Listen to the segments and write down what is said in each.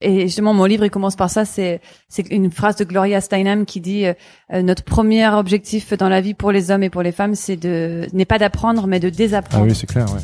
Et justement, mon livre, il commence par ça. C'est une phrase de Gloria Steinem qui dit euh, euh, notre premier objectif dans la vie pour les hommes et pour les femmes, c'est de n'est pas d'apprendre, mais de Ah désapprendre. oui, c'est clair, ouais.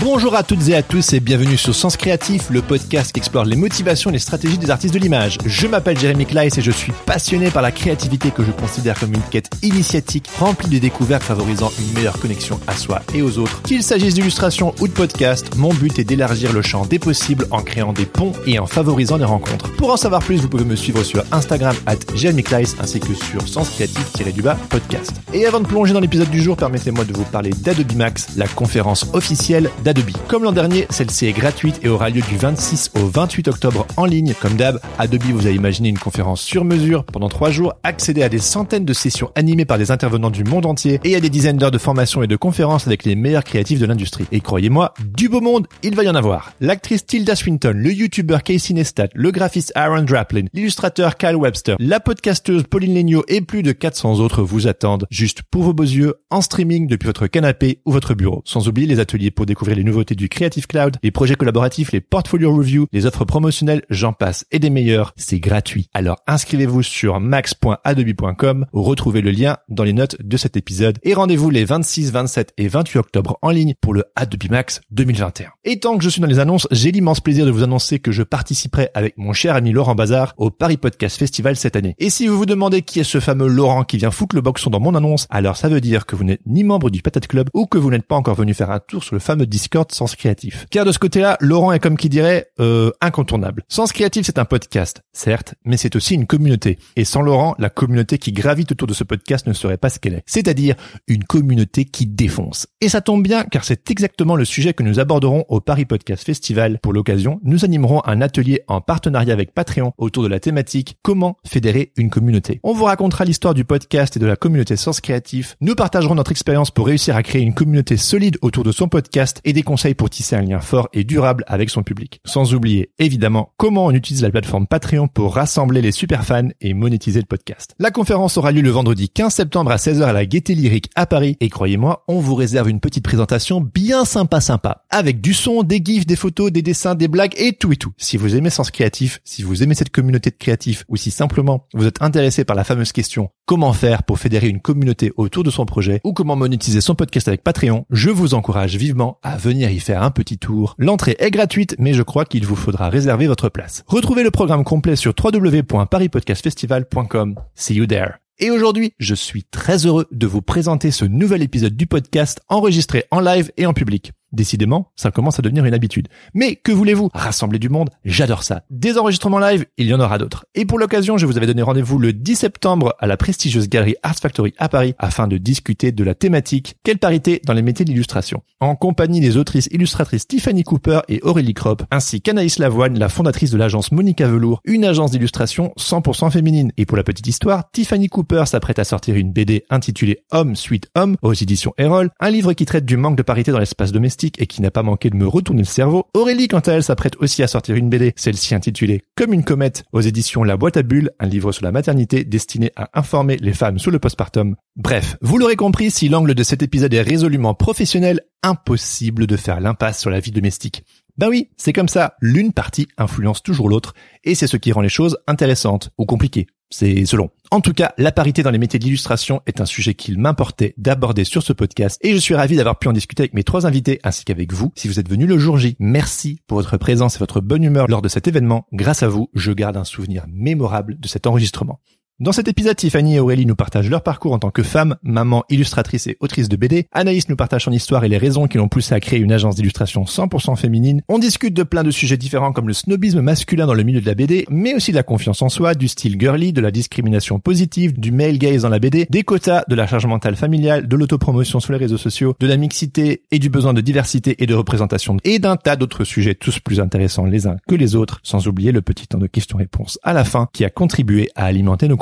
Bonjour à toutes et à tous et bienvenue sur Sens Créatif, le podcast qui explore les motivations et les stratégies des artistes de l'image. Je m'appelle Jérémy Kleiss et je suis passionné par la créativité que je considère comme une quête initiatique remplie de découvertes favorisant une meilleure connexion à soi et aux autres. Qu'il s'agisse d'illustration ou de podcast, mon but est d'élargir le champ des possibles en créant des ponts et en favorisant des rencontres. Pour en savoir plus, vous pouvez me suivre sur Instagram at Jérémy Kleiss ainsi que sur Sens Créatif-du-bas podcast. Et avant de plonger dans l'épisode du jour, permettez-moi de vous parler d'Adobe Max, la conférence officielle d'Adobe. Comme l'an dernier, celle-ci est gratuite et aura lieu du 26 au 28 octobre en ligne. Comme d'hab, Adobe vous a imaginé une conférence sur mesure pendant trois jours, accéder à des centaines de sessions animées par des intervenants du monde entier et à des dizaines d'heures de formation et de conférences avec les meilleurs créatifs de l'industrie. Et croyez-moi, du beau monde, il va y en avoir. L'actrice Tilda Swinton, le youtubeur Casey Neistat, le graphiste Aaron Draplin, l'illustrateur Kyle Webster, la podcasteuse Pauline Legnaud et plus de 400 autres vous attendent juste pour vos beaux yeux en streaming depuis votre canapé ou votre bureau. Sans oublier les ateliers pour découvrir les nouveautés du Creative Cloud, les projets collaboratifs, les portfolio reviews, les offres promotionnelles, j'en passe et des meilleurs. C'est gratuit. Alors inscrivez-vous sur max.adobe.com ou retrouvez le lien dans les notes de cet épisode et rendez-vous les 26, 27 et 28 octobre en ligne pour le Adobe Max 2021. Et tant que je suis dans les annonces, j'ai l'immense plaisir de vous annoncer que je participerai avec mon cher ami Laurent Bazar au Paris Podcast Festival cette année. Et si vous vous demandez qui est ce fameux Laurent qui vient foutre le boxon dans mon annonce, alors ça veut dire que vous n'êtes ni membre du Patate Club ou que vous n'êtes pas encore venu faire un tour sur le fameux Discord Sens Créatif. Car de ce côté-là, Laurent est comme qui dirait euh, incontournable. Sens Créatif, c'est un podcast, certes, mais c'est aussi une communauté. Et sans Laurent, la communauté qui gravite autour de ce podcast ne serait pas ce qu'elle est. C'est-à-dire une communauté qui défonce. Et ça tombe bien car c'est exactement le sujet que nous aborderons au Paris Podcast Festival. Pour l'occasion, nous animerons un atelier en partenariat avec Patreon autour de la thématique Comment fédérer une communauté. On vous racontera l'histoire du podcast et de la communauté Sens Créatif. Nous partagerons notre expérience pour réussir à créer une communauté solide autour de son podcast et des conseils pour tisser un lien fort et durable avec son public. Sans oublier, évidemment, comment on utilise la plateforme Patreon pour rassembler les super fans et monétiser le podcast. La conférence aura lieu le vendredi 15 septembre à 16h à la Gaieté Lyrique à Paris et croyez-moi, on vous réserve une petite présentation bien sympa sympa avec du son, des gifs, des photos, des dessins, des blagues et tout et tout. Si vous aimez Sens Créatif, si vous aimez cette communauté de créatifs ou si simplement vous êtes intéressé par la fameuse question comment faire pour fédérer une communauté autour de son projet ou comment monétiser son podcast avec Patreon, je vous encourage vivement à venir y faire un petit tour. L'entrée est gratuite, mais je crois qu'il vous faudra réserver votre place. Retrouvez le programme complet sur www.parispodcastfestival.com. See you there. Et aujourd'hui, je suis très heureux de vous présenter ce nouvel épisode du podcast enregistré en live et en public. Décidément, ça commence à devenir une habitude. Mais que voulez-vous? Rassembler du monde, j'adore ça. Des enregistrements live, il y en aura d'autres. Et pour l'occasion, je vous avais donné rendez-vous le 10 septembre à la prestigieuse galerie Art Factory à Paris afin de discuter de la thématique Quelle parité dans les métiers d'illustration? En compagnie des autrices illustratrices Tiffany Cooper et Aurélie Kropp, ainsi qu'Anaïs Lavoine, la fondatrice de l'agence Monica Velour, une agence d'illustration 100% féminine. Et pour la petite histoire, Tiffany Cooper s'apprête à sortir une BD intitulée Homme suite Homme aux éditions Erol, un livre qui traite du manque de parité dans l'espace domestique et qui n'a pas manqué de me retourner le cerveau. Aurélie, quant à elle, s'apprête aussi à sortir une BD, celle-ci intitulée Comme une comète aux éditions La Boîte à Bulles, un livre sur la maternité destiné à informer les femmes sous le postpartum. Bref, vous l'aurez compris, si l'angle de cet épisode est résolument professionnel, impossible de faire l'impasse sur la vie domestique. Ben oui, c'est comme ça, l'une partie influence toujours l'autre, et c'est ce qui rend les choses intéressantes ou compliquées. C'est selon. En tout cas, la parité dans les métiers d'illustration est un sujet qu'il m'importait d'aborder sur ce podcast et je suis ravi d'avoir pu en discuter avec mes trois invités ainsi qu'avec vous si vous êtes venus le jour J. Merci pour votre présence et votre bonne humeur lors de cet événement. Grâce à vous, je garde un souvenir mémorable de cet enregistrement. Dans cet épisode, Tiffany et Aurélie nous partagent leur parcours en tant que femme, maman, illustratrice et autrice de BD. Anaïs nous partage son histoire et les raisons qui l'ont poussé à créer une agence d'illustration 100% féminine. On discute de plein de sujets différents comme le snobisme masculin dans le milieu de la BD, mais aussi de la confiance en soi, du style girly, de la discrimination positive, du male gaze dans la BD, des quotas, de la charge mentale familiale, de l'autopromotion sur les réseaux sociaux, de la mixité et du besoin de diversité et de représentation et d'un tas d'autres sujets tous plus intéressants les uns que les autres, sans oublier le petit temps de questions-réponses à la fin qui a contribué à alimenter nos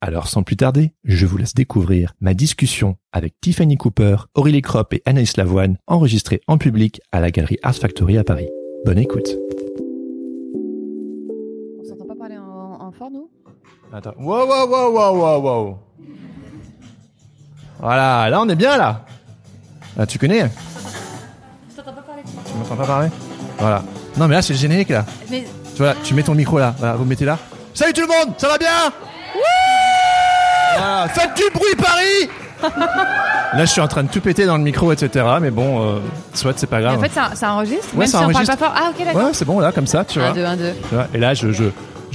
alors sans plus tarder, je vous laisse découvrir ma discussion avec Tiffany Cooper, Aurélie Kropp et Anaïs Lavoine, enregistrée en public à la galerie Art Factory à Paris. Bonne écoute. On s'entend pas parler en, fort, nous? Attends. Wow, wow, wow, wow, wow, wow. Voilà, là on est bien là. Là, tu connais? Je t'entends pas parler. Tu m'entends pas parler? Voilà. Non mais là c'est le générique là. Mais... Tu vois, tu mets ton micro là. Voilà, vous mettez là. Salut tout le monde, ça va bien? Faites du bruit Paris Là, je suis en train de tout péter dans le micro, etc. Mais bon, euh, soit c'est pas grave. en fait, ça, ça enregistre. Ouais, même ça si enregistre. on parle pas fort. Ah, ok, d'accord. Ouais, c'est bon là, comme ça, tu vois. 1, 2, 1, 2. Tu vois, Et là, je, je,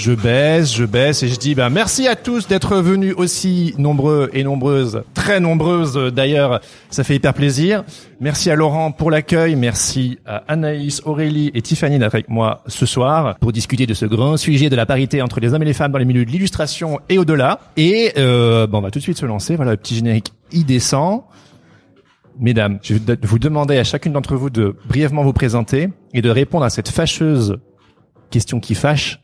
je baisse, je baisse et je dis, bah, merci à tous d'être venus aussi nombreux et nombreuses, très nombreuses euh, d'ailleurs. Ça fait hyper plaisir. Merci à Laurent pour l'accueil. Merci à Anaïs, Aurélie et Tiffany d'être avec moi ce soir pour discuter de ce grand sujet de la parité entre les hommes et les femmes dans les milieux de l'illustration et au-delà. Et euh, bon, on va tout de suite se lancer. Voilà le petit générique y descend. Mesdames, je vais vous demander à chacune d'entre vous de brièvement vous présenter et de répondre à cette fâcheuse question qui fâche.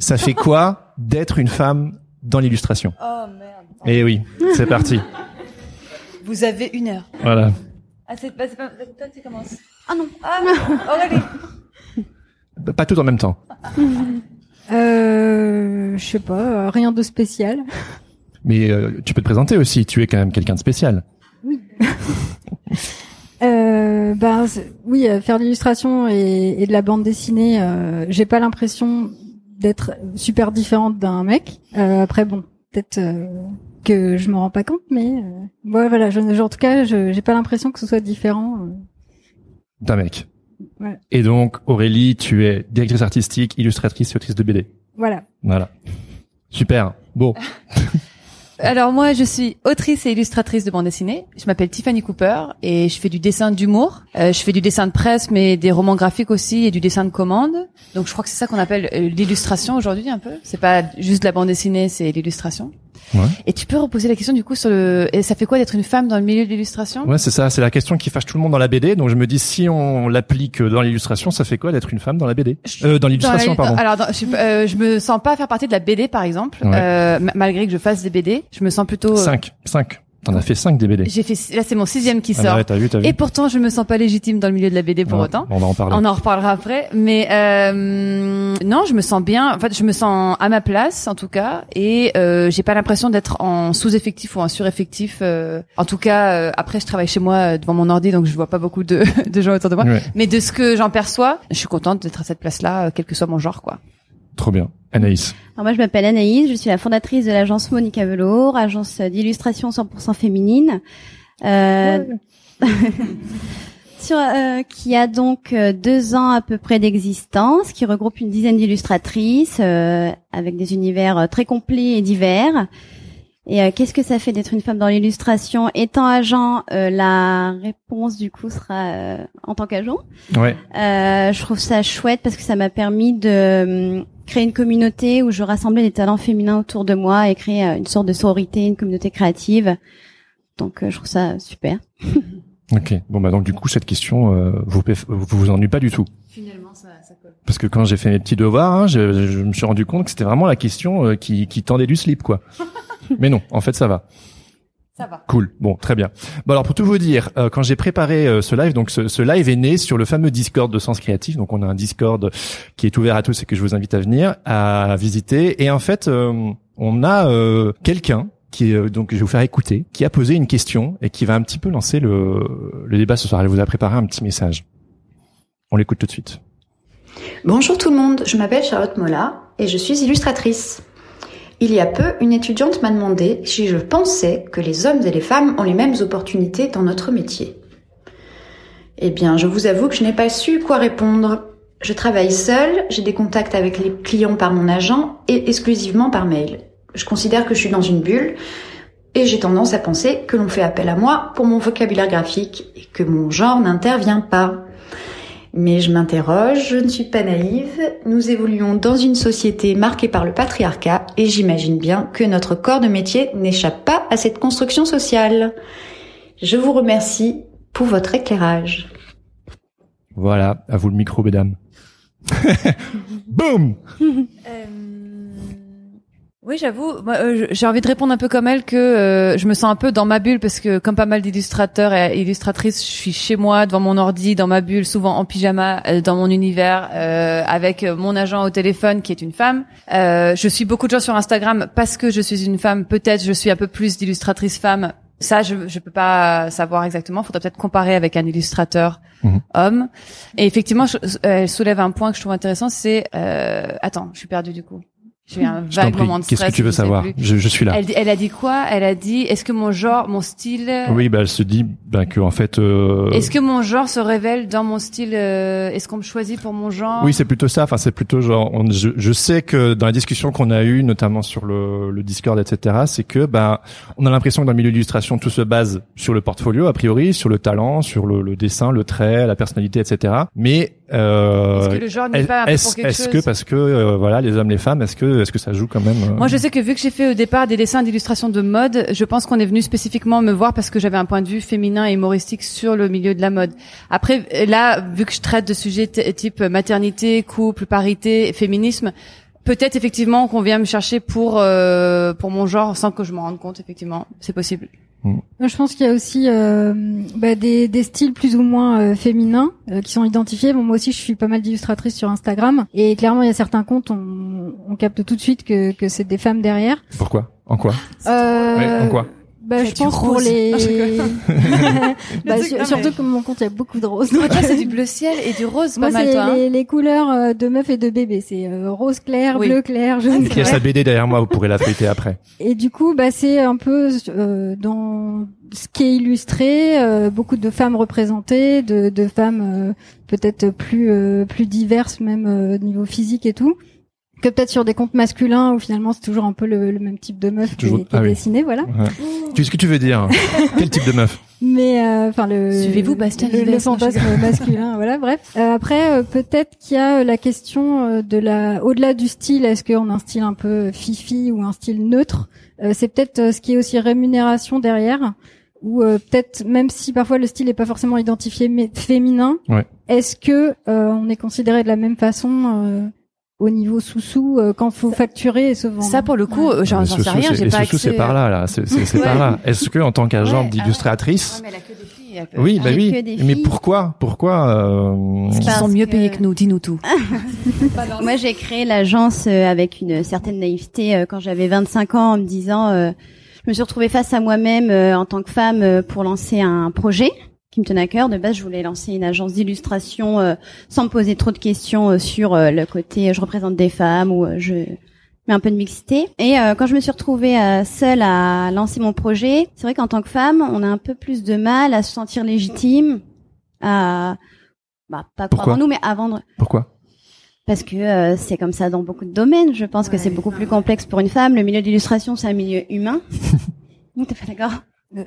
Ça fait quoi d'être une femme dans l'illustration Oh merde. Eh oui, c'est parti. Vous avez une heure. Voilà. Ah, c'est pas, c'est pas, toi, tu commences. Ah non. Ah non. Aurélie. Pas tout en même temps. Euh, je sais pas, euh, rien de spécial. Mais euh, tu peux te présenter aussi, tu es quand même quelqu'un de spécial. Euh, c'est- oui, euh, faire de l'illustration et, et de la bande dessinée, euh, j'ai pas l'impression d'être super différente d'un mec. Euh, après bon, peut-être euh, que je me rends pas compte, mais euh, ouais, voilà, je, je- en tout cas, je j'ai pas l'impression que ce soit différent. euh. D'un mec. Ouais. Et donc, Aurélie, tu es directrice artistique, illustratrice et autrice de BD. Voilà. Voilà. Super. Bon. Alors moi, je suis autrice et illustratrice de bande dessinée. Je m'appelle Tiffany Cooper et je fais du dessin d'humour. Euh, je fais du dessin de presse, mais des romans graphiques aussi et du dessin de commande. Donc je crois que c'est ça qu'on appelle euh, l'illustration aujourd'hui un peu. C'est pas juste la bande dessinée, c'est l'illustration. Ouais. Et tu peux reposer la question du coup sur le. Et ça fait quoi d'être une femme dans le milieu de l'illustration? Ouais, c'est ça. C'est la question qui fâche tout le monde dans la BD. Donc, je me dis, si on l'applique dans l'illustration, ça fait quoi d'être une femme dans la BD euh, Dans l'illustration, pardon. Alors, dans- je, euh, je me sens pas faire partie de la BD, par exemple, Ouais. euh, ma- malgré que je fasse des BD. Je me sens plutôt. euh, Cinq. Cinq. T'en as fait cinq des BD. J'ai fait. Là, c'est mon sixième qui Ah, sort. ouais, t'as vu, t'as vu. Et pourtant, je me sens pas légitime dans le milieu de la BD pour Ouais, autant. On va en parler. On en reparlera après, mais euh, non, je me sens bien. En fait, je me sens à ma place, en tout cas, et euh, j'ai pas l'impression d'être en sous-effectif ou en sur-effectif. euh. en tout cas, euh, après, je travaille chez moi euh, devant mon ordi, donc je vois pas beaucoup de, de gens autour de moi. Ouais. Mais de ce que j'en perçois, je suis contente d'être à cette place-là, euh, quel que soit mon genre, quoi. Trop bien. Anaïs. Alors moi, je m'appelle Anaïs, je suis la fondatrice de l'agence Monica Velour, agence d'illustration 100% féminine, euh, sur, euh, qui a donc euh, deux ans à peu près d'existence, qui regroupe une dizaine d'illustratrices euh, avec des univers euh, très complets et divers. Et euh, qu'est-ce que ça fait d'être une femme dans l'illustration? Étant agent, euh, la réponse du coup sera euh, en tant qu'agent. Ouais. Euh, je trouve ça chouette parce que ça m'a permis de hum, créer une communauté où je rassemblais des talents féminins autour de moi et créer euh, une sorte de sororité, une communauté créative. Donc euh, je trouve ça super. Ok. Bon bah donc du coup cette question euh, vous vous vous ennuie pas du tout? Finalement, ça, ça colle. Parce que quand j'ai fait mes petits devoirs, hein, je, je me suis rendu compte que c'était vraiment la question euh, qui, qui tendait du slip, quoi. Mais non, en fait, ça va. Ça va. Cool. Bon, très bien. Bon alors pour tout vous dire, euh, quand j'ai préparé euh, ce live, donc ce, ce live est né sur le fameux Discord de Sens Créatif. Donc on a un Discord qui est ouvert à tous et que je vous invite à venir à visiter. Et en fait, euh, on a euh, quelqu'un qui est, euh, donc je vais vous faire écouter, qui a posé une question et qui va un petit peu lancer le, le débat ce soir. Elle vous a préparé un petit message. On l'écoute tout de suite. Bonjour tout le monde, je m'appelle Charlotte Molla et je suis illustratrice. Il y a peu, une étudiante m'a demandé si je pensais que les hommes et les femmes ont les mêmes opportunités dans notre métier. Eh bien, je vous avoue que je n'ai pas su quoi répondre. Je travaille seule, j'ai des contacts avec les clients par mon agent et exclusivement par mail. Je considère que je suis dans une bulle et j'ai tendance à penser que l'on fait appel à moi pour mon vocabulaire graphique et que mon genre n'intervient pas. Mais je m'interroge, je ne suis pas naïve, nous évoluons dans une société marquée par le patriarcat et j'imagine bien que notre corps de métier n'échappe pas à cette construction sociale. Je vous remercie pour votre éclairage. Voilà, à vous le micro, mesdames. Boum Oui, j'avoue, moi, euh, j'ai envie de répondre un peu comme elle que euh, je me sens un peu dans ma bulle parce que comme pas mal d'illustrateurs et illustratrices, je suis chez moi devant mon ordi, dans ma bulle, souvent en pyjama, euh, dans mon univers, avec mon agent au téléphone qui est une femme. je suis beaucoup de gens sur Instagram parce que je suis une femme. Peut-être je suis un peu plus d'illustratrice femme. Ça, je je peux pas savoir exactement. Faudrait peut-être comparer avec un illustrateur Mhm. homme. Et effectivement, je- elle soulève un point que je trouve intéressant. C'est attends, je suis perdue du coup. J'ai un vague moment de qu'est-ce que stress, tu veux savoir je, je suis là. Elle, elle a dit quoi? Elle a dit est-ce que mon genre, mon style, Oui, bah elle se dit bah, que en fait. euh, est-ce que mon genre se révèle dans mon style euh, Est-ce qu'on me choisit pour mon genre? Oui, c'est plutôt ça. Enfin, c'est plutôt genre. on- je, je sais que dans la discussion qu'on a eue, notamment sur le, le Discord, etc., c'est que ben on a l'impression que dans le milieu d'illustration, tout se base sur le portfolio a priori, sur le talent, sur le, le dessin, le trait, la personnalité, etc. Mais euh, Est-ce que le genre n'est pas est-ce pour quelque est-ce chose que parce que euh, voilà les hommes, les femmes, est-ce que est-ce que ça joue quand même euh, Moi, je sais que vu que j'ai fait au départ des dessins d'illustration de mode, je pense qu'on est venu spécifiquement me voir parce que j'avais un point de vue féminin et humoristique sur le milieu de la mode. Après, là, vu que je traite de sujets t- type maternité, couple, parité, féminisme, peut-être effectivement qu'on vient me chercher pour euh, pour mon genre sans que je m'en rende compte. Effectivement, c'est possible. Je pense qu'il y a aussi euh, bah, des, des styles plus ou moins euh, féminins euh, qui sont identifiés. Bon, moi aussi, je suis pas mal d'illustratrices sur Instagram et clairement, il y a certains comptes, on, on capte tout de suite que, que c'est des femmes derrière. Pourquoi? En quoi? Euh, Ouais, En quoi? Bah, je pense pour rose. les. Bah, Le truc, sur- non, surtout mais- que mon compte il y a beaucoup de roses. Toi, c'est du bleu ciel et du rose, Moi, pas mal, c'est toi. hein. les, les couleurs euh, de meuf et de bébé. C'est euh, rose clair, Oui. bleu clair, jaune Il y a clair. sa BD derrière moi, vous pourrez la feuilleter après. Et du coup, bah, c'est un peu euh, dans ce qui est illustré, euh, beaucoup de femmes représentées, de, de femmes euh, peut-être plus euh, plus diverses, même euh, au niveau physique et tout, que peut-être sur des comptes masculins où finalement c'est toujours un peu le, le même type de meuf qui, est- Toujours- qui est ah oui. dessiné, voilà. Ouais. Qu'est-ce que tu veux dire Quel type de meuf? Mais euh, enfin le Suivez-vous Bastien le, le fantasme masculin, voilà. Bref. Euh, après, euh, peut-être qu'il y a la question de la, au-delà du style, est-ce qu'on a un style un peu fifi ou un style neutre? Euh, C'est peut-être ce qui est aussi rémunération derrière, ou euh, peut-être même si parfois le style est pas forcément identifié mais féminin. Ouais. Est-ce que euh, on est considéré de la même façon euh, au niveau sous-sous euh, quand faut facturer et se vendre Ça, pour le coup, Ouais. euh, j'en sais rien. c'est- J'ai pas accès. c'est par là, là. C'est Ouais. par là. Est-ce que en tant qu'agent Ouais, ah d'illustratrice, oui, bah Avec oui. Mais pourquoi, pourquoi euh, Parce qu'ils Parce sont mieux que- payés que nous. Dis-nous tout. Moi, j'ai créé l'agence euh, avec une certaine naïveté euh, quand j'avais 25 ans en me disant, euh, je me suis retrouvée face à moi-même euh, en tant que femme euh, pour lancer un projet qui me tenait à cœur. De base, je voulais lancer une agence d'illustration euh, sans me poser trop de questions euh, sur euh, le côté euh, je représente des femmes ou euh, je mets un peu de mixité. Et euh, quand je me suis retrouvée euh, seule à lancer mon projet, c'est vrai qu'en tant que femme, on a un peu plus de mal à se sentir légitime, à bah, pas Pourquoi croire en nous, mais à vendre Pourquoi? Parce que euh, c'est comme ça dans beaucoup de domaines. Je pense que c'est beaucoup plus complexe pour une femme. Le milieu d'illustration, c'est un milieu humain. T'es pas d'accord?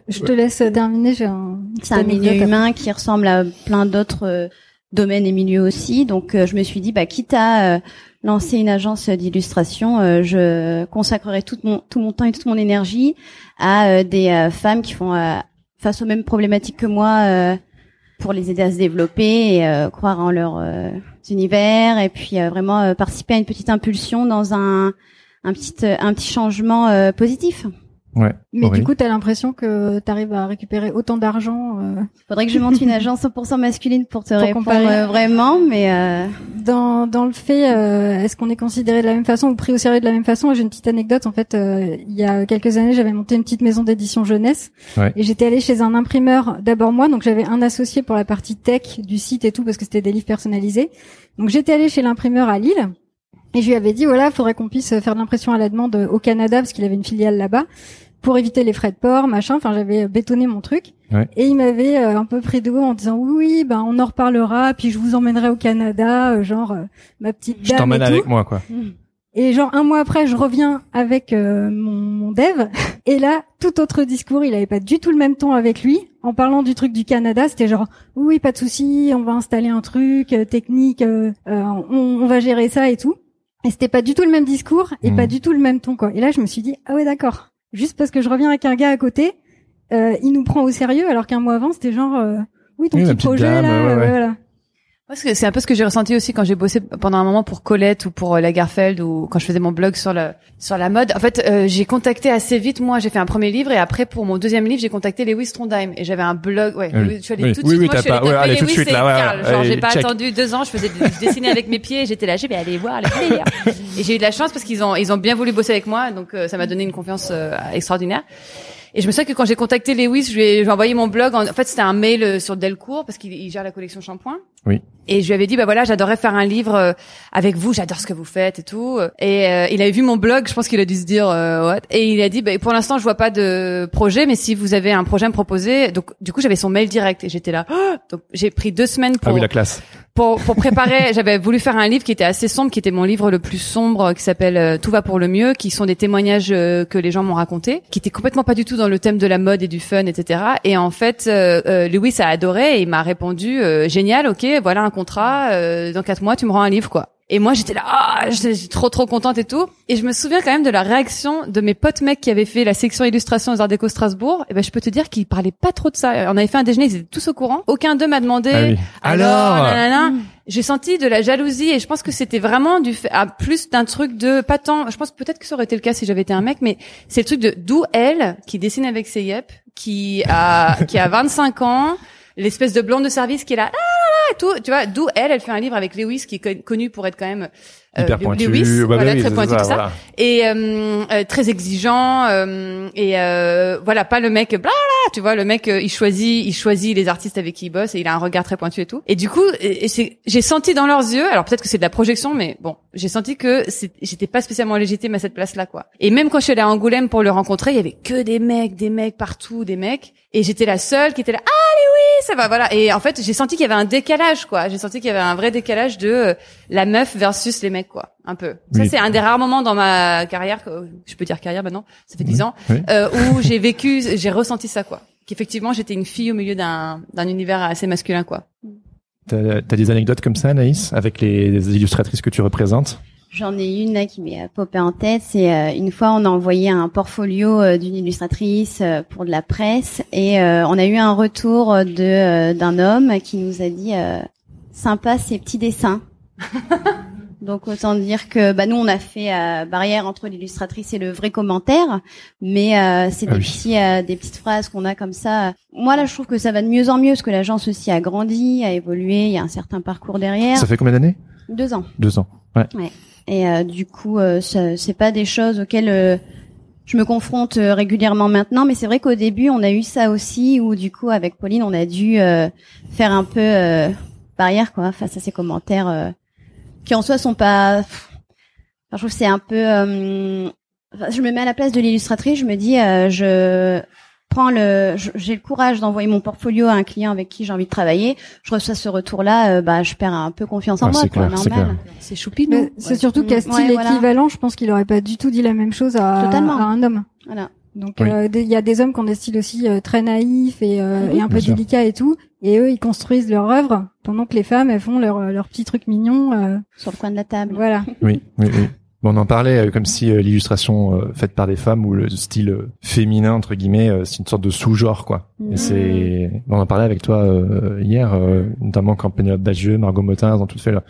Je te laisse euh, terminer. J'ai un. C'est un milieu humain qui ressemble à plein d'autres euh, domaines et milieux aussi. Donc, euh, je me suis dit, bah, quitte à euh, lancer une agence d'illustration, euh, je consacrerai tout mon tout mon temps et toute mon énergie à euh, des euh, femmes qui font euh, face aux mêmes problématiques que moi euh, pour les aider à se développer et euh, croire en leur euh, univers et puis euh, vraiment euh, participer à une petite impulsion dans un un petit euh, un petit changement euh, positif. Ouais. Mais du coup, t'as l'impression que t'arrives à récupérer autant d'argent euh, Faudrait que je monte une agence 100% masculine pour te Pour répondre comparer. euh, vraiment, mais euh, dans dans le fait. euh, Est-ce qu'on est considéré de la même façon ou pris au sérieux de la même façon? J'ai une petite anecdote. En fait, euh, il y a quelques années, j'avais monté une petite maison d'édition jeunesse Ouais. et j'étais allée chez un imprimeur. D'abord moi, donc j'avais un associé pour la partie tech du site et tout parce que c'était des livres personnalisés. Donc j'étais allée chez l'imprimeur à Lille. Et je lui avais dit, voilà, faudrait qu'on puisse faire de l'impression à la demande au Canada, parce qu'il avait une filiale là-bas, pour éviter les frais de port, machin. Enfin, j'avais bétonné mon truc. Ouais. Et il m'avait euh, un peu pris de haut en disant, oui, oui, ben, on en reparlera, puis je vous emmènerai au Canada, euh, genre, euh, ma petite Je dame t'emmène et avec moi, quoi. Et genre un mois après, je reviens avec euh, mon, mon dev. Et là, tout autre discours. Il avait pas du tout le même ton avec lui. En parlant du truc du Canada, c'était genre oui, pas de souci, on va installer un truc euh, technique, euh, euh, on, on va gérer ça et tout. Et c'était pas du tout le même discours et pas du tout le même ton quoi. Et là, je me suis dit ah ouais d'accord. Juste parce que je reviens avec un gars à côté, euh, il nous prend au sérieux alors qu'un mois avant, c'était genre euh, oui ton Oui, petit projet dame, là, ouais, ouais. voilà. C'est un peu ce que j'ai ressenti aussi quand j'ai bossé pendant un moment pour Colette ou pour euh, Lagerfeld ou quand je faisais mon blog sur le sur la mode. En fait, euh, j'ai contacté assez vite. Moi, j'ai fait un premier livre et après pour mon deuxième livre, j'ai contacté Lewis Trondheim et j'avais un blog. Ouais, oui. suis allée Oui. tout de suite. oui, moi, je pas- ouais, allez, tout de suite, là, ouais. Genre, Allez, j'ai pas check. attendu deux ans. Je faisais je dessinais avec mes pieds. et J'étais là, j'ai vais aller voir les players. et j'ai eu de la chance parce qu'ils ont ils ont bien voulu bosser avec moi, donc euh, ça m'a donné une confiance euh, extraordinaire. Et je me souviens que quand j'ai contacté Lewis, je lui ai, je lui ai envoyé mon blog. En, en fait, c'était un mail euh, sur Delcourt parce qu'il il gère la collection Shampoing. Oui. Et je lui avais dit, bah voilà, j'adorerais faire un livre euh, avec vous, j'adore ce que vous faites et tout. Et euh, il avait vu mon blog, je pense qu'il a dû se dire, euh, what? Et il a dit, bah, pour l'instant, je vois pas de projet, mais si vous avez un projet à me proposer, donc du coup, j'avais son mail direct et j'étais là. Oh donc j'ai pris deux semaines Ah pour oui, la classe. Pour, pour préparer, j'avais voulu faire un livre qui était assez sombre, qui était mon livre le plus sombre, qui s'appelle euh, Tout va pour le mieux, qui sont des témoignages euh, que les gens m'ont racontés, qui étaient complètement pas du tout dans le thème de la mode et du fun, etc. Et en fait, euh, euh, Lewis a adoré et il m'a répondu euh, génial, ok, voilà un contrat, euh, dans quatre mois tu me rends un livre quoi. Et moi j'étais là, ah, j'étais trop trop contente et tout. Et je me souviens quand même de la réaction de mes potes mecs qui avaient fait la section illustration aux Arts Déco Strasbourg. Et ben je peux te dire qu'ils parlaient pas trop de ça. On avait fait un déjeuner, ils étaient tous au courant. Aucun d'eux m'a demandé. Ah oui. Alors, Alors j'ai senti de la jalousie et je pense que c'était vraiment du fait, à plus d'un truc de pas tant. Je pense peut-être que ça aurait été le cas si j'avais été un mec, mais c'est le truc de d'où elle qui dessine avec ses yep, qui a qui a 25 ans, l'espèce de blonde de service qui est là. Ah, et tout, tu vois, d'où elle, elle fait un livre avec Lewis qui est con- connu pour être quand même Hyper pointu. Lewis, bah, bah oui, très pointu ça, tout ça. voilà. et euh, euh, très exigeant euh, et euh, voilà pas le mec bla bla tu vois le mec euh, il choisit il choisit les artistes avec qui il bosse et il a un regard très pointu et tout. Et du coup j'ai senti dans leurs yeux alors peut-être que c'est de la projection mais bon j'ai senti que j'étais pas spécialement légitime à cette place là quoi. Et même quand je suis allée à Angoulême pour le rencontrer il y avait que des mecs des mecs partout des mecs. Et j'étais la seule qui était là ah mais oui ça va voilà et en fait j'ai senti qu'il y avait un décalage quoi. J'ai senti qu'il y avait un vrai décalage de euh, la meuf versus les mecs quoi un peu ça Oui. c'est un des rares moments dans ma carrière que je peux dire carrière maintenant ça fait dix ans oui. euh, où j'ai vécu j'ai ressenti ça quoi qu'effectivement j'étais une fille au milieu d'un d'un univers assez masculin quoi T'as t'as des anecdotes comme ça, Anaïs, avec les, les illustratrices que tu représentes? J'en ai une là qui m'est popée en tête. C'est euh, une fois on a envoyé un portfolio euh, d'une illustratrice euh, pour de la presse et euh, on a eu un retour de euh, d'un homme qui nous a dit euh, sympa ces petits dessins. Donc autant dire que bah nous on a fait euh, barrière entre l'illustratrice et le vrai commentaire, mais euh, c'est Ah des oui. petits euh, des petites phrases qu'on a comme ça. Moi là je trouve que ça va de mieux en mieux parce que l'agence aussi a grandi, a évolué, il y a un certain parcours derrière. Ça fait combien d'années? Deux ans. Deux ans. Ouais. Et euh, du coup, euh, c'est pas des choses auxquelles euh, je me confronte régulièrement maintenant, mais c'est vrai qu'au début, on a eu ça aussi, où du coup, avec Pauline, on a dû euh, faire un peu euh, barrière quoi face à ces commentaires euh, qui en soi sont pas. Enfin, je trouve c'est un peu. euh, enfin, je me mets à la place de l'illustratrice, je me dis, euh, je prends le, j'ai le courage d'envoyer mon portfolio à un client avec qui j'ai envie de travailler. Je reçois ce retour-là, euh, bah, je perds un peu confiance en Ah, moi, c'est normal. c'est choupi Mais nous C'est surtout qu'à Mm. style Ouais, voilà. équivalent, je pense qu'il aurait pas du tout dit la même chose à un homme. Voilà. Donc Oui. euh, il y a des hommes qui ont des styles aussi euh, très naïfs et, euh, et un peu sûr. délicats et tout, et eux ils construisent leur œuvre pendant que les femmes elles font leur leur petits trucs mignons. euh, Sur le coin de la table. voilà. Oui, oui, oui. Bon, on en parlait euh, comme si euh, l'illustration euh, faite par des femmes ou le style euh, féminin entre guillemets, euh, c'est une sorte de sous-genre quoi. Et c'est, on en parlait avec toi euh, hier, euh, notamment quand Pénélope Bagieux, Margot Motin, ont toutes fait leur,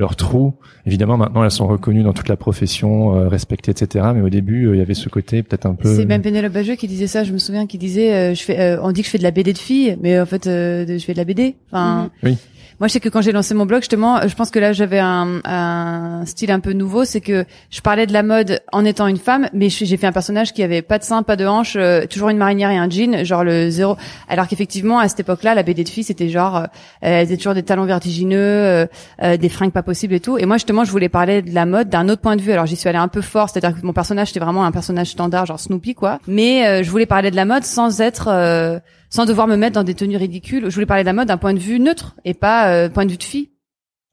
leur trou. Évidemment, maintenant elles sont reconnues dans toute la profession, euh, respectées, etc. Mais au début, euh, il y avait ce côté peut-être un peu. C'est même Pénélope Bagieux qui disait ça. Je me souviens qui disait, euh, je fais, euh, on dit que je fais de la BD de filles, mais en fait, euh, je fais de la BD. Enfin. Oui. Moi, je sais que quand j'ai lancé mon blog, justement, je pense que là, j'avais un, un style un peu nouveau, c'est que je parlais de la mode en étant une femme, mais j'ai fait un personnage qui avait pas de seins, pas de hanches, euh, toujours une marinière et un jean, genre le zéro. Alors qu'effectivement, à cette époque-là, la BD de filles, c'était genre, euh, elles étaient toujours des talons vertigineux, euh, euh, des fringues pas possibles et tout. Et moi, justement, je voulais parler de la mode d'un autre point de vue. Alors, j'y suis allée un peu fort, c'est-à-dire que mon personnage, c'était vraiment un personnage standard, genre Snoopy, quoi. Mais euh, je voulais parler de la mode sans être, euh, sans devoir me mettre dans des tenues ridicules. Je voulais parler de la mode d'un point de vue neutre et pas euh, point de vue de fille.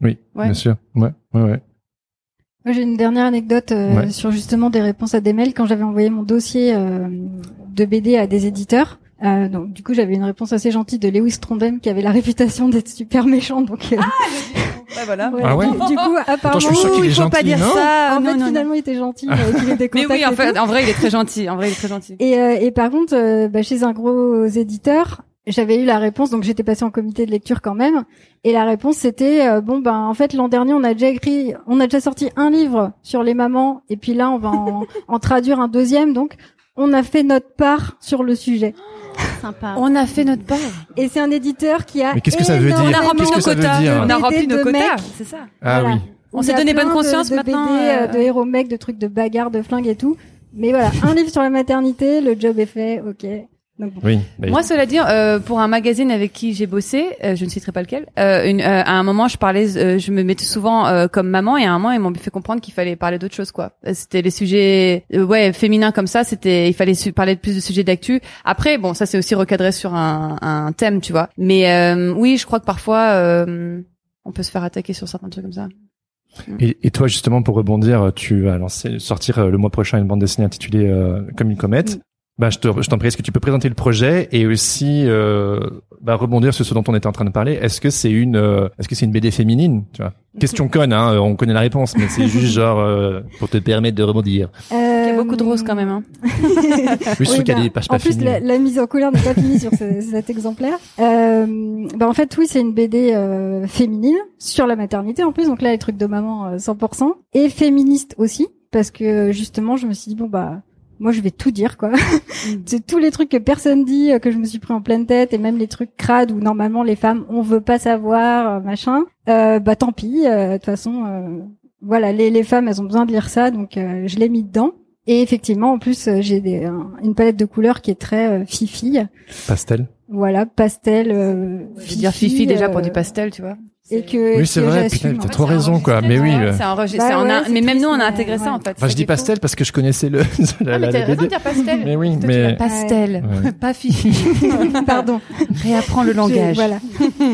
Oui, Ouais. bien sûr. Ouais, ouais, ouais. Moi, j'ai une dernière anecdote euh, Ouais. sur justement des réponses à des mails quand j'avais envoyé mon dossier euh, de BD à des éditeurs. Euh, donc du coup j'avais une réponse assez gentille de Lewis Trondheim qui avait la réputation d'être super méchant donc euh, Ouais, voilà. voilà. Ah ouais du, du coup apparemment il faut pas dire non ça. en non, fait non, non. finalement il était gentil euh, Mais oui, en fait, en vrai, il est très gentil. En vrai, il est très gentil. et, euh, et par contre euh, bah, chez un gros éditeur j'avais eu la réponse donc j'étais passée en comité de lecture quand même et la réponse c'était euh, bon ben en fait l'an dernier on a déjà écrit on a déjà sorti un livre sur les mamans et puis là on va en, en traduire un deuxième donc on a fait notre part sur le sujet Sympa. On a fait notre part. et c'est un éditeur qui a Mais qu'est-ce que ça veut dire? On a rempli nos quotas. On a BD rempli nos de quotas. mecs. C'est ça. Ah Voilà. oui. On s'est donné bonne de- conscience de, maintenant, BD, euh, euh, de héros mecs, de trucs de bagarres, de flingues et tout. Mais voilà, un livre sur la maternité, le job est fait, ok. Donc bon. Oui. mais- Moi, cela dit, euh, pour un magazine avec qui j'ai bossé, euh, je ne citerai pas lequel, euh, une, euh, à un moment, je parlais, euh, je me mettais souvent euh, comme maman, et à un moment, ils m'ont fait comprendre qu'il fallait parler d'autre chose, quoi. C'était les sujets, euh, ouais, féminins comme ça. C'était, il fallait parler de plus de sujets d'actu. Après, bon, ça c'est aussi recadré sur un, un thème, tu vois. Mais euh, oui, je crois que parfois, euh, on peut se faire attaquer sur certains trucs comme ça. Et, et toi, justement, pour rebondir, tu vas lancer, sortir euh, le mois prochain une bande dessinée intitulée euh, Comme une comète. Bah, je te, je t'en prie, est-ce que tu peux présenter le projet et aussi euh, bah, rebondir sur ce dont on était en train de parler? Est-ce que c'est une, euh, est-ce que c'est une BD féminine? Tu vois Question conne, hein, euh, on connaît la réponse, mais c'est juste genre euh, pour te permettre de rebondir. Il y a Euh, beaucoup de roses quand même. Hein. Oui, oui, qu'il y a bah, des pages en pas plus, la, la mise en couleur n'est pas finie sur ce- cet exemplaire. Euh, bah en fait, oui, c'est une BD euh, féminine sur la maternité en plus. Donc là, les trucs de maman euh, 100% et féministe aussi parce que justement, je me suis dit bon bah moi je vais tout dire quoi. c'est tous les trucs que personne dit euh, que je me suis pris en pleine tête et même les trucs crades où normalement les femmes on veut pas savoir euh, machin. Euh, bah tant pis. euh, De toute façon, euh, voilà, les, les femmes elles ont besoin de lire ça donc euh, je l'ai mis dedans. Et effectivement, en plus, j'ai des, un- une palette de couleurs qui est très euh, fifi. Pastel. Voilà, pastel. Euh, Je veux dire Fifi déjà pour du pastel, tu vois. Et que, Oui, c'est vrai, putain, t'as trop raison, quoi. Mais oui. C'est un mais même nous, on a intégré ça en fait. Enfin, je dis pastel parce que je connaissais le la, Ah, mais raison de dire pastel. Mais oui, mais- pastel, pas Fifi. Pardon. Réapprends le langage. voilà.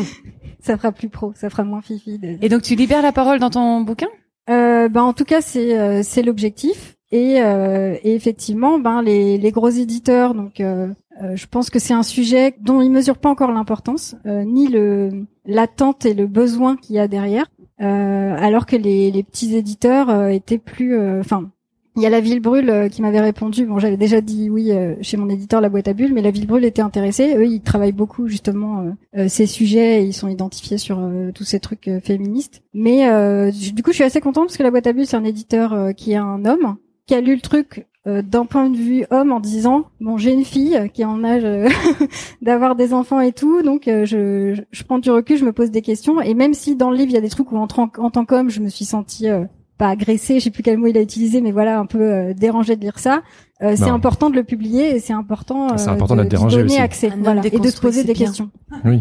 ça fera plus pro, ça fera moins fifi. Et donc tu libères la parole dans ton bouquin? Euh, ben en tout cas c'est euh, c'est l'objectif et, euh, et effectivement ben les les gros éditeurs donc euh, euh, je pense que c'est un sujet dont ils mesurent pas encore l'importance euh, ni le l'attente et le besoin qu'il y a derrière euh, alors que les les petits éditeurs euh, étaient plus euh, enfin il y a la Ville Brûle qui m'avait répondu. Bon, j'avais déjà dit oui chez mon éditeur La Boîte à Bulles, mais la Ville Brûle était intéressée. Eux, ils travaillent beaucoup justement ces sujets. Et ils sont identifiés sur tous ces trucs féministes. Mais du coup, je suis assez contente parce que La Boîte à Bulles, c'est un éditeur qui est un homme qui a lu le truc euh, d'un point de vue homme en disant bon, j'ai une fille qui est en âge euh, d'avoir des enfants et tout, donc euh, je, je, prends du recul, je me pose des questions. Et même si dans le livre il y a des trucs où en, tant- en tant qu'homme, je me suis sentie euh, pas agressée, je sais plus quel mot il a utilisé, mais voilà, un peu euh, dérangée de lire ça. Euh, c'est important de le publier et c'est important, euh, C'est important de, dérangé donner aussi. accès, voilà, et de se poser des bien. questions. Oui.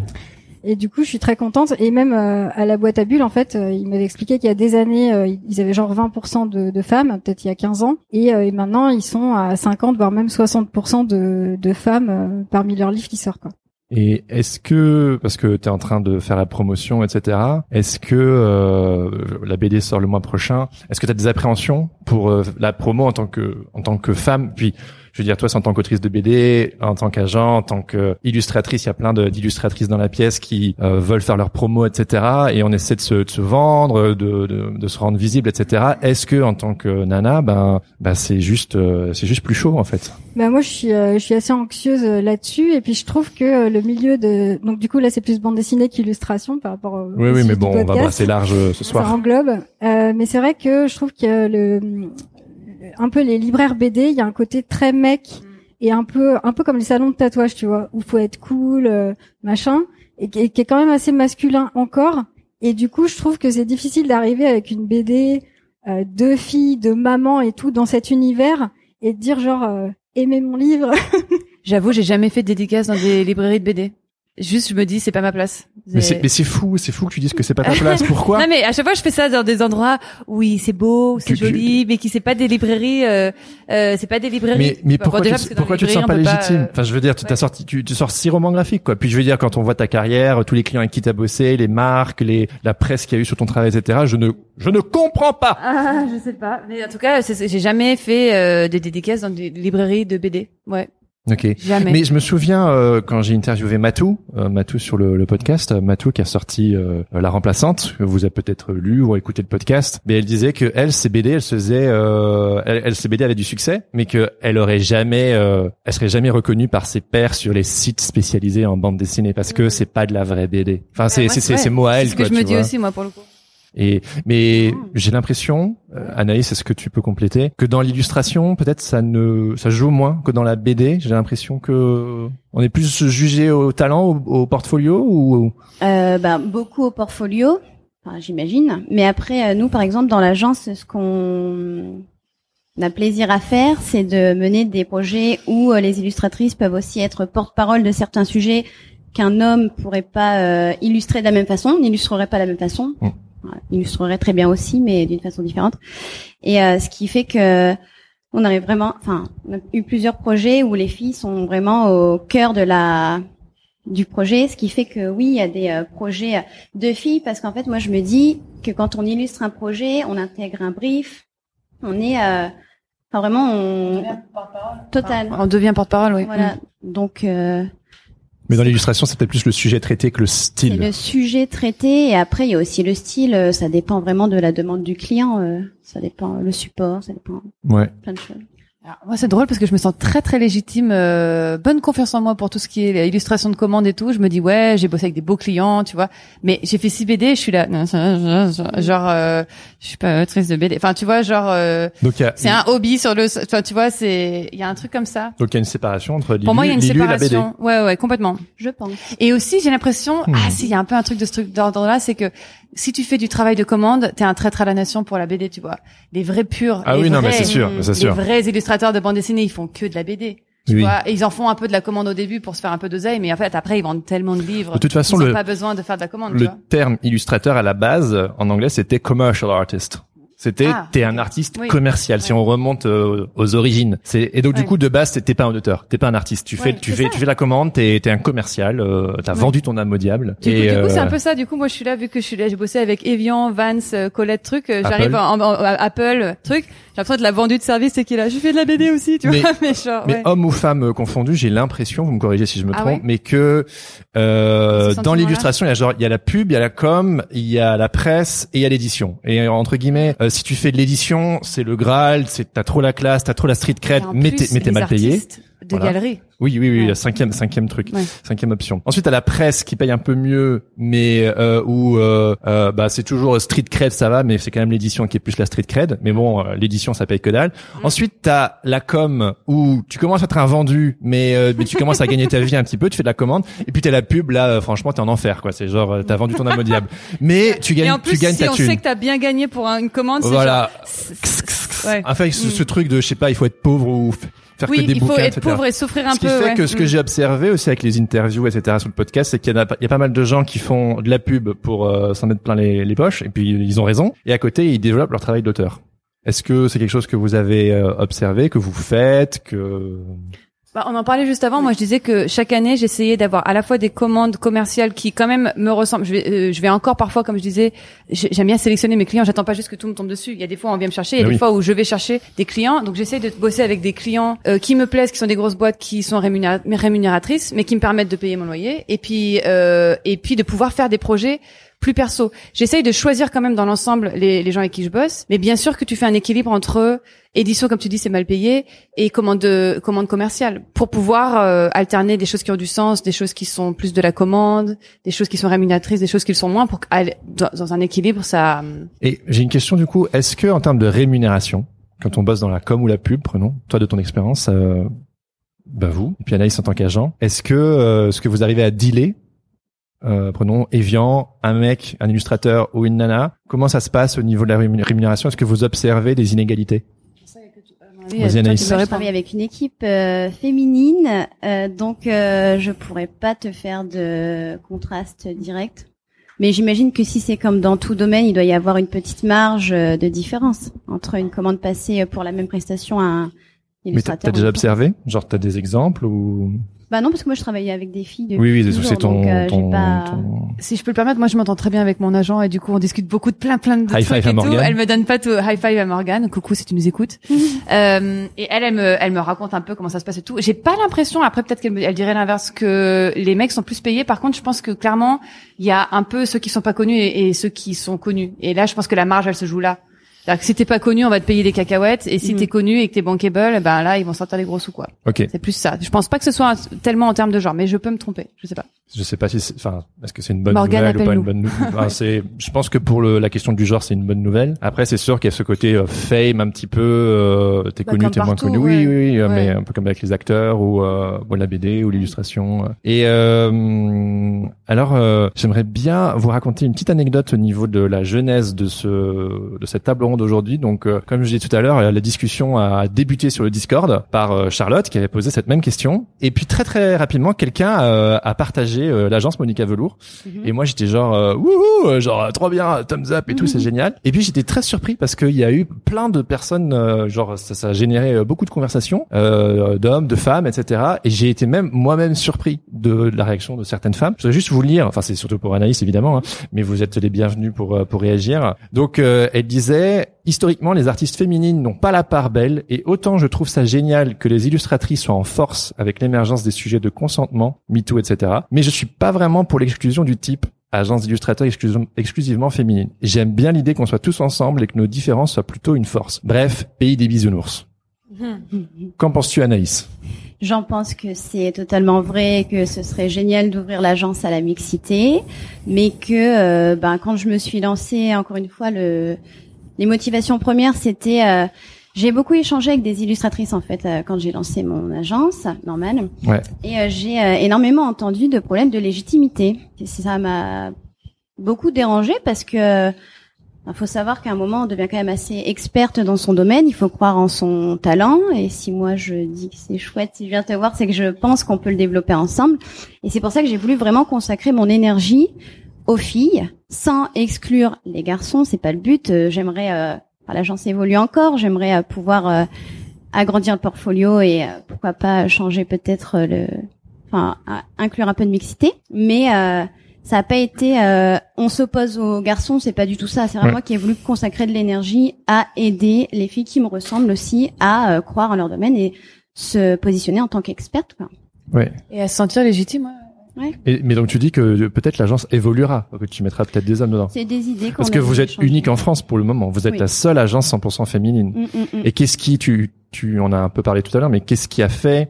Et du coup, je suis très contente. Et même euh, à la boîte à bulles, en fait, euh, ils m'avaient expliqué qu'il y a des années, euh, ils avaient genre 20% de, de femmes, peut-être il y a 15 ans, et, euh, et maintenant ils sont à 50, voire même 60% de, de femmes euh, parmi leurs livres qui sortent. Quoi. Et est-ce que, parce que tu es en train de faire la promotion, etc., est-ce que euh, la BD sort le mois prochain Est-ce que tu as des appréhensions pour euh, la promo en tant que en tant que femme? Puis, je veux dire, toi, c'est en tant qu'autrice de BD, en tant qu'agent, en tant qu'illustratrice, il y a plein d'illustratrices dans la pièce qui euh, veulent faire leur promo, etc. Et on essaie de se, de se vendre, de, de, de se rendre visible, etc. Est-ce que, en tant que nana, ben, ben c'est juste, euh, c'est juste plus chaud, en fait? Bah moi, je suis, euh, je suis assez anxieuse euh, là-dessus, et puis je trouve que euh, le milieu de, donc du coup là, c'est plus bande dessinée qu'illustration par rapport au. Oui, oui, mais bon, on va brasser large ce Ça soir. englobe. Euh, mais c'est vrai que je trouve que le, un peu les libraires BD, il y a un côté très mec et un peu, un peu comme les salons de tatouage, tu vois, où faut être cool, euh, machin, et qui, est quand même assez masculin encore. Et du coup, je trouve que c'est difficile d'arriver avec une BD euh, de filles, de maman et tout dans cet univers et de dire genre euh, aimez mon livre. J'avoue, j'ai jamais fait de dédicace dans des librairies de BD. Juste, je me dis, c'est pas ma place. Mais c'est, mais c'est fou, c'est fou que tu dises que c'est pas ta place. Pourquoi Non mais à chaque fois je fais ça dans des endroits où oui c'est beau, c'est tu- joli, mais qui c'est pas des librairies, euh, euh, c'est pas des librairies. Mais, mais Bon, pourquoi, déjà, tu, pourquoi tu te sens pas légitime euh, Enfin, je veux dire, tu t'as ouais. sorti, tu, tu sors six romans graphiques, quoi. Puis je veux dire, quand on voit ta carrière, tous les clients avec qui t'as bossé, les marques, les, la presse qu'il y a eu sur ton travail, etc. Je ne, je ne comprends pas. Ah, je sais pas. Mais en tout cas, j'ai jamais fait euh, des dédicaces dans des librairies de BD. Ouais, Ok. jamais. Mais je me souviens euh, quand j'ai interviewé Matou, euh, Matou sur le, le podcast, euh, Matou qui a sorti euh, La Remplaçante, que vous avez peut-être lu ou écouté le podcast, mais elle disait que elle, ses BD, elle se faisait, euh, elle, elle, ses BD avaient du succès, mais que elle aurait jamais, euh, elle serait jamais reconnue par ses pairs sur les sites spécialisés en bande dessinée parce que c'est pas de la vraie BD. Enfin, c'est moi, c'est c'est c'est mots à elle, C'est ce que quoi, je me dis vois. aussi moi pour le coup. Et mais j'ai l'impression, euh, Anaïs, est-ce que tu peux compléter, que dans l'illustration, peut-être ça ne, ça joue moins que dans la BD. J'ai l'impression que on est plus jugé au talent, au, au portfolio ou Euh, ben, beaucoup au portfolio, enfin, j'imagine. Mais après, euh, nous, par exemple, dans l'agence, ce qu'on a plaisir à faire, c'est de mener des projets où euh, les illustratrices peuvent aussi être porte-parole de certains sujets qu'un homme pourrait pas euh, illustrer de la même façon, n'illustrerait pas de la même façon. Mm. Illustrerait très bien aussi, mais d'une façon différente. Et euh, ce qui fait que on arrive vraiment, enfin, on a eu plusieurs projets où les filles sont vraiment au cœur de la du projet, ce qui fait que oui, il y a des euh, projets de filles, parce qu'en fait, moi, je me dis que quand on illustre un projet, on intègre un brief, on est, euh, enfin vraiment, on total, On devient porte-parole, oui. voilà. Donc euh, Mais dans l'illustration, c'est peut-être plus le sujet traité que le c'est style. le sujet traité, et après il y a aussi le style. euh, Ça dépend vraiment de la demande du client. euh, ça dépend le support, ça dépend Ouais. plein de choses. Alors, moi, c'est drôle parce que je me sens très très légitime, euh, bonne confiance en moi pour tout ce qui est illustration de commandes et tout. Je me dis ouais, j'ai bossé avec des beaux clients, tu vois. Mais j'ai fait 6 BD, je suis là, genre, euh, je suis pas autrice de BD. Enfin, tu vois, genre, euh, Donc il y a, c'est un hobby sur le, enfin, tu vois, c'est, il y a un truc comme ça. donc il y a une séparation entre Pour moi, il y a une séparation. Ouais, ouais, complètement. Je pense. Et aussi, j'ai l'impression, Hmm. ah si, il y a un peu un truc de ce truc d'ordre-là, c'est que si tu fais du travail de commande, t'es un traître à la nation pour la BD, tu vois. Les vrais purs, Ah les oui, non, mais c'est sûr, c'est les sûr. vrais illustrateurs de bande dessinée, ils font que de la BD. Tu Oui. vois, et ils en font un peu de la commande au début pour se faire un peu d'oseille, mais en fait après ils vendent tellement de livres. De toute façon, ils le- pas besoin de faire de la commande. tu Le vois. terme illustrateur à la base, en anglais, c'était commercial artist. C'était Ah, t'es un artiste Oui. commercial. Si on remonte euh, aux origines, c'est et donc du coup de base t'es- pas un auteur, t'es pas un artiste. Tu fais Ouais, tu c'est fais ça. tu fais la commande, t'es t'es un commercial. Euh, T'as vendu ton âme au diable. Du, coup, et, coup, c'est euh, un peu ça. Du coup, moi, je suis là, vu que je suis là, j'ai bossé avec Evian, Vance, euh, Colette, truc. euh, J'arrive en, en- en- Apple, truc. J'ai l'impression de la vendue de service, c'est qu'il a. Je fais de la BD aussi, tu Mais- vois. Mais genre, Mais ouais. hommes ou femmes euh, confondus, j'ai l'impression, vous me corrigez si je me Ah trompe, ouais mais que euh, dans l'illustration, il y a genre il y a la pub, il y a la com, il y a la presse et il y a l'édition. Et euh, entre guillemets, euh, si tu fais de l'édition, c'est le Graal, c'est t'as trop la classe, t'as trop la street cred, Et mais t'es mal payé. artistes De Voilà. galerie. Oui, oui, oui, Ouais. cinquième, cinquième truc, Ouais. cinquième option. Ensuite, à la presse qui paye un peu mieux, mais euh, où euh, euh, bah c'est toujours street cred, ça va, mais c'est quand même l'édition qui est plus la street cred. Mais bon, euh, l'édition ça paye que dalle. Mm. Ensuite, t'as la com où tu commences à être un vendu, mais euh, mais tu commences à gagner ta vie un petit peu, tu fais de la commande. Et puis t'as la pub là, franchement, t'es en enfer quoi. C'est genre t'as vendu ton âme au diable, mais tu Et gagnes, en plus, tu gagnes si ta on thune. sait que t'as bien gagné pour un- une commande, c'est Voilà. genre- ouais. Enfin, ce, Mm. ce truc de je sais pas, il faut être pauvre ou faire Oui, que des il faut être etc. pauvre et souffrir un Ce qui peu. fait ouais. que ce que Mm. j'ai observé aussi avec les interviews, etc. sur le podcast, c'est qu'il y en a, pas- il y a pas mal de gens qui font de la pub pour euh, s'en mettre plein les, les poches, et puis ils ont raison. Et à côté, ils développent leur travail d'auteur. Est-ce que c'est quelque chose que vous avez euh, observé, que vous faites, que Bah, on en parlait juste avant. Moi, je disais que chaque année, j'essayais d'avoir à la fois des commandes commerciales qui, quand même, me ressemblent. Je vais, euh, je vais encore parfois, comme je disais, j'ai- j'aime bien sélectionner mes clients. J'attends pas juste que tout me tombe dessus. Il y a des fois, on vient me chercher. Il y a Ah des fois où je vais chercher des clients. Donc, j'essaie de bosser avec des clients euh, qui me plaisent, qui sont des grosses boîtes, qui sont rémunéra- rémunératrices, mais qui me permettent de payer mon loyer. Et puis, euh, et puis de pouvoir faire des projets plus perso. J'essaye de choisir quand même dans l'ensemble les, gens avec qui je bosse, mais bien sûr que tu fais un équilibre entre édition, comme tu dis, c'est mal payé, et commande commande commerciale pour pouvoir euh, alterner des choses qui ont du sens, des choses qui sont plus de la commande, des choses qui sont rémunératrices, des choses qui le sont moins, pour qu'aller dans, un équilibre, ça. Et j'ai une question du coup. Est-ce que en termes de rémunération, quand on bosse dans la com ou la pub, prenons toi de ton expérience, euh, bah vous, puis Anaïs en tant qu'agent, est-ce que euh, ce que vous arrivez à dealer, euh, prenons Evian, un mec, un illustrateur ou une nana, comment ça se passe au niveau de la rémun- rémunération? Est-ce que vous observez des inégalités? Oui, toi, tu peux je travaille répondre. avec une équipe euh, féminine, euh, donc euh, je pourrais pas te faire de contraste direct. Mais j'imagine que si c'est comme dans tout domaine, il doit y avoir une petite marge euh, de différence entre une commande passée pour la même prestation à un Mais t'as illustrateur. déjà observé? Genre, t'as des exemples ou Bah non, parce que moi je travaillais avec des filles. Depuis Oui, oui, toujours, c'est ton, donc, euh, j'ai ton, pas... ton- Si je peux le permettre, moi je m'entends très bien avec mon agent et du coup on discute beaucoup de plein plein de High trucs five à et tout. Morgane. Elle me donne pas tout. High five à Morgane. Coucou si tu nous écoutes. euh, et elle, elle me, elle me raconte un peu comment ça se passe et tout. J'ai pas l'impression, après peut-être qu'elle me- elle dirait l'inverse, que les mecs sont plus payés. Par contre, je pense que clairement il y a un peu ceux qui sont pas connus et, et ceux qui sont connus. Et là, je pense que la marge elle se joue là. C'est-à-dire que si t'es pas connu, on va te payer des cacahuètes, et si Mhm. t'es connu et que t'es bankable, ben là ils vont sortir les gros sous quoi. Ok. C'est plus ça. Je pense pas que ce soit un- tellement en termes de genre, mais je peux me tromper. Je sais pas. Je sais pas si, c'est- enfin, est-ce que c'est une bonne nouvelle ou pas une bonne nouvelle. Enfin, c'est, je pense que pour le, la question du genre, c'est une bonne nouvelle. Après, c'est sûr qu'il y a ce côté euh, fame un petit peu, euh, t'es Bah, connu, t'es moins connu. ouais. Oui, oui, oui, euh, mais un peu comme avec les acteurs ou, euh, ou la BD ou l'illustration. Et euh, alors, euh, j'aimerais bien vous raconter une petite anecdote au niveau de la genèse de ce, de cette table ronde aujourd'hui. Donc, euh, comme je disais tout à l'heure, la discussion a débuté sur le Discord par euh, Charlotte qui avait posé cette même question. Et puis très très rapidement, quelqu'un euh, a partagé euh, l'agence Monica Velour. Et moi j'étais genre euh, wouhou, euh, genre trop bien, thumbs up et tout, c'est génial. Et puis j'étais très surpris parce qu'il y a eu plein de personnes, euh, genre ça, ça a généré euh, beaucoup de conversations, euh, d'hommes, de femmes, etc. Et j'ai été même moi-même surpris de, de la réaction de certaines femmes. Je voudrais juste vous lire, enfin c'est surtout pour Anaïs évidemment, hein, mais vous êtes les bienvenus pour pour réagir. Donc euh, elle disait historiquement les artistes féminines n'ont pas la part belle et autant je trouve ça génial que les illustratrices soient en force avec l'émergence des sujets de consentement, MeToo, etc. Mais je suis pas vraiment pour l'exclusion du type agence d'illustrateurs exclusivement, féminine. J'aime bien l'idée qu'on soit tous ensemble et que nos différences soient plutôt une force. Bref, pays des bisounours. Qu'en penses-tu Anaïs? J'en pense que c'est totalement vrai, que ce serait génial d'ouvrir l'agence à la mixité, mais que euh, ben, quand je me suis lancée, encore une fois, le, les motivations premières, c'était... euh, j'ai beaucoup échangé avec des illustratrices en fait euh, quand j'ai lancé mon agence, normal. Ouais. Et euh, j'ai euh, énormément entendu de problèmes de légitimité. Et ça m'a beaucoup dérangé parce que il faut savoir qu'à un moment, on devient quand même assez experte dans son domaine. Il faut croire en son talent. Et si moi je dis que c'est chouette, si je viens te voir, c'est que je pense qu'on peut le développer ensemble. Et c'est pour ça que j'ai voulu vraiment consacrer mon énergie aux filles, sans exclure les garçons. C'est pas le but. Euh, J'aimerais, euh, l'agence évolue encore. J'aimerais euh, pouvoir euh, agrandir le portfolio et euh, pourquoi pas changer peut-être le, enfin inclure un peu de mixité. Mais euh, ça n'a pas été euh, on s'oppose aux garçons, c'est pas du tout ça. C'est vraiment Ouais. moi qui ai voulu consacrer de l'énergie à aider les filles qui me ressemblent aussi à euh, croire en leur domaine et se positionner en tant qu'experte. quoi. Ouais. Et à se sentir légitime. Ouais. Et, mais donc tu dis que euh, peut-être l'agence évoluera, que tu mettras peut-être des hommes dedans. C'est des idées qu'on Parce que vous êtes unique en France pour le moment. Vous êtes Oui. la seule agence 100% féminine. Mm, mm, mm. Et qu'est-ce qui, tu, tu en as un peu parlé tout à l'heure, mais qu'est-ce qui a fait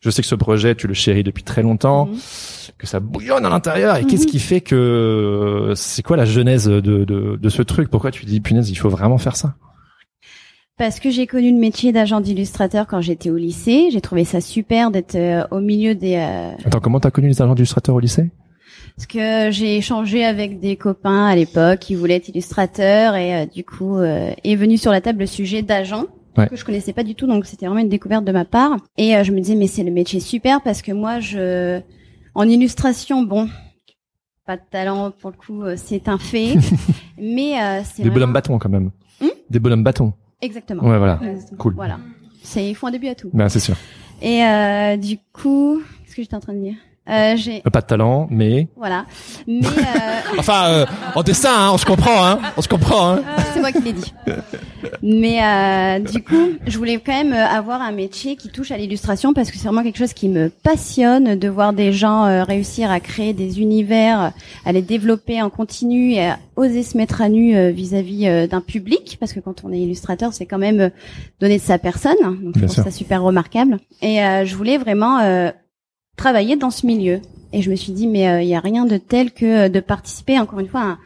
Je sais que ce projet, tu le chéris depuis très longtemps, que ça bouillonne à l'intérieur. Et qu'est-ce qui fait que c'est quoi la genèse de, de, de ce truc? Pourquoi tu dis punaise, il faut vraiment faire ça? Parce que j'ai connu le métier d'agent d'illustrateur quand j'étais au lycée. J'ai trouvé ça super d'être euh, au milieu des. euh, Attends, comment t'as connu les agents d'illustrateurs au lycée? Parce que j'ai échangé avec des copains à l'époque qui voulaient être illustrateurs et euh, du coup euh, est venu sur la table le sujet d'agent Ouais. que je connaissais pas du tout donc c'était vraiment une découverte de ma part et euh, je me disais mais c'est le métier super parce que moi je en illustration bon pas de talent pour le coup c'est un fait mais euh, c'est Des vraiment- bonhommes bâtons quand même. Hmm? Des bonhommes bâtons. Exactement Ouais, voilà. Exactement. Cool. voilà c'est ils font un début à tout Ben c'est sûr. et euh, du coup qu'est-ce que j'étais en train de dire? Euh, j'ai Euh, Pas de talent, mais voilà mais euh, enfin euh, en dessin, hein, on se comprend, hein, on se comprend. Hein. C'est moi qui l'ai dit. Mais euh, du coup, je voulais quand même euh, avoir un métier qui touche à l'illustration parce que c'est vraiment quelque chose qui me passionne de voir des gens euh, réussir à créer des univers, à les développer en continu et à oser se mettre à nu euh, vis-à-vis euh, d'un public parce que quand on est illustrateur, c'est quand même euh, donner de sa personne. Donc je Bien trouve ça super remarquable. Et euh, je voulais vraiment euh, travailler dans ce milieu. Et je me suis dit mais il y a rien de tel que euh, de participer encore une fois à un-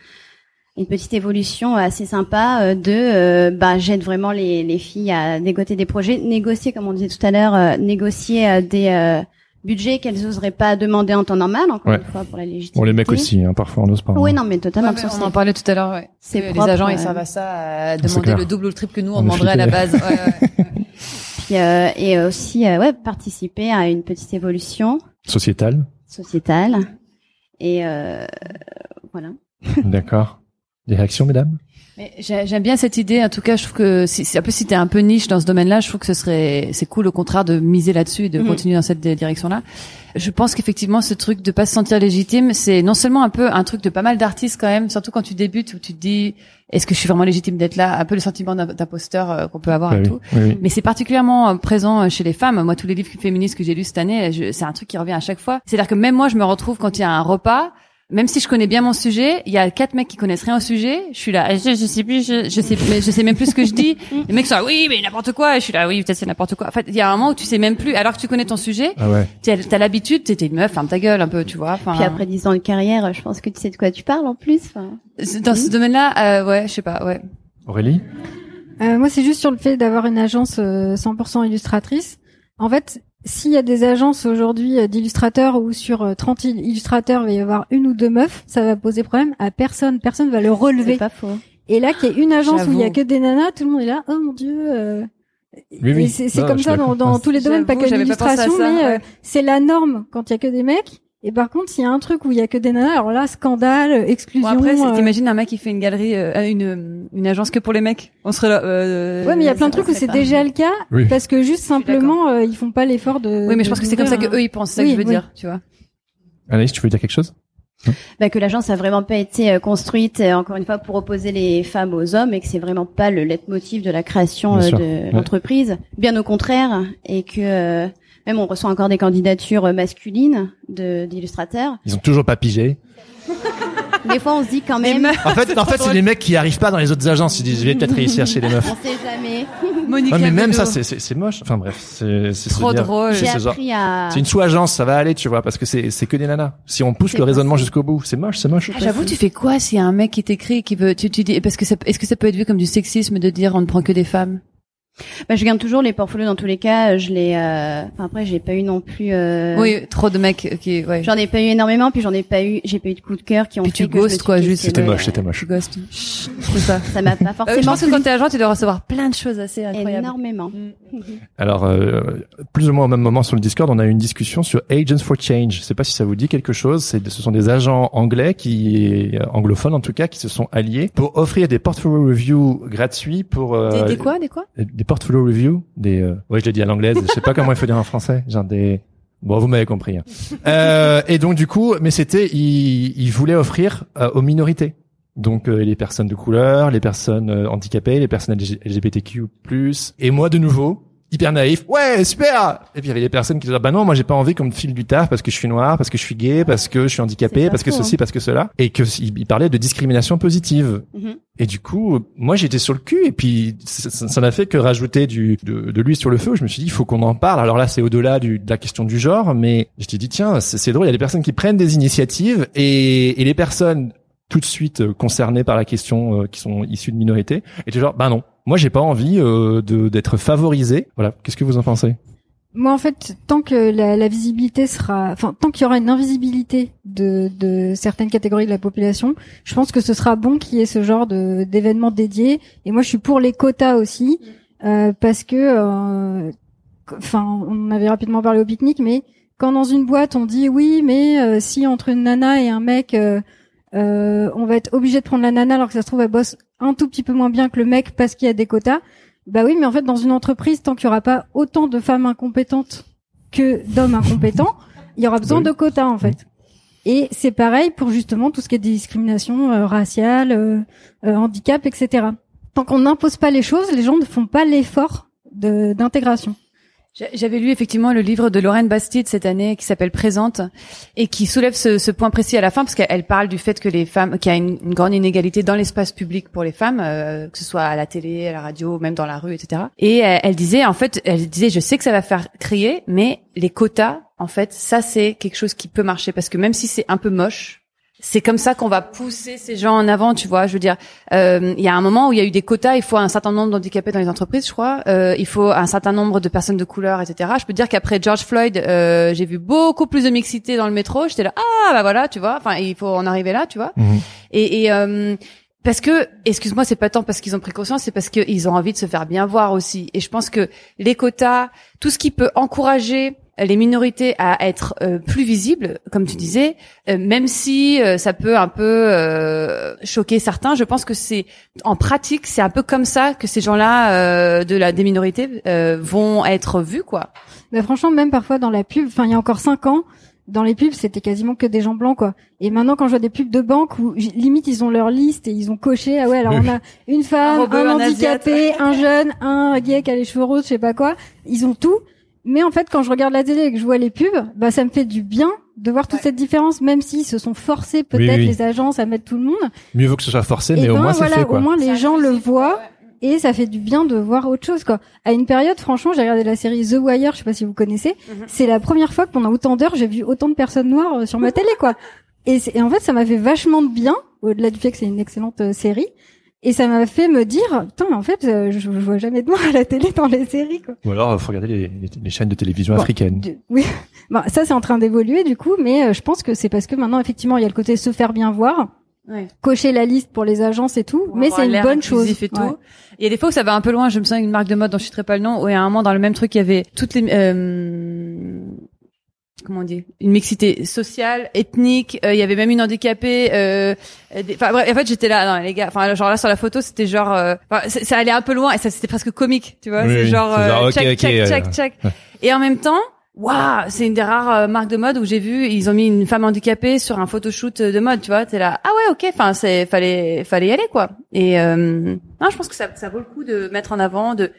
une petite évolution assez sympa euh, de euh, bah j'aide vraiment les, les filles à négocier des projets, négocier comme on disait tout à l'heure, euh, négocier euh, des euh, budgets qu'elles oseraient pas demander en temps normal encore Ouais. une fois pour la légitimité. Bon, les mecs aussi, hein, parfois on n'ose pas. hein. Oui non mais totalement. Ouais, on en parlait tout à l'heure. Ouais. C'est propre, les agents ils servent à ça, à C'est demander le double ou le triple que nous On on demanderait à la base. Ouais, ouais. puis euh, et aussi euh, ouais participer à une petite évolution Sociétal. sociétale et euh, voilà. D'accord. Des réactions, mesdames? J'aime bien cette idée. En tout cas, je trouve que si, si- un peu si t'es un peu niche dans ce domaine-là, je trouve que ce serait c'est cool au contraire de miser là-dessus et de Mhm. continuer dans cette di- direction-là. Je pense qu'effectivement, ce truc de pas se sentir légitime, c'est non seulement un peu un truc de pas mal d'artistes quand même, surtout quand tu débutes où tu te dis est-ce que je suis vraiment légitime d'être là, un peu le sentiment d'im- d'imposteur euh, qu'on peut avoir Bah et oui, tout. oui. Mais c'est particulièrement euh, présent euh, chez les femmes. Moi, tous les livres féministes que j'ai lus cette année, c'est un truc qui revient à chaque fois. C'est-à-dire que même moi, je me retrouve quand il y a un repas, même si je connais bien mon sujet, il y a quatre mecs qui connaissent rien au sujet. Je suis là, je, je sais plus, je, je sais, mais je sais même plus ce que je dis. Les mecs sont là, oui, mais n'importe quoi. Et je suis là, oui, peut-être c'est n'importe quoi. En fait, il y a un moment où tu sais même plus, alors que tu connais ton sujet, Ah ouais. t'as as, l'habitude, t'es une meuf, ferme ta gueule un peu, tu vois. Puis après 10 ans de carrière, je pense que tu sais de quoi tu parles en plus. Dans ce domaine-là, euh, ouais, je sais pas, ouais. Aurélie? Euh, moi, c'est juste sur le fait d'avoir une agence euh, 100% illustratrice. En fait, s'il y a des agences aujourd'hui euh, d'illustrateurs où sur euh, 30 il- illustrateurs, il va y avoir une ou deux meufs, ça va poser problème à personne. Personne va le c'est relever. pas faux. Et là, qu'il y ait une agence où il y a que des nanas, tout le monde est là, oh mon dieu. euh, Oui, oui. C'est comme ça dans, tous les domaines, pas que l'illustration, mais euh, c'est la norme quand il y a que des mecs. Et par contre, s'il y a un truc où il y a que des nanas, alors là, scandale, exclusion. Bon après, euh, t'imagines un mec qui fait une galerie, euh, une une agence que pour les mecs? On serait là. Euh, Ouais, mais il y a plein de trucs où c'est déjà le cas, Oui. parce que juste simplement, euh, ils font pas l'effort de. Oui, mais je pense que c'est comme ça que eux ils pensent. C'est ça que Oui, je veux oui. dire, tu vois. Anaïs, tu veux dire quelque chose? Bah, que l'agence a vraiment pas été euh, construite euh, encore une fois pour opposer les femmes aux hommes et que c'est vraiment pas le leitmotiv de la création euh, de Ouais. l'entreprise. Bien au contraire, et que euh, même on reçoit encore des candidatures euh, masculines de d'illustrateurs. Ils ont toujours pas pigé. Des fois, on se dit quand même, meufs. En fait, en fait, c'est les mecs qui arrivent pas dans les autres agences. Ils disent, je vais peut-être réussir chez les meufs. on sait jamais. Monica Ouais, mais même ça, c'est, c'est, c'est moche. Enfin bref, c'est, Trop drôle. c'est ce à. C'est une sous-agence, ça va aller, tu vois, parce que c'est, c'est que des nanas. Si on pousse le raisonnement jusqu'au bout, c'est moche, c'est moche. Ah, J'avoue, tu fais quoi s'il y a un mec qui t'écrit qui veut, tu, tu dis, parce que ça, est-ce que ça peut être vu comme du sexisme de dire on ne prend que des femmes? Bah, je garde toujours les portfolios dans tous les cas. Je les. euh, Enfin après, j'ai pas eu non plus. euh, Oui, trop de mecs qui, ouais. J'en ai pas eu énormément, puis j'en ai pas eu. J'ai pas eu de coup de cœur qui ont Puis fait tu que suis quoi, juste. C'était moche, c'était moche. Tu ghostes. Chut, C'est ça. Ça m'a pas Euh, forcément. je pense que quand t'es agent, tu dois recevoir plein de choses assez incroyables. énormément. Alors, euh, plus ou moins au même moment sur le Discord, on a eu une discussion sur Agents for Change. Je sais pas si ça vous dit quelque chose. C'est, ce sont des agents anglais qui, euh, anglophones en tout cas, qui se sont alliés pour offrir des portfolio reviews gratuits pour euh, Des, des quoi, des quoi? des portfolio reviews, des, euh, ouais, je l'ai dit à l'anglaise. je sais pas comment il faut dire en français. Genre des, bon, vous m'avez compris. hein. Euh, et donc du coup, mais c'était, ils, ils voulaient offrir euh, aux minorités. Donc euh, les personnes de couleur, les personnes euh, handicapées, les personnes LG- LGBTQ+. Et moi de nouveau, hyper naïf. Ouais, super. Et puis il y avait des personnes qui disaient bah non, moi j'ai pas envie qu'on me file du taf parce que je suis noir, parce que je suis gay, parce que je suis handicapé, parce que ceci, parce que cela, et que il, parlait de discrimination positive. Mhm. Et du coup, moi j'étais sur le cul et puis ça ça- ça n'a fait que rajouter du de, de l'huile sur le feu. Je me suis dit il faut qu'on en parle. Alors là c'est au-delà du- de la question du genre, mais je t'ai dit tiens c'est c'est drôle. Il y a des personnes qui prennent des initiatives et, et les personnes tout de suite euh, concernées par la question euh, qui sont issues de minorités étaient genre bah non moi j'ai pas envie euh, d'être favorisé. Voilà qu'est-ce que vous en pensez? Moi, en fait, tant que la, la visibilité sera, enfin, tant qu'il y aura une invisibilité de, de certaines catégories de la population, je pense que ce sera bon qu'il y ait ce genre d'événements dédiés. Et moi, je suis pour les quotas aussi, euh, parce que, euh, enfin, on avait rapidement parlé au pique-nique, mais quand dans une boîte on dit oui, mais euh, si entre une nana et un mec, euh, on va être obligé de prendre la nana alors que ça se trouve elle bosse un tout petit peu moins bien que le mec parce qu'il y a des quotas. Bah oui, mais en fait, dans une entreprise, tant qu'il y aura pas autant de femmes incompétentes que d'hommes incompétents, il y aura besoin Oui. de quotas en fait. Et c'est pareil pour justement tout ce qui est discrimination euh, raciale, euh, euh, handicap, etc. Tant qu'on n'impose pas les choses, les gens ne font pas l'effort de d'intégration. J'a- J'avais lu effectivement le livre de Lorraine Bastide cette année qui s'appelle Présente et qui soulève ce, ce point précis à la fin parce qu'elle elle parle du fait que les femmes, qu'il y a une, grande inégalité dans l'espace public pour les femmes, euh, que ce soit à la télé, à la radio, même dans la rue, etc. Et elle, elle disait en fait, elle disait je sais que ça va faire crier, mais les quotas, en fait, ça c'est quelque chose qui peut marcher parce que même si c'est un peu moche. C'est comme ça qu'on va pousser ces gens en avant, tu vois. Je veux dire, euh, il y a un moment où il y a eu des quotas. Il faut un certain nombre d'handicapés dans les entreprises, je crois. Euh, il faut un certain nombre de personnes de couleur, etc. Je peux te dire qu'après George Floyd, euh, j'ai vu beaucoup plus de mixité dans le métro. J'étais là, ah bah voilà, tu vois. Enfin, il faut en arriver là, tu vois. Mhm. Et, et, euh, parce que, excuse-moi, c'est pas tant parce qu'ils ont pris conscience, c'est parce qu'ils ont envie de se faire bien voir aussi. Et je pense que les quotas, tout ce qui peut encourager les minorités à être euh, plus visibles, comme tu disais, euh, même si euh, ça peut un peu choquer certains, je pense que c'est en pratique, c'est un peu comme ça que ces gens-là de la des minorités vont être vus, quoi. Mais franchement, même parfois dans la pub, enfin il y a encore cinq ans, dans les pubs, c'était quasiment que des gens blancs, quoi. Et maintenant, quand je vois des pubs de banque où limite ils ont leur liste et ils ont coché, ah ouais, alors on a une femme, un, handicapé, un jeune, un gay qui a les cheveux roses, je sais pas quoi, ils ont tout. Mais en fait, quand je regarde la télé et que je vois les pubs, bah ça me fait du bien de voir toute cette différence, même s'ils se sont forcés peut-être les agences à mettre tout le monde. Mieux vaut que ce soit forcé, mais au ben, moins voilà, c'est fait quoi. Au moins les gens le voient et ça fait du bien de voir autre chose quoi. À une période, franchement, j'ai regardé la série The Wire, je sais pas si vous connaissez. Mhm. C'est la première fois que pendant autant d'heures, j'ai vu autant de personnes noires euh, sur ma télé quoi. Et, et en fait, ça m'a fait vachement de bien, au-delà du fait que c'est une excellente euh, série. Et ça m'a fait me dire, putain, mais en fait, euh, je, je, vois jamais de moi à la télé dans les séries, quoi. Ou alors, faut regarder les, les, chaînes de télévision africaines. oui, bon, ça c'est en train d'évoluer du coup, mais euh, je pense que c'est parce que maintenant, effectivement, il y a le côté se faire bien voir, ouais. cocher la liste pour les agences et tout, mais c'est une bonne chose. Et tout. Il y a des fois où ça va un peu loin. Je me souviens d'une marque de mode dont je citerai pas le nom, où il y a un moment dans le même truc, il y avait toutes les euh, comment dit une mixité sociale, ethnique. Euh, il y avait même une handicapée. Euh, enfin bref, en fait j'étais là, non les gars. Enfin genre là sur la photo c'était genre, euh, ça allait un peu loin et ça c'était presque comique, tu vois. c'est genre, genre check, check, check, check, Et en même temps, waouh, c'est une des rares marques de mode où j'ai vu ils ont mis une femme handicapée sur un photoshoot de mode, tu vois. T'es là, ah ouais, ok. Enfin c'est fallait fallait y aller quoi. Et non, je pense que ça ça vaut le coup de mettre en avant de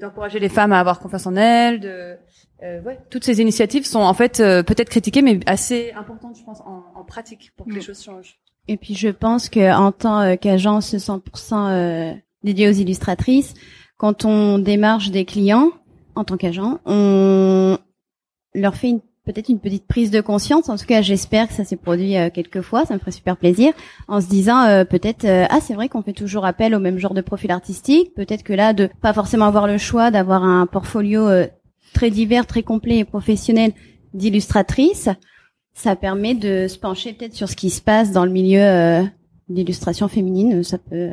d'encourager les femmes à avoir confiance en elles, de euh, ouais, toutes ces initiatives sont en fait euh, peut-être critiquées, mais assez importantes, je pense, en, en pratique pour que les mm. choses changent. Et puis je pense que en tant euh, qu'agence 100% euh, dédiée aux illustratrices, quand on démarche des clients en tant qu'agent, on leur fait peut-être une petite prise de conscience. En tout cas, j'espère que ça s'est produit euh, quelques fois. Ça me ferait super plaisir. En se disant peut-être ah c'est vrai qu'on fait toujours appel au même genre de profil artistique. Peut-être que là de pas forcément avoir le choix d'avoir un portfolio très divers, très complet et professionnel d'illustratrice, ça permet de se pencher peut-être sur ce qui se passe dans le milieu euh, d'illustration féminine. Ça peut,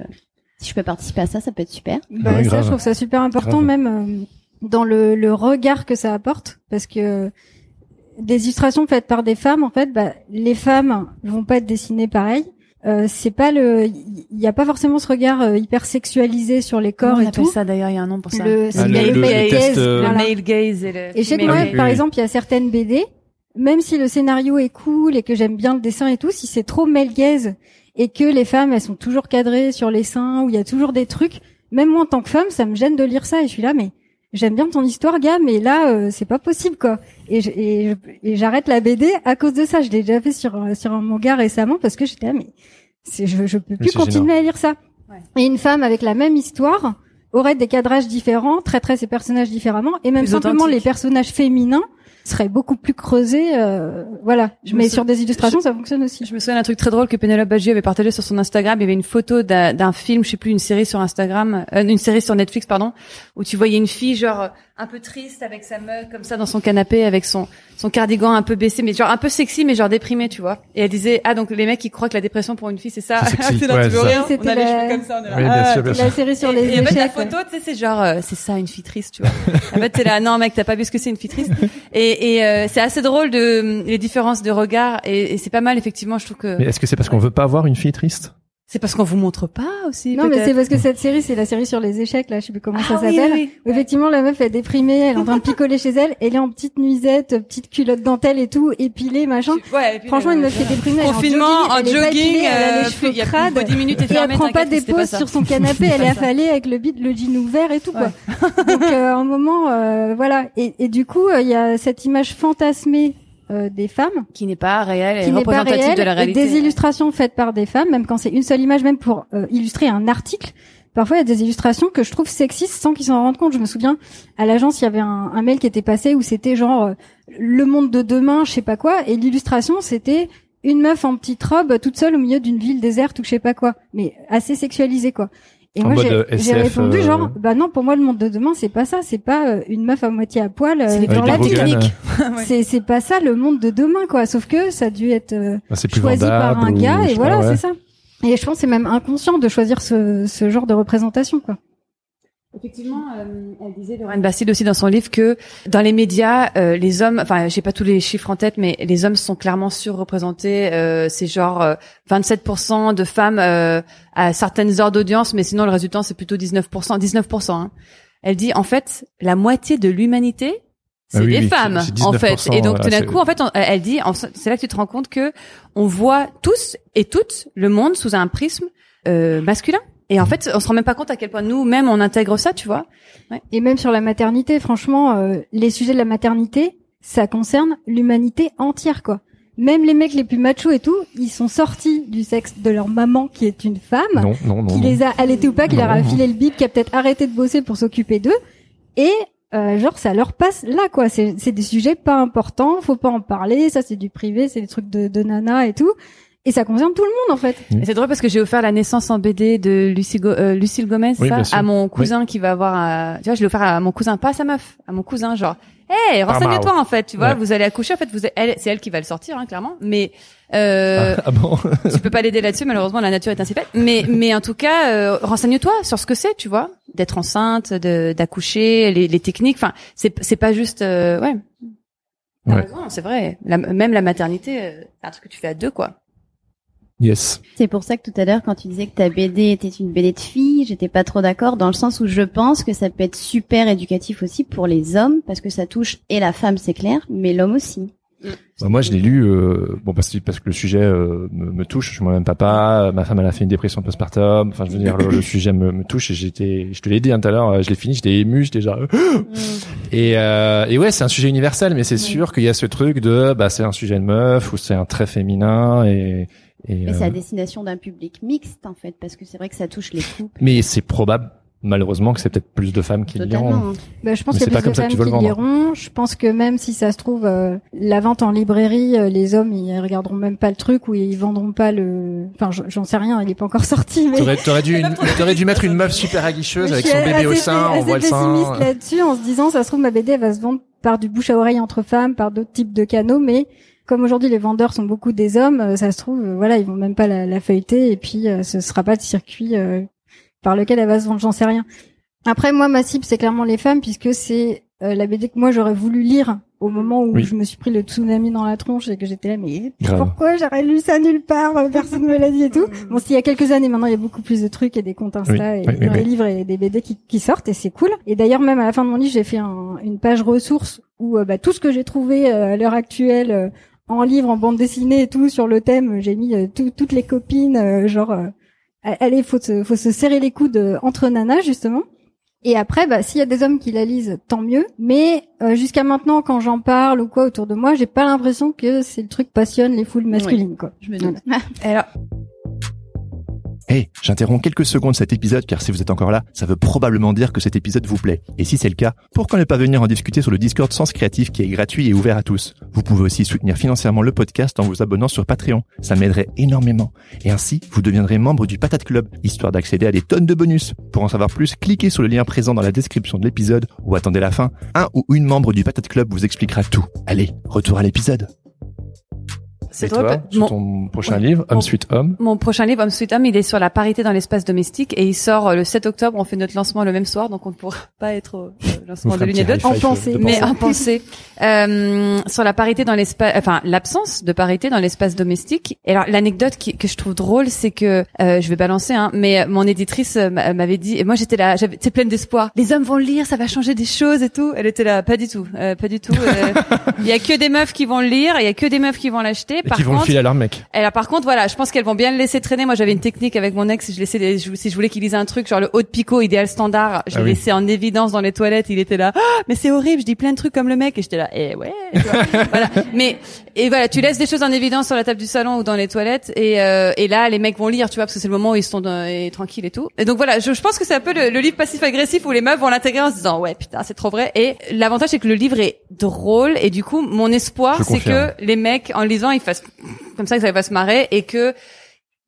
si je peux participer à ça, ça peut être super. Bah, ça, je trouve ça super important, même euh, dans le, le, regard que ça apporte, parce que des illustrations faites par des femmes, en fait, bah, les femmes vont pas être dessinées pareil. Euh, c'est pas le il y a pas forcément ce regard euh, hyper sexualisé sur les corps on et tout. ça d'ailleurs il y a un nom pour ça. Le, ah, le, le, male gaze, euh, le male gaze et le et chez moi par exemple il y a certaines BD même si le scénario est cool et que j'aime bien le dessin et tout si c'est trop male gaze et que les femmes elles sont toujours cadrées sur les seins où il y a toujours des trucs même moi en tant que femme ça me gêne de lire ça et je suis là mais j'aime bien ton histoire, gars, mais là, euh, c'est pas possible, quoi. Et, et, j'arrête la BD à cause de ça. Je l'ai déjà fait sur sur un manga récemment parce que j'étais là, mais c'est je, je peux plus continuer à lire ça. Ouais. Et une femme avec la même histoire aurait des cadrages différents, traiterait ses personnages différemment, et même simplement les personnages féminins serait beaucoup plus creusé. Euh, voilà. Je Mais sur des illustrations, ça fonctionne aussi. Je me souviens d'un truc très drôle que Penelope Baggio avait partagé sur son Instagram. Il y avait une photo d'un film, je sais plus, une série sur Instagram, euh, une série sur Netflix, pardon, où tu voyais une fille genre un peu triste avec sa meuf comme ça dans son canapé avec son son cardigan un peu baissé mais genre un peu sexy mais genre déprimé tu vois. Et elle disait ah donc les mecs ils croient que la dépression pour une fille c'est ça. C'est là tu veux rien on a les cheveux comme ça on est là, la série sur les et, et en fait la photo tu sais c'est genre euh, c'est ça une fille triste tu vois. En fait t'es là non mec t'as pas vu ce que c'est une fille triste. Et, et euh, c'est assez drôle de les différences de regard et, et c'est pas mal effectivement je trouve que mais est-ce que c'est parce qu'on veut pas voir une fille triste? C'est parce qu'on vous montre pas aussi. Non, mais c'est parce que cette série, c'est la série sur les échecs, là, je sais plus comment ça ah s'appelle. Oui, Effectivement, la meuf est déprimée, elle est en train de picoler chez elle, elle est en petite nuisette, petite culotte dentelle et tout, épilée, machin. Ouais, Franchement, une meuf qui est déprimée, Confinement, en jogging, en jogging, elle a les euh, cheveux crades, minutes et, elle prend pas des poses sur son canapé, elle est affalée avec le bide, le jean ouvert et tout, quoi. Donc, euh, un moment, euh, voilà. Et, et du coup, il y a cette image fantasmée euh, des femmes qui n'est pas réelle et représentative de la réalité. Des illustrations faites par des femmes, même quand c'est une seule image, même pour euh, illustrer un article. Parfois, il y a des illustrations que je trouve sexistes sans qu'ils s'en rendent compte. Je me souviens, à l'agence, il y avait un, un, mail qui était passé où c'était genre euh, le monde de demain, je sais pas quoi, et l'illustration c'était une meuf en petite robe toute seule au milieu d'une ville déserte ou je sais pas quoi, mais assez sexualisée quoi. Et moi, j'ai répondu euh, genre, bah non, pour moi, le monde de demain, c'est pas ça. C'est pas euh, une meuf à moitié à poil euh, dans la technique. c'est c'est pas ça le monde de demain, quoi. Sauf que ça a dû être bah, choisi par un gars, et voilà, c'est ça. Et je pense que c'est même inconscient de choisir ce, ce genre de représentation, quoi. Effectivement, euh, elle disait Lorraine Bastide aussi dans son livre que dans les médias, euh, les hommes, enfin, j'ai pas tous les chiffres en tête, mais les hommes sont clairement surreprésentés. Euh, c'est genre euh, 27% de femmes euh, à certaines heures d'audience, mais sinon le résultat c'est plutôt 19%. 19%. Hein. Elle dit en fait la moitié de l'humanité c'est Ah oui, des oui, femmes c'est en fait. 19%, Et donc voilà, tout d'un c'est- coup, en fait, on- elle dit, en- c'est là que tu te rends compte que on voit tous et toutes le monde sous un prisme euh, masculin. Et en fait, on se rend même pas compte à quel point nous, même, on intègre ça, tu vois. Et même sur la maternité, franchement, euh, les sujets de la maternité, ça concerne l'humanité entière, quoi. Même les mecs les plus machos et tout, ils sont sortis du sexe de leur maman qui est une femme, Non, non, non. qui non. les a allaités ou pas, qui leur a Non. filé le bip, qui a peut-être arrêté de bosser pour s'occuper d'eux. Et euh, genre ça leur passe là quoi. C'est c'est des sujets pas importants, faut pas en parler. Ça c'est du privé, c'est des trucs de, de nana et tout. Et ça concerne tout le monde en fait. C'est drôle parce que j'ai offert la naissance en BD de Lucie Go- euh, Lucille Gomez, Oui, ça, à mon cousin qui va avoir, un- tu vois, je l'ai offert à mon cousin, pas à sa meuf, à mon cousin, genre, hey, renseigne-toi en fait, tu vois, Ouais. vous allez accoucher, en fait, vous, elle, c'est elle qui va le sortir, hein, clairement, mais euh, Ah, ah bon tu peux pas l'aider là-dessus, malheureusement, la nature est ainsi faite. Mais, mais en tout cas, euh, renseigne-toi sur ce que c'est, tu vois, d'être enceinte, de, d'accoucher, les, les techniques. Enfin, c'est, c'est pas juste, euh, ouais. Ouais. c'est vrai. La- même la maternité, euh, c'est un truc que tu fais à deux, quoi. Yes. C'est pour ça que tout à l'heure, quand tu disais que ta BD était une BD de filles, j'étais pas trop d'accord dans le sens où je pense que ça peut être super éducatif aussi pour les hommes parce que ça touche et la femme, c'est clair, mais l'homme aussi. Bah, moi, je l'ai lu, euh, bon, parce, que- parce que le sujet euh, me, me touche. Je suis moi-même papa. Ma femme, elle a fait une dépression postpartum. Enfin, je veux dire, le, le sujet me, me touche. Et j'étais, je te l'ai dit hein, tout à l'heure, euh, je l'ai fini, j'étais ému, j'étais genre. et, euh, et ouais, c'est un sujet universel, mais c'est sûr qu'il y a ce truc de, bah, c'est un sujet de meuf ou c'est un trait féminin et. Et, Et c'est euh, à destination d'un public mixte en fait parce que c'est vrai que ça touche les couples. mais c'est probable, malheureusement, que c'est peut-être plus de femmes qui le diront. Totalement. Bah, je pense Mais qu'il y c'est pas a plus comme de ça que femmes tu veux qui le vendre. liront. Je pense que même si ça se trouve, euh, la vente en librairie, euh, les hommes ils regarderont même pas le truc ou ils vendront pas le. Enfin, j'en- sais rien, il est pas encore sorti. Mais T'aurais, t'aurais dû, une- t'aurais dû mettre une meuf super aguicheuse Mais avec son bébé au sein, on voit le sein. pessimiste là-dessus en se disant ça se trouve ma BD elle va se vendre par du bouche à oreille entre femmes, par d'autres types de canaux, mais comme aujourd'hui les vendeurs sont beaucoup des hommes, euh, ça se trouve euh, voilà ils vont même pas la, la feuilleter et puis euh, ce sera pas de circuit euh, par lequel elle va se vendre, j'en sais rien. Après moi ma cible c'est clairement les femmes puisque c'est euh, la BD que moi j'aurais voulu lire au moment où Oui. je me suis pris le tsunami dans la tronche et que j'étais là mais Grave. pourquoi j'aurais lu ça nulle part personne me l'a dit et tout bon s'il y a quelques années maintenant il y a beaucoup plus de trucs et des comptes Insta Oui, et oui, oui, des oui. livres et des BD qui, qui sortent et c'est cool et d'ailleurs même à la fin de mon livre j'ai fait un- une page ressources où euh, bah, tout ce que j'ai trouvé euh, à l'heure actuelle euh, en livre en bande dessinée et tout sur le thème j'ai mis euh, tout- toutes les copines euh, genre euh, allez faut se faut se serrer les coudes euh, entre nanas justement et après, bah, s'il y a des hommes qui la lisent, tant mieux. Mais euh, jusqu'à maintenant, quand j'en parle ou quoi autour de moi, j'ai pas l'impression que c'est le truc passionne les foules masculines, quoi. Je me doute. Alors, Hey, j'interromps quelques secondes cet épisode car si vous êtes encore là, ça veut probablement dire que cet épisode vous plaît. Et si c'est le cas, pourquoi ne pas venir en discuter sur le Discord Sens Créatif qui est gratuit et ouvert à tous? Vous pouvez aussi soutenir financièrement le podcast en vous abonnant sur Patreon. Ça m'aiderait énormément. Et ainsi, vous deviendrez membre du Patate Club, histoire d'accéder à des tonnes de bonus. Pour en savoir plus, cliquez sur le lien présent dans la description de l'épisode ou attendez la fin. Un ou une membre du Patate Club vous expliquera tout. Allez, retour à l'épisode. C'est Et toi, sur mon- ton prochain Ouais. livre, Mon- Homme Suite Homme? Mon prochain livre, Homme Sweet Homme, il est sur la parité dans l'espace domestique et il sort euh, le 7 octobre. On fait notre lancement le même soir, donc on ne pourra pas être au euh, lancement de l'une et d'autre. five En pensée. Mais en pensée, euh, sur la parité dans l'espace, enfin l'absence de parité dans l'espace domestique. Et alors l'anecdote qui- que je trouve drôle, c'est que euh, je vais balancer, hein, mais mon éditrice euh, m'a- m'avait dit, et moi j'étais là, j'avais, c'est pleine d'espoir. Les hommes vont le lire, ça va changer des choses et tout. Elle était là, pas du tout, euh, pas du tout. euh, Il y a que des meufs qui vont le lire, il y a que des meufs qui vont l'acheter. Et Par qui vont le contre, filer à leur mec. et alors par contre voilà, je pense qu'elles vont bien le laisser traîner. Moi j'avais une technique avec mon ex, je laissais si je voulais qu'il lise un truc genre le haut de picot idéal standard, je Ah le oui. laissais en évidence dans les toilettes, il était là Ah, mais c'est horrible, je dis plein de trucs comme le mec et j'étais là eh ouais. voilà. Mais et voilà, tu laisses des choses en évidence sur la table du salon ou dans les toilettes et euh, et là les mecs vont lire, tu vois parce que c'est le moment où ils sont dans- et tranquilles et tout. Et donc voilà, je, je pense que c'est un peu le, le livre passif agressif où les meufs vont l'intégrer en se disant ouais putain, c'est trop vrai et l'avantage c'est que le livre est drôle et du coup mon espoir c'est que les mecs en lisant ils fassent comme ça que ça va se marrer et que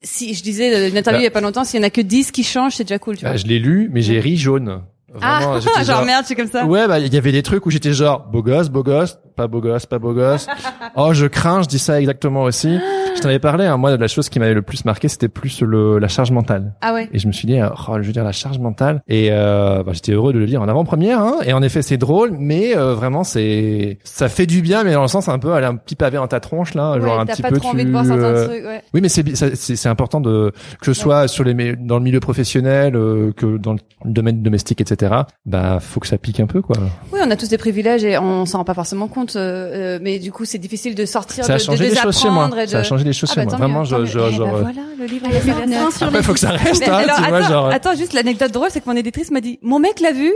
si je disais euh, une interview Bah. il y a pas longtemps s'il y en a que 10 qui changent c'est déjà cool tu vois Bah, je l'ai lu, mais j'ai ri jaune. Vraiment, ah j'étais genre, merde suis comme ça Ouais, bah il y avait des trucs où j'étais genre beau gosse, beau gosse, pas beau gosse, pas beau gosse. oh, je crains, je dis ça exactement aussi. Je t'en avais parlé, hein, moi, la chose qui m'avait le plus marqué, c'était plus le, la charge mentale. Ah ouais. Et je me suis dit, euh, oh, je veux dire la charge mentale. Et euh, bah, j'étais heureux de le lire en avant-première. Hein. Et en effet, c'est drôle, mais euh, vraiment, c'est ça fait du bien, mais dans le sens un peu, aller un petit pavé dans ta tronche là, genre un petit pas peu. trop tu, envie de voir certains euh, trucs, ouais. Oui, mais c'est c'est important de que ce soit sur les dans le milieu professionnel, euh, que dans le domaine domestique, etc. Bah, faut que ça pique un peu, quoi. Oui, on a tous des privilèges et on s'en rend pas forcément compte. Euh, euh, mais du coup, c'est difficile de sortir, Ça a de, changé de des choses chez moi. de... Ça a changé des choses Ah chez bah, moi. tant Vraiment, mieux, je, je. Eh genre, ben euh, voilà, le livre. Il y a il est pas fait de la- fin sur Après, les faut que ça reste, Mais hein, alors, tu vois, attends, genre. attends, juste l'anecdote drôle, c'est que mon éditrice m'a dit, mon mec l'a vu,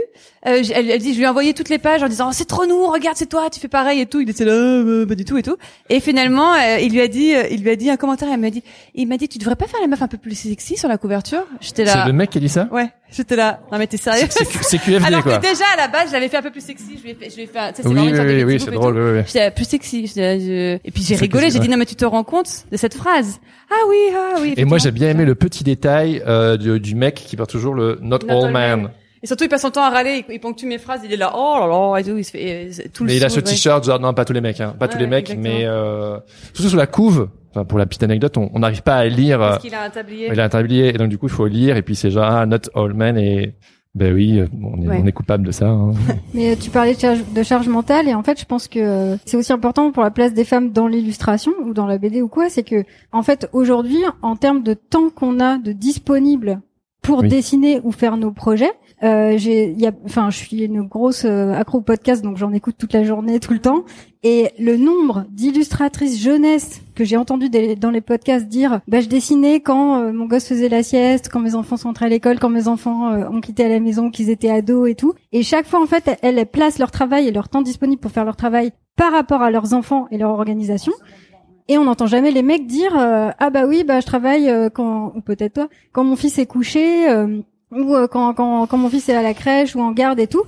euh, elle, elle dit, je lui ai envoyé toutes les pages en disant, oh, c'est trop nous, regarde, c'est toi, tu fais pareil et tout. Il était là, euh, pas du tout et tout. Et finalement, euh, il lui a dit, il lui a dit un commentaire, elle m'a dit, il m'a dit, tu devrais pas faire la meuf un peu plus sexy sur la couverture? J'étais C'est là, le mec qui a dit ça? Ouais, j'étais là, non mais t'es sérieux? C'est c'est QFD, Alors quoi. que déjà à la base, je l'avais fait un peu plus sexy, je lui ai fait, je lui ai fait, c'est Oui, vraiment oui, c'est drôle, tout. J'étais là, plus sexy. je- Et puis j'ai rigolé, j'ai dit non mais tu te rends compte de cette phrase? Ah oui, ah oui. Et moi, j'ai bien aimé le petit détail euh, du, du mec qui part toujours le not, Not all all man. man. Et surtout, il passe son temps à râler, il, il ponctue mes phrases, il est là, oh là là, et tout, il se fait euh, c'est tout le Mais il a ce t-shirt, genre non, pas tous les mecs, hein, pas tous les mecs, exactement. mais euh, surtout sur la couve. Enfin, pour la petite anecdote, on n'arrive pas à lire. euh, Parce qu'il a un tablier. il a un tablier et donc du coup, il faut lire et puis c'est genre ah, not all men et ben oui, euh, on est, Ouais. on est coupable de ça. hein. Mais tu parlais de charge, de charge mentale et en fait je pense que euh, c'est aussi important pour la place des femmes dans l'illustration ou dans la BD ou quoi, c'est que en fait aujourd'hui en termes de temps qu'on a de disponible pour Oui. dessiner ou faire nos projets, euh, j'ai, il y a, enfin je suis une grosse euh, accro au podcast donc j'en écoute toute la journée, tout le temps et le nombre d'illustratrices jeunesse que j'ai entendu des- dans les podcasts dire bah je dessinais quand euh, mon gosse faisait la sieste, quand mes enfants sont entrés à l'école, quand mes enfants euh, ont quitté la maison, qu'ils étaient ados et tout. Et chaque fois en fait elles, elles placent leur travail et leur temps disponible pour faire leur travail par rapport à leurs enfants et leur organisation. Et on n'entend jamais les mecs dire euh, ah bah oui bah je travaille euh, quand ou peut-être toi quand mon fils est couché euh, ou euh, quand, quand quand mon fils est à la crèche ou en garde et tout.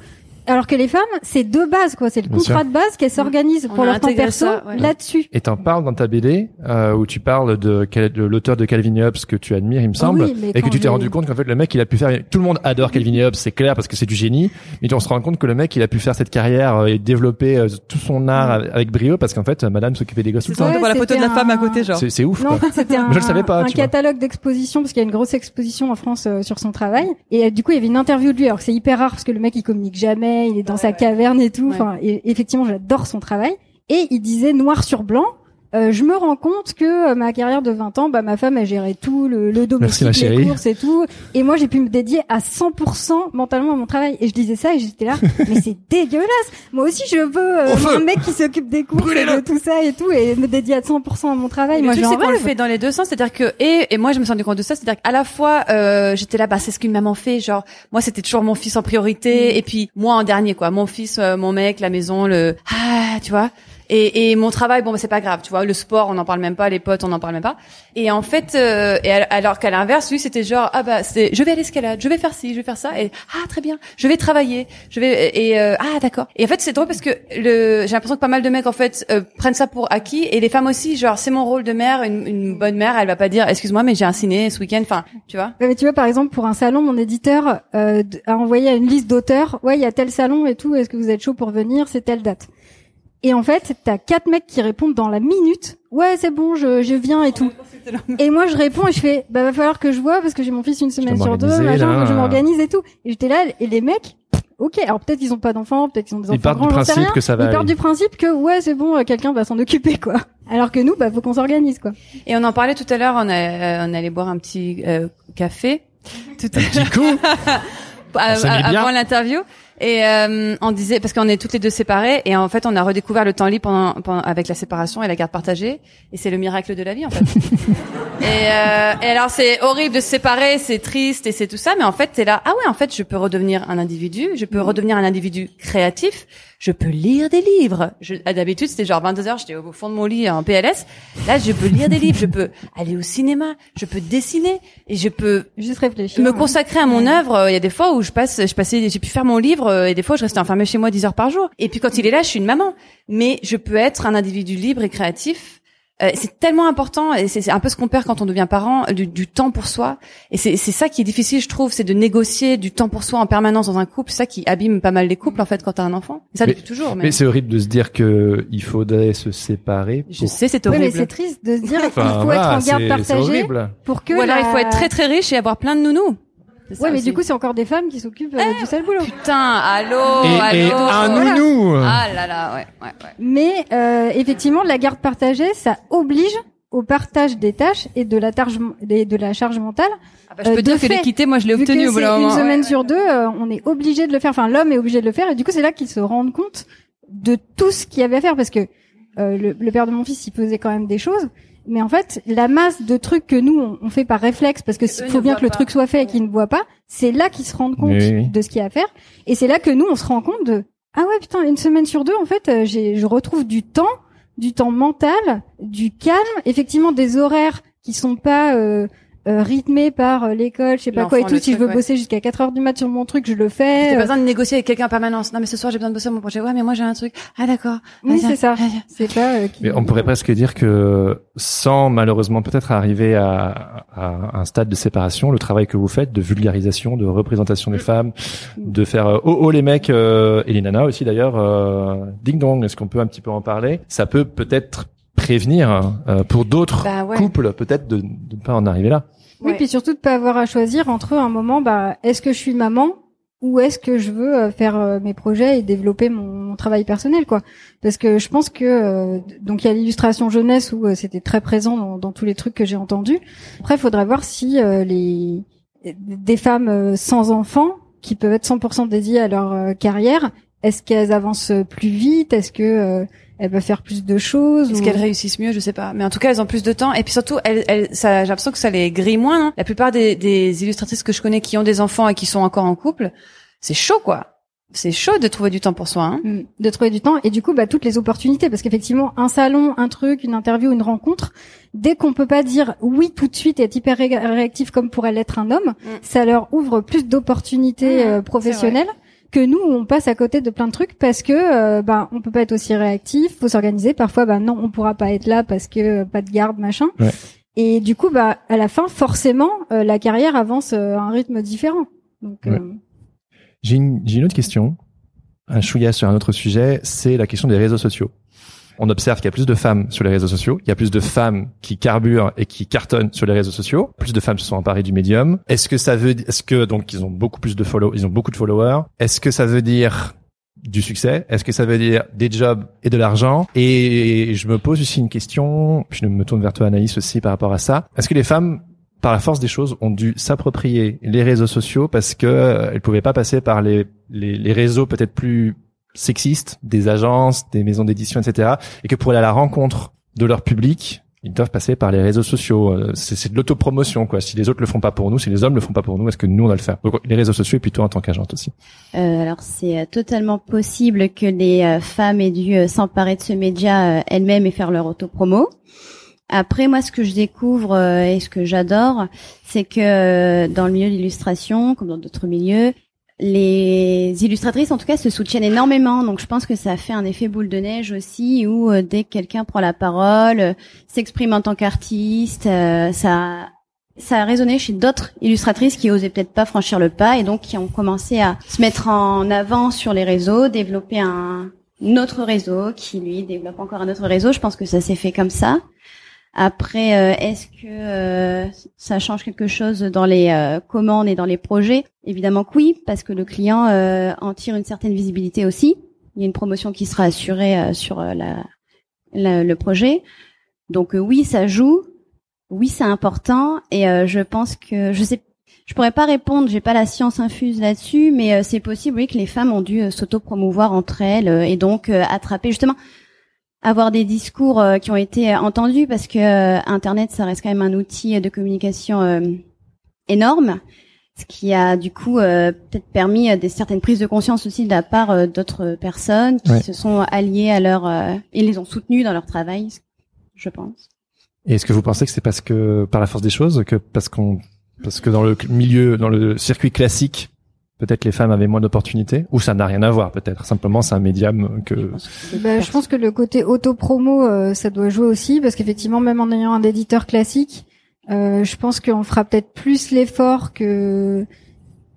Alors que les femmes, c'est de base quoi, c'est le Bien contrat sûr. de base qu'elles s'organisent pour leur temps perso ouais. là-dessus. Et t'en parles dans ta BD euh, où tu parles de, de l'auteur de Calvin et Hobbes que tu admires, il me semble, oui, et que tu t'es rendu compte qu'en fait le mec il a pu faire. Tout le monde adore Calvin et Hobbes, c'est clair parce que c'est du génie, mais on se rend compte que le mec il a pu faire cette carrière euh, et développer euh, tout son art avec- avec brio parce qu'en fait Madame s'occupait des gosses tout le temps. la photo de la femme à côté, genre. C'est ouf. Non, c'était un, je le savais pas, un catalogue d'expositions parce qu'il y a une grosse exposition en France euh, sur son travail. Et euh, du coup, il y avait une interview de lui. Alors que c'est hyper rare parce que le mec, il communique jamais, il est dans sa caverne et tout. Ouais. Enfin, et, effectivement, j'adore son travail. Et il disait noir sur blanc. Euh, je me rends compte que euh, ma carrière de 20 ans, bah ma femme a géré tout, le, le domestique, Merci, les courses et tout, et moi j'ai pu me dédier à 100% mentalement à mon travail. Et je disais ça et j'étais là, mais c'est dégueulasse. Moi aussi je veux euh, un mec qui s'occupe des courses, et de tout ça et tout, et me dédier à 100% à mon travail. Et moi le truc, j'en c'est qu'on le fait dans les deux sens, c'est-à-dire que et et moi je me suis rendu compte de ça, c'est-à-dire qu'à la fois euh, j'étais là, bah c'est ce qu'une maman fait, genre moi c'était toujours mon fils en priorité. Et puis moi en dernier quoi, mon fils, euh, mon mec, la maison, le ah tu vois. Et, et mon travail, bon, bah, c'est pas grave, tu vois. Le sport, on n'en parle même pas. Les potes, on n'en parle même pas. Et en fait, euh, alors qu'à l'inverse, lui, c'était genre, ah bah, c'est, je vais à l'escalade, je vais faire ci, je vais faire ça. Et ah, très bien, je vais travailler, je vais et euh, ah, d'accord. Et en fait, c'est drôle parce que le, j'ai l'impression que pas mal de mecs en fait euh, prennent ça pour acquis et les femmes aussi, genre, c'est mon rôle de mère. Une, bonne mère, elle va pas dire, excuse-moi, mais j'ai un ciné ce week-end. Enfin, tu vois. Ouais, mais tu vois, par exemple, pour un salon, mon éditeur euh, a envoyé une liste d'auteurs. Ouais, il y a tel salon et tout. Est-ce que vous êtes chaud pour venir? C'est telle date. Et en fait, t'as quatre mecs qui répondent dans la minute. Ouais, c'est bon, je, je viens et tout. Et moi, je réponds et je fais, bah va falloir que je vois parce que j'ai mon fils une semaine sur deux, machin, je m'organise et tout. Et j'étais là, et les mecs, ok. Alors peut-être qu'ils ont pas d'enfants, peut-être qu'ils ont des Ils enfants partent du grands, principe rien. que ça va Ils partent du principe que ouais, c'est bon, euh, quelqu'un va s'en occuper quoi. Alors que nous, bah faut qu'on s'organise quoi. Et on en parlait tout à l'heure. On, a, euh, on allait boire un petit euh, café. Tout à Petit coup. avant l'interview et euh, on disait parce qu'on est toutes les deux séparées et en fait on a redécouvert le temps libre pendant, pendant- avec la séparation et la garde partagée et c'est le miracle de la vie en fait. et, euh, et alors c'est horrible de se séparer, c'est triste et c'est tout ça mais en fait t'es là ah ouais en fait je peux redevenir un individu, je peux redevenir un individu créatif, je peux lire des livres. Je, à d'habitude c'était genre 22 heures j'étais au fond de mon lit en PLS. Là je peux lire des livres, je peux aller au cinéma, je peux dessiner et je peux Juste réfléchir. me consacrer à mon œuvre. Il y a des fois où je passe, je passais, j'ai pu faire mon livre euh, et des fois je restais enfermée chez moi 10 heures par jour. Et puis quand il est là, je suis une maman. Mais je peux être un individu libre et créatif euh, c'est tellement important et c'est c'est un peu ce qu'on perd quand on devient parent du, du temps pour soi et c'est c'est ça qui est difficile je trouve c'est de négocier du temps pour soi en permanence dans un couple c'est ça qui abîme pas mal les couples en fait quand t'as un enfant ça Mais- depuis toujours mais, Mais c'est horrible de se dire que il faudrait se séparer. je sais c'est Oui, mais horrible c'est triste de se dire qu'il Enfin, faut voilà, être en garde partagée horrible. pour que ou alors la- il faut être très très riche et avoir plein de nounous Ouais, mais aussi. du coup, c'est encore des femmes qui s'occupent euh, du sale boulot. putain allô et, et allô un Voilà. nounou. ah là là ouais ouais ouais Mais euh, effectivement, la garde partagée, ça oblige au partage des tâches et de la, targe, des- de la charge mentale. Ah bah, je Euh, peux de dire que fait, l'équité moi je l'ai Vu obtenue que au bout une semaine Ouais. sur deux, euh, on est obligé de le faire. Enfin, l'homme est obligé de le faire. Et du coup, c'est là qu'ils se rendent compte de tout ce qu'il y avait à faire. Parce que euh, le, le père de mon fils, il faisait quand même des choses. Mais en fait, la masse de trucs que nous, on, on fait par réflexe, parce que s'il faut bien que le pas. truc soit fait et qu'ils ne voient pas, c'est là qu'ils se rendent compte Oui, oui. de ce qu'il y a à faire. Et c'est là que nous, on se rend compte de ah ouais putain, une semaine sur deux, en fait, euh, j'ai, je retrouve du temps, du temps mental, du calme, effectivement des horaires qui sont pas euh, euh, rythmés par euh, l'école, je sais pas quoi et tout. Si je veux ouais. bosser jusqu'à 4 heures du mat sur mon truc, je le T'as fais. pas besoin de négocier avec quelqu'un en permanence. Non, mais ce soir, j'ai besoin de bosser mon projet. Ouais, mais moi, j'ai un truc. Ah, d'accord. Oui, c'est ça. C'est pas. euh, qui- Mais on pourrait presque dire que sans malheureusement peut-être arriver à, à un stade de séparation, le travail que vous faites de vulgarisation, de représentation des femmes, de faire euh, oh oh les mecs euh, et les nanas aussi d'ailleurs, euh, ding dong, est-ce qu'on peut un petit peu en parler? Ça peut peut-être prévenir euh, pour d'autres Bah, ouais. couples peut-être de ne pas en arriver là. Oui, Ouais. puis surtout de pas avoir à choisir entre un moment, bah, est-ce que je suis maman ou est-ce que je veux euh, faire euh, mes projets et développer mon, travail personnel, quoi. Parce que je pense que euh, donc il y a l'illustration jeunesse où c'était très présent dans, dans tous les trucs que j'ai entendus. Après, il faudrait voir si euh, les des femmes sans enfants qui peuvent être 100% dédiées à leur carrière, est-ce qu'elles avancent plus vite? Est-ce que elles peuvent faire plus de choses Est-ce ou- qu'elles réussissent mieux Je sais pas. Mais en tout cas, elles ont plus de temps. Et puis surtout, elles, elles, ça, j'ai l'impression que ça les grille moins. non? La plupart des, des illustratrices que je connais qui ont des enfants et qui sont encore en couple, c'est chaud, quoi. C'est chaud de trouver du temps pour soi. Hein. Mm, de trouver du temps et du coup bah toutes les opportunités parce qu'effectivement un salon un truc une interview une rencontre dès qu'on peut pas dire oui tout de suite et être hyper ré- réactif comme pourrait l'être un homme ça leur ouvre plus d'opportunités Mm, euh, professionnelles que nous on passe à côté de plein de trucs parce que euh, bah on peut pas être aussi réactif faut s'organiser parfois bah non on pourra pas être là parce que euh, pas de garde machin Ouais. et du coup bah à la fin forcément euh, la carrière avance euh, à un rythme différent donc Ouais. euh, J'ai une, j'ai une autre question, un chouïa sur un autre sujet, c'est la question des réseaux sociaux. On observe qu'il y a plus de femmes sur les réseaux sociaux, il y a plus de femmes qui carburent et qui cartonnent sur les réseaux sociaux, plus de femmes se sont emparées du médium. Est-ce que ça veut, est-ce que donc ils ont beaucoup plus de follow, ils ont beaucoup de followers. Est-ce que ça veut dire du succès? Est-ce que ça veut dire des jobs et de l'argent? Et je me pose aussi une question, puis je me tourne vers toi Anaïs aussi par rapport à ça. Est-ce que les femmes par la force des choses, ont dû s'approprier les réseaux sociaux parce que euh, elles pouvaient pas passer par les, les, les réseaux peut-être plus sexistes des agences, des maisons d'édition, etc. Et que pour aller à la rencontre de leur public, ils doivent passer par les réseaux sociaux. Euh, C'est de l'autopromotion, quoi. Si les autres le font pas pour nous, si les hommes le font pas pour nous, est-ce que nous on doit le faire? Donc les réseaux sociaux et toi en tant qu'agente aussi. Euh, alors c'est euh, totalement possible que les euh, femmes aient dû s'emparer de ce média elles-mêmes et faire leur autopromo. Après moi ce que je découvre et ce que j'adore, c'est que dans le milieu de l'illustration, comme dans d'autres milieux, les illustratrices en tout cas se soutiennent énormément. Donc je pense que ça fait un effet boule de neige aussi où euh, dès que quelqu'un prend la parole, euh, s'exprime en tant qu'artiste, euh, ça ça a résonné chez d'autres illustratrices qui osaient peut-être pas franchir le pas et donc qui ont commencé à se mettre en avant sur les réseaux, développer un, autre réseau qui lui développe encore un autre réseau. Je pense que ça s'est fait comme ça. Après, euh, est-ce que euh, ça change quelque chose dans les euh, commandes et dans les projets? Évidemment que oui, parce que le client en tire une certaine visibilité aussi. Il y a une promotion qui sera assurée sur la, le projet. Donc oui, ça joue. Oui, c'est important. Et je pense que je sais, je pourrais pas répondre. J'ai pas la science infuse là-dessus, mais c'est possible, oui, que les femmes ont dû s'auto-promouvoir entre elles et donc attraper justement avoir des discours euh, qui ont été euh, entendus parce que euh, Internet, ça reste quand même un outil de communication euh, énorme, ce qui a du coup peut-être permis des certaines prises de conscience aussi de la part d'autres personnes qui Ouais. se sont alliées à leur et les ont soutenues dans leur travail, je pense. Et est-ce que vous pensez que c'est parce que par la force des choses que parce qu'on parce que dans le milieu dans le circuit classique peut-être les femmes avaient moins d'opportunités ou ça n'a rien à voir peut-être. Simplement c'est un médium que Bah, je pense que le côté auto-promo, euh, ça doit jouer aussi, parce qu'effectivement, même en ayant un éditeur classique, euh, je pense qu'on fera peut-être plus l'effort que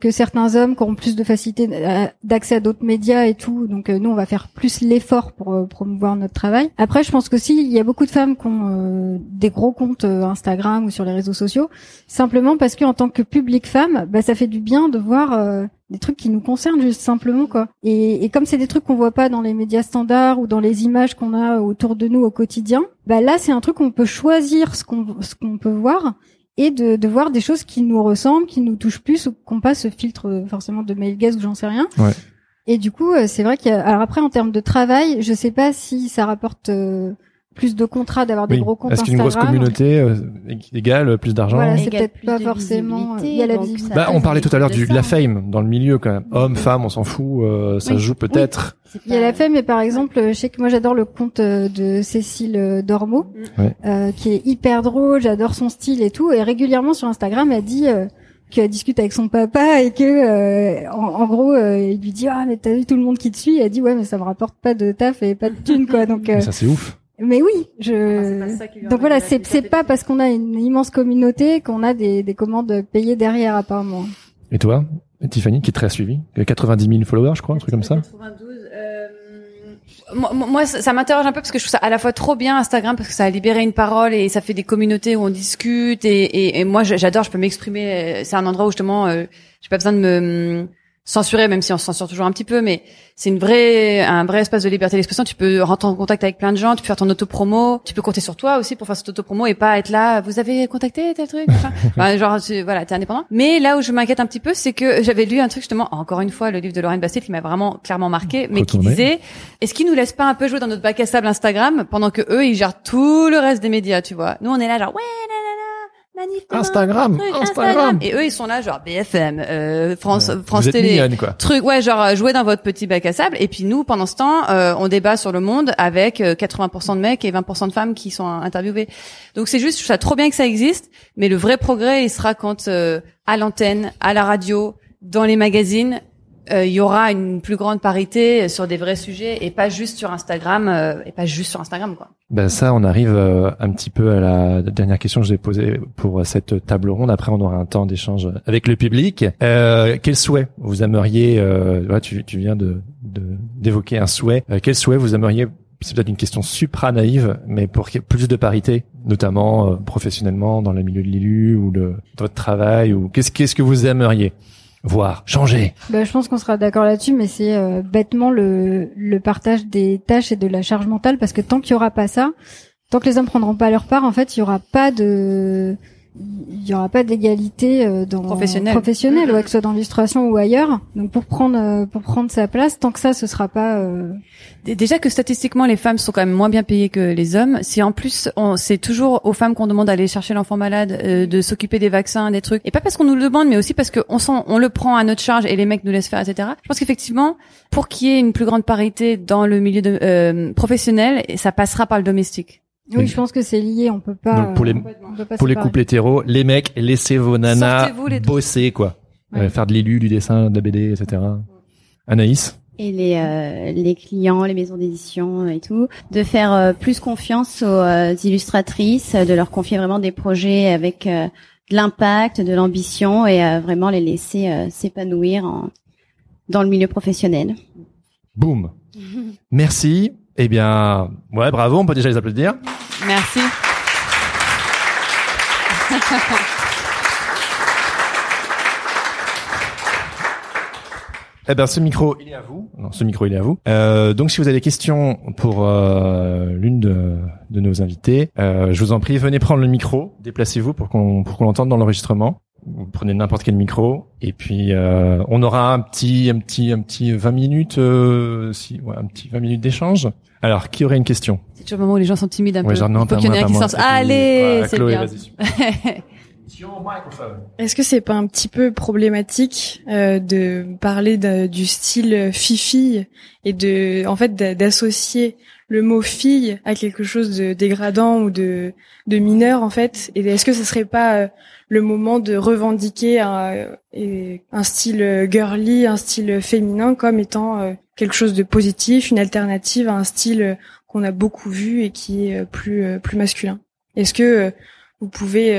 que certains hommes qui auront plus de facilité à- d'accès à d'autres médias et tout. Donc euh, nous, on va faire plus l'effort pour euh, promouvoir notre travail. Après, je pense qu'aussi, il y a beaucoup de femmes qui ont euh, des gros comptes euh, Instagram ou sur les réseaux sociaux, simplement parce que en tant que public femme, bah, ça fait du bien de voir euh, des trucs qui nous concernent juste simplement quoi. Et, et comme c'est des trucs qu'on voit pas dans les médias standards ou dans les images qu'on a autour de nous au quotidien, bah là c'est un truc qu'on peut choisir ce qu'on ce qu'on peut voir et de, de voir des choses qui nous ressemblent, qui nous touchent plus ou qu'on pas ce filtre euh, forcément de male gaze ou j'en sais rien. Ouais. Et du coup, euh, c'est vrai qu'il y a, alors après en termes de travail, je sais pas si ça rapporte euh, plus de contrats d'avoir des Oui. gros comptes est-ce qu'une grosse communauté euh, égale plus d'argent Voilà, c'est peut-être pas forcément. visibilité, Il y a la bah, on parlait tout à l'heure de du de la fame dans le milieu quand même homme femme on s'en fout euh, ça Oui. joue peut-être Il y a la femme, mais par exemple, je sais que moi j'adore le conte euh, de Cécile euh, Dormeau, Ouais. euh, qui est hyper drôle, j'adore son style et tout, et régulièrement sur Instagram, elle dit euh, qu'elle discute avec son papa et que, euh, en, en gros, euh, il lui dit ah mais t'as vu tout le monde qui te suit, elle dit ouais mais ça me rapporte pas de taf et pas de thunes quoi, donc. euh, Mais ça c'est ouf mais oui, je. Donc voilà, c'est c'est pas parce qu'on a une immense communauté qu'on a des, des commandes payées derrière apparemment. et toi Tiffany qui est très suivie 90 000 followers je crois un truc comme ça 92. euh, Moi, moi, ça, m'interroge un peu parce que je trouve ça à la fois trop bien Instagram parce que ça a libéré une parole et ça fait des communautés où on discute et, et, et moi j'adore, je peux m'exprimer. euh, C'est un endroit où justement euh, j'ai pas besoin de me censurer, même si on se censure toujours un petit peu, mais c'est une vraie, un vrai espace de liberté d'expression. Tu peux rentrer en contact avec plein de gens, tu peux faire ton auto-promo, tu peux compter sur toi aussi pour faire cette auto-promo et pas être là. Vous avez contacté tel truc, enfin, Enfin, genre tu- voilà, t'es indépendant. Mais là où je m'inquiète un petit peu, c'est que j'avais lu un truc justement, encore une fois, le livre de Lorraine Bastille qui m'a vraiment clairement marqué, mais qui disait est-ce qu'ils nous laissent pas un peu jouer dans notre bac à sable Instagram pendant que eux ils gèrent tout le reste des médias, tu vois? Nous on est là genre ouais manif demain, Instagram truc, Instagram. Et eux ils sont là genre BFM, euh, France Ouais. France vous êtes Télé, mignonne quoi. Truc ouais genre euh, jouer dans votre petit bac à sable. Et puis nous pendant ce temps euh, on débat sur le monde avec euh, 80% de mecs et 20% de femmes qui sont interviewées. Donc c'est juste je trouve ça trop bien que ça existe. Mais le vrai progrès il sera quand euh, à l'antenne à la radio dans les magazines euh, il y aura une plus grande parité sur des vrais sujets et pas juste sur Instagram euh, et pas juste sur Instagram quoi Ben ça, on arrive euh, un petit peu à la dernière question que je vais poser pour cette table ronde. Après, on aura un temps d'échange avec le public. Euh, quel souhait vous aimeriez euh, tu, tu viens de d'évoquer un souhait. Euh, quel souhait vous aimeriez C'est peut-être une question supra naïve, mais pour qu'il y ait plus de parité, notamment euh, professionnellement dans le milieu de l'élu ou de, de votre travail, ou qu'est-ce qu'est-ce que vous aimeriez? Voir changer. Bah, je pense qu'on sera d'accord là-dessus, mais c'est euh, bêtement le, le partage des tâches et de la charge mentale, parce que tant qu'il y aura pas ça, tant que les hommes prendront pas leur part, en fait, il y aura pas de, il y aura pas d'égalité euh, dans Professionnelle. professionnelle, ouais, que ce soit dans l'illustration ou ailleurs. Donc pour prendre euh, pour prendre sa place, tant que ça, ce sera pas. euh, Dé- Déjà que statistiquement les femmes sont quand même moins bien payées que les hommes. Si en plus on- c'est toujours aux femmes qu'on demande d'aller chercher l'enfant malade, euh, de s'occuper des vaccins, des trucs, et pas parce qu'on nous le demande, mais aussi parce qu'on on le prend à notre charge et les mecs nous laissent faire, etc. Je pense qu'effectivement, pour qu'il y ait une plus grande parité dans le milieu de, euh, professionnel, ça passera par le domestique. Oui, je pense que c'est lié. On peut pas. Donc, pour les- on peut pas Pour les couples hétéros, les mecs, laissez vos nanas les bosser, quoi. Ouais. Euh, faire de l'élu, du dessin, de la BD, etc. Anaïs et les euh, les clients, les maisons d'édition et tout, de faire euh, plus confiance aux euh, illustratrices, de leur confier vraiment des projets avec euh, de l'impact, de l'ambition et euh, vraiment les laisser euh, s'épanouir en- dans le milieu professionnel. Boum. Merci. Eh bien, ouais, bravo, on peut déjà les applaudir. Merci. Eh bien, ce micro, il est à vous. Non, ce micro, il est à vous. Euh, donc, si vous avez des questions pour euh, l'une de, de nos invités, euh, je vous en prie, venez prendre le micro, déplacez-vous pour qu'on pour qu'on l'entende dans l'enregistrement. Vous prenez n'importe quel micro et puis euh, on aura un petit un petit un petit 20 minutes euh, si ouais, un petit 20 minutes d'échange. Alors, qui aurait une question? C'est toujours le moment où les gens sont timides un Ouais, peu. genre, non, Il faut pas qu'il y en ait moi, un qui. Allez, c'est bien. Est-ce que c'est pas un petit peu problématique euh, de parler de- du style fifi et de en fait d'a- d'associer le mot fille a quelque chose de dégradant ou de, de mineur en fait? Et est-ce que ce serait pas euh, le moment de revendiquer un, style girly, un style féminin comme étant euh, quelque chose de positif, une alternative à un style qu'on a beaucoup vu et qui est plus plus masculin. Est-ce que vous pouvez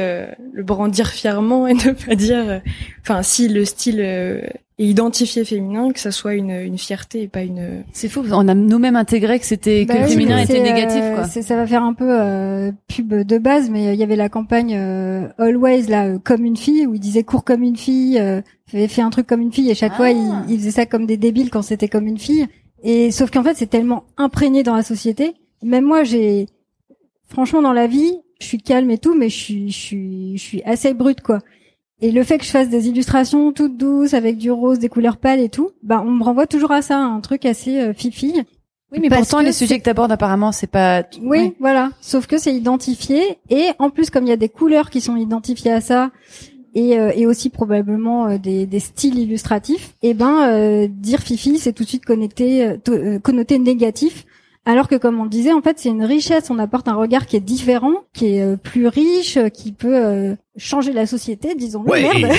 le brandir fièrement et ne pas dire, enfin, si le style et identifier féminin, que ça soit une, une fierté et pas une. C'est fou, on a nous-mêmes intégré que c'était que le bah féminin était négatif. Euh, quoi. Ça va faire un peu euh, pub de base, mais il y avait la campagne euh, Always là, comme une fille, où il disait cours comme une fille, fait un truc comme une fille, et chaque fois il, ah. il, faisait ça comme des débiles quand c'était comme une fille. Et sauf qu'en fait c'est tellement imprégné dans la société. Même moi j'ai, franchement dans la vie, je suis calme et tout, mais je suis, je suis, je suis assez brute quoi. Et le fait que je fasse des illustrations toutes douces avec du rose, des couleurs pâles et tout, bah on me renvoie toujours à ça, un truc assez euh, fifi. Oui, mais pourtant les sujets que tu abordes apparemment, c'est pas. Oui, voilà. Sauf que c'est identifié et en plus comme il y a des couleurs qui sont identifiées à ça et, euh, et aussi probablement euh, des, des, styles illustratifs, et eh ben euh, dire fifi, c'est tout de suite connoté connoté négatif. Alors que comme on disait, en fait, c'est une richesse. On apporte un regard qui est différent, qui est plus riche, qui peut changer la société, disons ouais. merde.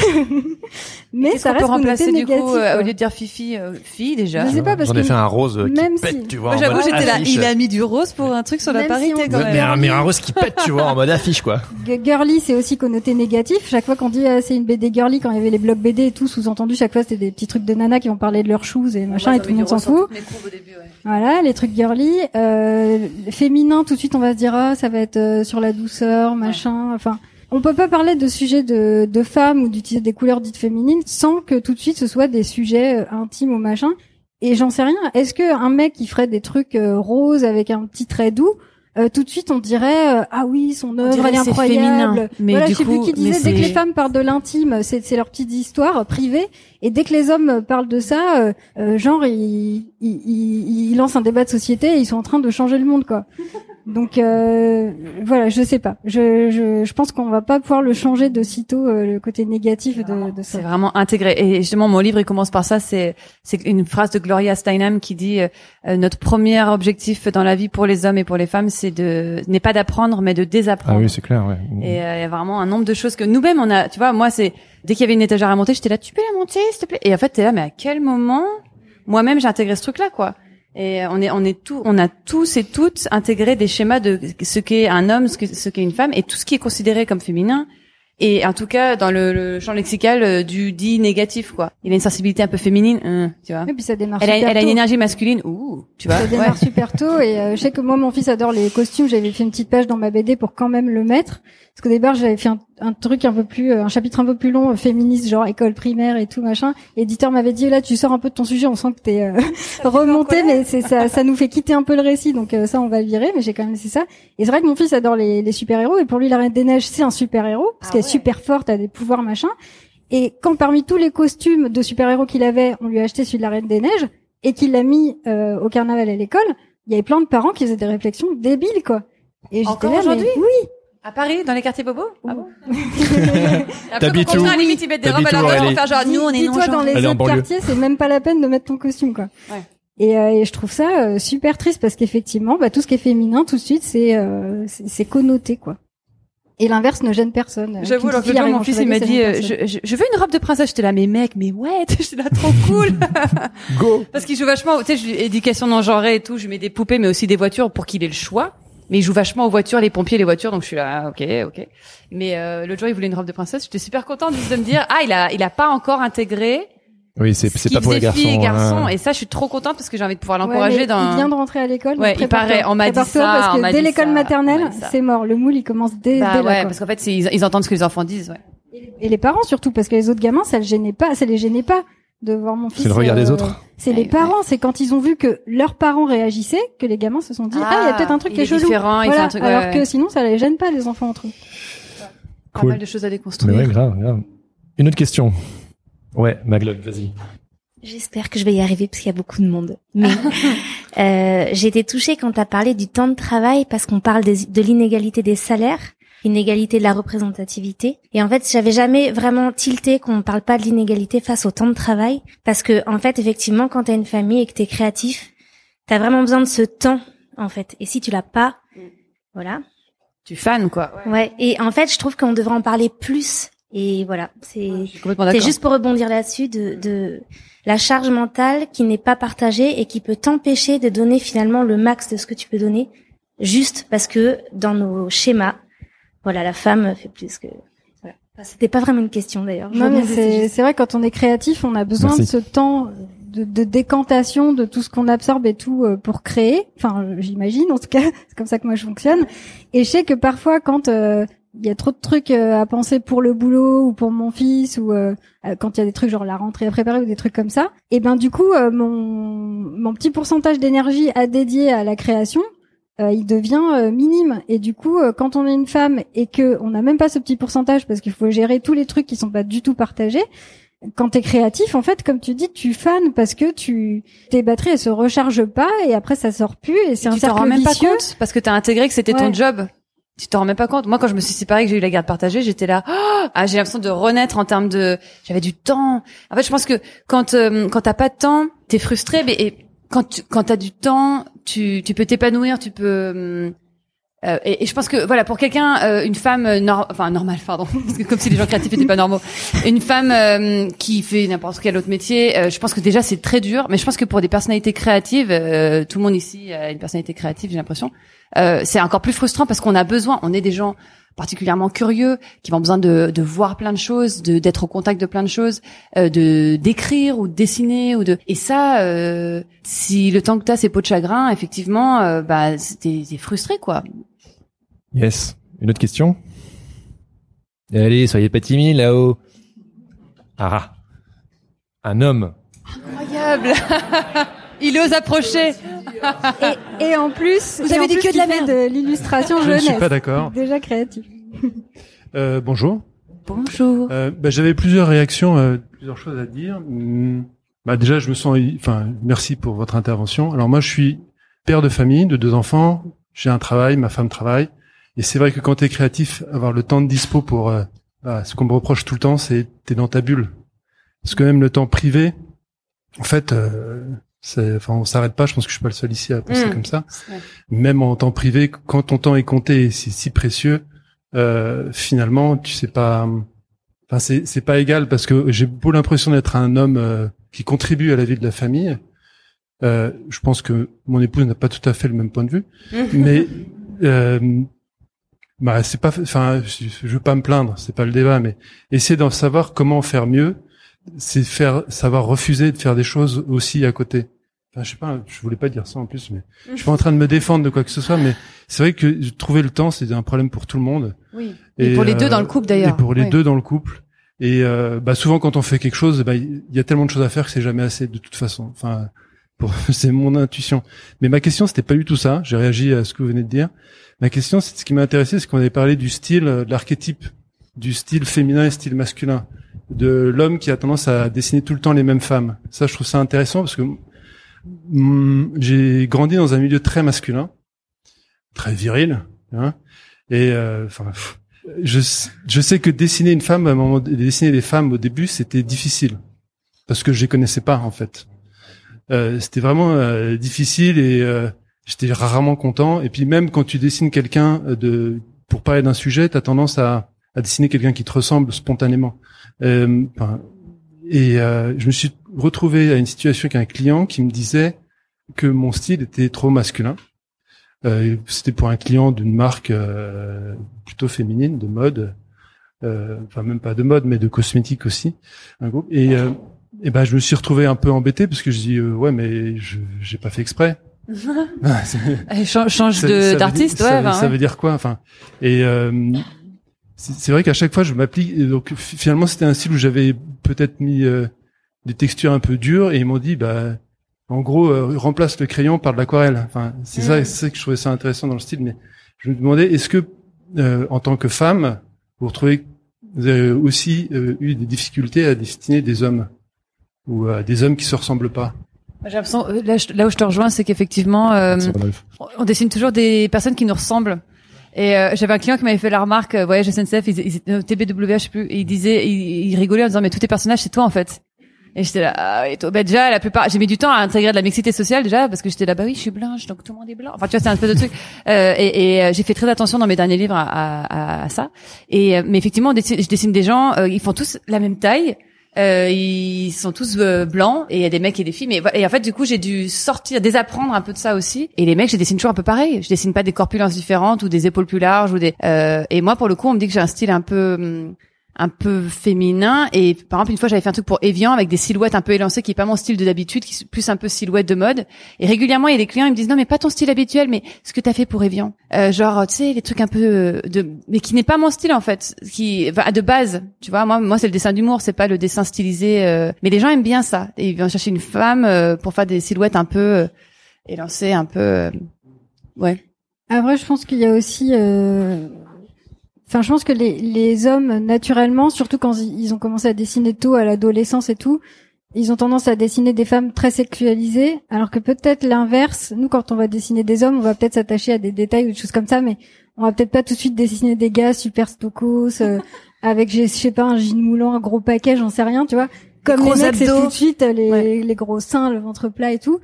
mais ça reste peut remplacer du coup euh, au lieu de dire fifi euh, fille déjà. Je sais pas parce J'en ai fait un rose qui même pète, si... tu vois. J'avoue, j'étais là, il a mis du rose pour un truc sur la parité quand même. Mais un, mais un rose qui pète, tu vois, en mode affiche quoi. Girly, c'est aussi connoté négatif. Chaque fois qu'on dit ah, c'est une BD girly, quand il y avait les blogs BD et tout, sous-entendu, chaque fois c'était des petits trucs de nana qui vont parler de leurs shoes et machin et tout le monde s'en fout. Voilà, les trucs girly. Euh, féminin, tout de suite on va se dire ah ça va être euh, sur la douceur, machin. Enfin on peut pas parler de sujets de, de femmes ou d'utiliser des couleurs dites féminines sans que tout de suite ce soit des sujets euh, intimes ou machin. Et j'en sais rien. Est-ce que un mec qui ferait des trucs euh, roses avec un petit trait doux, euh, tout de suite on dirait ah oui son œuvre elle est incroyable. mais voilà, du je sais coup, plus qui disait dès que les femmes parlent de l'intime, c'est c'est leur petite histoire privée. Et dès que les hommes parlent de ça, genre ils, ils, ils, lancent un débat de société et ils sont en train de changer le monde quoi. Donc euh, voilà, je sais pas. Je, je, je pense qu'on va pas pouvoir le changer de sitôt euh, le côté négatif de, de ça. C'est vraiment intégré. Et justement, mon livre il commence par ça. C'est c'est une phrase de Gloria Steinem qui dit euh, euh, notre premier objectif dans la vie pour les hommes et pour les femmes, c'est de n'est pas d'apprendre, mais de désapprendre. Ah oui, c'est clair. Ouais. Et il y a vraiment un nombre de choses que nous-mêmes on a. Tu vois, moi c'est dès qu'il y avait une étagère à monter, j'étais là, tu peux la monter, s'il te plaît? Et en fait, t'es là, mais à quel moment? Moi-même j'ai intégré ce truc-là, quoi. Et on est, on est tout, on a tous et toutes intégré des schémas de ce qu'est un homme, ce qu'est une femme, et tout ce qui est considéré comme féminin. Et en tout cas, dans le, le champ lexical euh, du dit négatif, quoi. Il a une sensibilité un peu féminine, hein, tu vois. Et puis ça démarre elle, a, elle a une énergie masculine, ouh, tu vois. Ça démarre super tôt et euh, je sais que moi mon fils adore les costumes. J'avais fait une petite page dans ma BD pour quand même le mettre parce qu'au départ j'avais fait un, un truc un peu plus, euh, un chapitre un peu plus long, euh, féministe, genre école primaire et tout machin. L'éditeur m'avait dit là tu sors un peu de ton sujet, on sent que t'es euh, remonté, mais c'est ça, ça nous fait quitter un peu le récit, donc euh, ça on va le virer. Mais j'ai quand même laissé ça. Et c'est vrai que mon fils adore les, les super héros et pour lui la Reine des Neiges c'est un super héros parce qu'elle est super forte, elle a des pouvoirs machin. Et quand parmi tous les costumes de super héros qu'il avait, on lui a acheté celui de la Reine des Neiges et qu'il l'a mis euh, au carnaval à l'école, il y avait plein de parents qui faisaient des réflexions débiles quoi. Et j'étais là, mais aujourd'hui? Oui. À Paris, dans les quartiers bobos Ah bon T'habites où À la limite, ils mettent des robes à la pour faire genre, nous, on est Dis-toi dans les autres quartiers, c'est même pas la peine de mettre ton costume quoi. Ouais. Et, euh, et je trouve ça euh, super triste parce qu'effectivement, bah, tout ce qui est féminin, tout de suite, c'est euh, c'est connoté quoi. Et l'inverse ne gêne personne. J'avoue, Qu'une alors que arrive mon en fils, il m'a dit, euh, je, je, je veux une robe de princesse. J'étais là, mais mec, mais ouais, j'étais là, trop cool. Go. Parce qu'il joue vachement, tu sais, éducation non genrée et tout, je lui mets des poupées, mais aussi des voitures pour qu'il ait le choix. Mais il joue vachement aux voitures, les pompiers, les voitures, donc je suis là, ah, ok, ok. Mais euh, l'autre jour, il voulait une robe de princesse. J'étais super contente juste de me dire, ah, il a, il a pas encore intégré Oui, c'est ce c'est pas pour les garçons. filles et garçons. hein. Et ça, je suis trop contente parce que j'ai envie de pouvoir Ouais, l'encourager mais dans. Il vient de rentrer à l'école. Ouais, il paraît, on m'a dit ça, parce que dès l'école maternelle, c'est mort. Le moule, il commence dès, Bah dès là, ouais, quoi. parce qu'en fait, ils, ils entendent ce que les enfants disent. Ouais. Et les parents surtout, parce que les autres gamins, ça le gênait pas, ça les gênait pas de voir mon fils. C'est le regard des euh, autres. C'est Ouais, les ouais. parents, c'est quand ils ont vu que leurs parents réagissaient, que les gamins se sont dit ah, il y a peut-être un truc qui est est chelou. différent, il fait Voilà. un truc, ouais, Alors ouais. que sinon, ça les gêne pas les enfants entre eux. Pas Cool. mal de choses à Mais déconstruire. ouais, grave, grave. Une autre question. Ouais, Maglock, vas-y. J'espère que je vais y arriver parce qu'il y a beaucoup de monde. Mais euh, j'ai été touchée quand tu as parlé du temps de travail parce qu'on parle des- de l'inégalité des salaires, l'inégalité de la représentativité. Et en fait, j'avais jamais vraiment tilté qu'on parle pas de l'inégalité face au temps de travail parce que en fait, effectivement, quand tu as une famille et que tu es créatif, tu as vraiment besoin de ce temps en fait. Et si tu l'as pas, voilà. Tu fan quoi. Ouais. Et en fait, je trouve qu'on devrait en parler plus. Et voilà, c'est c'est juste pour rebondir là-dessus de, de la charge mentale qui n'est pas partagée et qui peut t'empêcher de donner finalement le max de ce que tu peux donner, juste parce que dans nos schémas, voilà, la femme fait plus que. Voilà. Enfin, C'était pas vraiment une question d'ailleurs. Non, mais c'est juste- vrai quand on est créatif, on a besoin Merci. de ce temps de, de décantation de tout ce qu'on absorbe et tout euh, pour créer. Enfin, j'imagine en tout cas, c'est comme ça que moi je fonctionne. Et je sais que parfois quand euh, il y a trop de trucs euh, à penser pour le boulot ou pour mon fils ou euh, euh, quand il y a des trucs genre la rentrée à préparer ou des trucs comme ça, et ben du coup euh, mon mon petit pourcentage d'énergie à dédier à la création euh, il devient euh, minime et du coup euh, quand on est une femme et que on n'a même pas ce petit pourcentage parce qu'il faut gérer tous les trucs qui sont pas du tout partagés quand t'es créatif en fait comme tu dis tu fans parce que tu tes batteries elles se rechargent pas et après ça sort plus et c'est un tu t'en cercle rends même vicieux pas compte parce que t'as intégré que c'était ton job. Tu t'en rends même pas compte. Moi, quand je me suis séparée, que j'ai eu la garde partagée, j'étais là. Oh ah, j'ai l'impression de renaître en termes de. J'avais du temps. En fait, je pense que quand euh, quand t'as pas de temps, t'es frustré. Mais et quand tu, quand t'as du temps, tu tu peux t'épanouir. Tu peux. hum, euh, et, et je pense que voilà pour quelqu'un, euh, une femme euh, nor- enfin normale, pardon, parce que comme si les gens créatifs étaient pas normaux, une femme euh, qui fait n'importe quel autre métier, euh, je pense que déjà c'est très dur. Mais je pense que pour des personnalités créatives, euh, tout le monde ici a une personnalité créative, j'ai l'impression, euh, c'est encore plus frustrant parce qu'on a besoin, on est des gens particulièrement curieux, qui ont besoin de, de voir plein de choses, de d'être au contact de plein de choses, euh, de d'écrire ou de dessiner ou de et ça, euh, si le temps que t'as c'est peau de chagrin, effectivement, euh, bah c'est- t'es t'es frustré quoi. Yes. Une autre question? Allez, soyez pas timide là-haut. Ah. Un homme. Incroyable. Il ose approcher. et, et en plus Vous et avez dit que de la merde. de l'illustration Je ne jeunesse suis pas d'accord. déjà créatif Euh, bonjour. Bonjour. Euh, bah, J'avais plusieurs réactions, euh, plusieurs choses à dire. Hum, Bah, déjà, je me sens, enfin, merci pour votre intervention. Alors moi, je suis père de famille, de deux enfants. J'ai un travail, ma femme travaille. Et c'est vrai que quand tu es créatif, avoir le temps de dispo pour, euh, bah, ce qu'on me reproche tout le temps, c'est t'es dans ta bulle. Parce que même le temps privé, en fait, euh, enfin, on s'arrête pas. Je pense que je suis pas le seul ici à penser Mm. comme ça. Même en temps privé, quand ton temps est compté et c'est si précieux, euh, finalement, tu sais pas. Enfin, c'est c'est pas égal parce que j'ai beau l'impression d'être un homme euh, qui contribue à la vie de la famille. Euh, je pense que mon épouse n'a pas tout à fait le même point de vue, mais euh, bah c'est pas. Enfin, je, je veux pas me plaindre, c'est pas le débat, mais essayer d'en savoir comment faire mieux, c'est faire savoir refuser de faire des choses aussi à côté. Enfin, je sais pas, je voulais pas dire ça en plus, mais je suis pas en train de me défendre de quoi que ce soit, mais c'est vrai que trouver le temps, c'est un problème pour tout le monde. Oui. Et, pour les deux dans le couple d'ailleurs. Et pour les Oui. deux dans le couple. Et euh, bah souvent quand on fait quelque chose, bah, il y a tellement de choses à faire que c'est jamais assez de toute façon. Enfin, pour c'est mon intuition. Mais ma question c'était pas du tout ça. J'ai réagi à ce que vous venez de dire. Ma question, c'est ce qui m'a intéressé, c'est qu'on avait parlé du style, euh, de l'archétype, du style féminin et style masculin, de l'homme qui a tendance à dessiner tout le temps les mêmes femmes. Ça, je trouve ça intéressant parce que j'ai grandi dans un milieu très masculin, très viril, hein, et euh, je, sais que dessiner une femme, à dessiner des femmes au début, c'était difficile parce que je les connaissais pas en fait. Euh, c'était vraiment euh, difficile et euh, j'étais rarement content. Et puis même quand tu dessines quelqu'un euh, de pour parler d'un sujet, tu as tendance à, à dessiner quelqu'un qui te ressemble spontanément. Euh, et je me suis retrouvé à une situation avec un client qui me disait que mon style était trop masculin. Euh, C'était pour un client d'une marque euh, plutôt féminine, de mode, euh, enfin même pas de mode, mais de cosmétiques aussi, un groupe. Et, euh, et ben je me suis retrouvé un peu embêté parce que je dis euh, ouais mais je j'ai pas fait exprès. Change, d'artiste, ouais. ça, veut- ben, ça ouais. veut dire quoi Enfin, et euh, c'est vrai qu'à chaque fois je m'applique. Donc fi- finalement c'était un style où j'avais peut-être mis euh, des textures un peu dures et ils m'ont dit bah en gros euh, remplace le crayon par de l'aquarelle. Enfin c'est ça, Mm. c'est ça que je trouvais ça intéressant dans le style. Mais je me demandais est-ce que euh, en tant que femme vous retrouvez vous avez aussi euh, eu des difficultés à dessiner des hommes ou à des hommes qui se ressemblent pas? J'ai l'impression, euh, là, où je te rejoins, c'est qu'effectivement, euh, on dessine toujours des personnes qui nous ressemblent. Et euh, j'avais un client qui m'avait fait la remarque, euh, voyage SNCF, ils, ils, TBW, je sais plus, et il disait, il, il rigolait en disant, mais tous tes personnages, c'est toi en fait. Et j'étais là, ah, et toi, bah, déjà, la plupart, j'ai mis du temps à intégrer de la mixité sociale déjà, parce que j'étais là, bah oui, je suis blanche, donc tout le monde est blanc. Enfin, tu vois, c'est un peu de truc. Euh, et et euh, j'ai fait très attention dans mes derniers livres à, à, à ça. Et euh, mais effectivement, on dessine- je dessine des gens, euh, ils font tous la même taille. Euh, ils sont tous euh, blancs et il y a des mecs et des filles mais et en fait du coup j'ai dû sortir désapprendre un peu de ça aussi et les mecs je dessine toujours un peu pareil je dessine pas des corpulences différentes ou des épaules plus larges ou des euh, et moi pour le coup on me dit que j'ai un style un peu hum, un peu féminin. Et par exemple une fois j'avais fait un truc pour Evian avec des silhouettes un peu élancées qui est pas mon style de d'habitude qui est plus un peu silhouette de mode. Et régulièrement il y a des clients ils me disent non mais pas ton style habituel mais ce que t'as fait pour Evian. Euh, genre tu sais les trucs un peu euh, de mais qui n'est pas mon style en fait. Qui enfin, de base tu vois moi moi c'est le dessin d'humour c'est pas le dessin stylisé euh, mais les gens aiment bien ça. Et ils viennent chercher une femme euh, pour faire des silhouettes un peu euh, élancées un peu euh, ouais. Après, je pense qu'il y a aussi. Enfin, je pense que les, les hommes, naturellement, surtout quand ils ont commencé à dessiner tôt à l'adolescence et tout, ils ont tendance à dessiner des femmes très sexualisées, alors que peut-être l'inverse, nous, quand on va dessiner des hommes, on va peut-être s'attacher à des détails ou des choses comme ça, mais on va peut-être pas tout de suite dessiner des gars super stokos, euh, avec, je sais pas, un jean moulant, un gros paquet, j'en sais rien, tu vois. Comme gros les mecs, c'est tout de suite euh, les, les gros seins, le ventre plat et tout.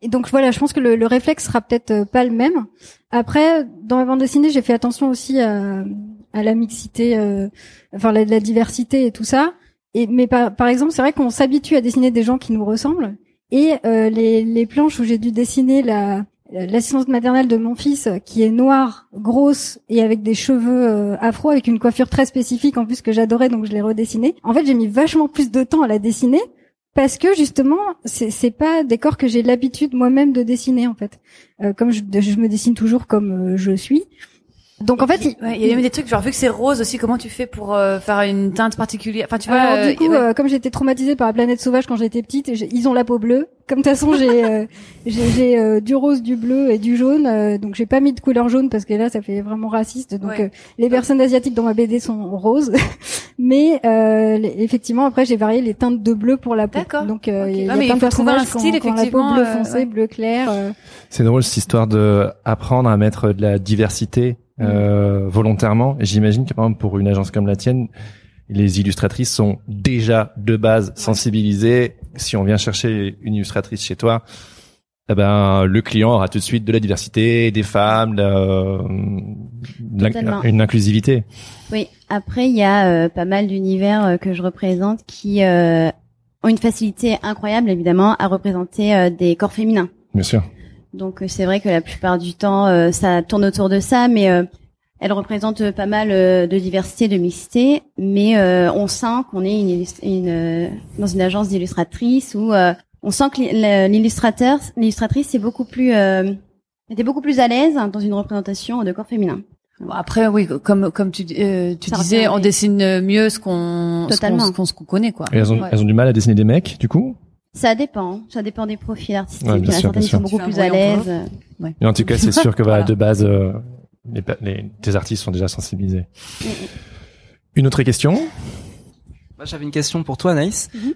Et donc voilà, je pense que le, le réflexe sera peut-être euh, pas le même. Après, dans ma bande dessinée, j'ai fait attention aussi à, à la mixité, euh, enfin la, la diversité et tout ça. Et mais par, par exemple, c'est vrai qu'on s'habitue à dessiner des gens qui nous ressemblent. Et euh, les, les planches où j'ai dû dessiner la l'assistante maternelle de mon fils, qui est noire, grosse et avec des cheveux euh, afro, avec une coiffure très spécifique en plus que j'adorais, donc je l'ai redessinée. En fait, j'ai mis vachement plus de temps à la dessiner parce que justement, c'est c'est pas des corps que j'ai l'habitude moi-même de dessiner en fait. Euh, comme je, me dessine toujours comme euh, je suis. Donc en fait, il, Ouais, il y a même des trucs genre vu que c'est rose aussi comment tu fais pour euh, faire une teinte particulière? Enfin tu vois Alors, euh, du coup, ouais. euh, comme j'étais traumatisée par la planète sauvage quand j'étais petite, j'ai- ils ont la peau bleue. Comme de toute façon, j'ai euh, j'ai j'ai, euh, du rose, du bleu et du jaune. euh, donc j'ai pas mis de couleur jaune parce que là, ça fait vraiment raciste. Donc Ouais. euh, les personnes asiatiques dans ma BD sont roses. Mais euh, les- effectivement, après, j'ai varié les teintes de bleu pour la peau. D'accord. Donc euh, il y a Ah, mais plein il de un personnages qui ont- style, qui ont la peau effectivement, bleu euh, foncé, ouais. bleu clair. euh. C'est drôle cette histoire de apprendre à mettre de la diversité euh, volontairement. Et j'imagine que par exemple pour une agence comme la tienne, les illustratrices sont déjà de base sensibilisées. Si on vient chercher une illustratrice chez toi, eh ben le client aura tout de suite de la diversité, des femmes, de de une inclusivité. Oui. Après, il y a euh, pas mal d'univers euh, que je représente qui euh, ont une facilité incroyable, évidemment, à représenter des corps féminins. Bien sûr. Donc euh, c'est vrai que la plupart du temps, euh, ça tourne autour de ça, mais euh, elle représente pas mal euh, de diversité, de mixité. Mais euh, on sent qu'on est une, une, euh, dans une agence d'illustratrices où euh, on sent que l'il- l'illustrateur, l'illustratrice, c'est beaucoup plus, euh, était beaucoup plus à l'aise dans une représentation de corps féminin. Bon, après oui comme comme tu euh, tu Ça disais on dessine mieux ce qu'on ce qu'on qu'on connaît quoi Et elles ont, Ouais. elles ont du mal à dessiner des mecs, du coup? Ça dépend, ça dépend des profils artistiques. Ouais, bien Il y en a sûr, certaines bien qui sont sûr. beaucoup plus à l'aise. Mais en tout cas, c'est sûr que voilà, Voilà. de base, euh, les, les- tes artistes sont déjà sensibilisés. Une autre question? Moi, J'avais une question pour toi, Anaïs. Mhm.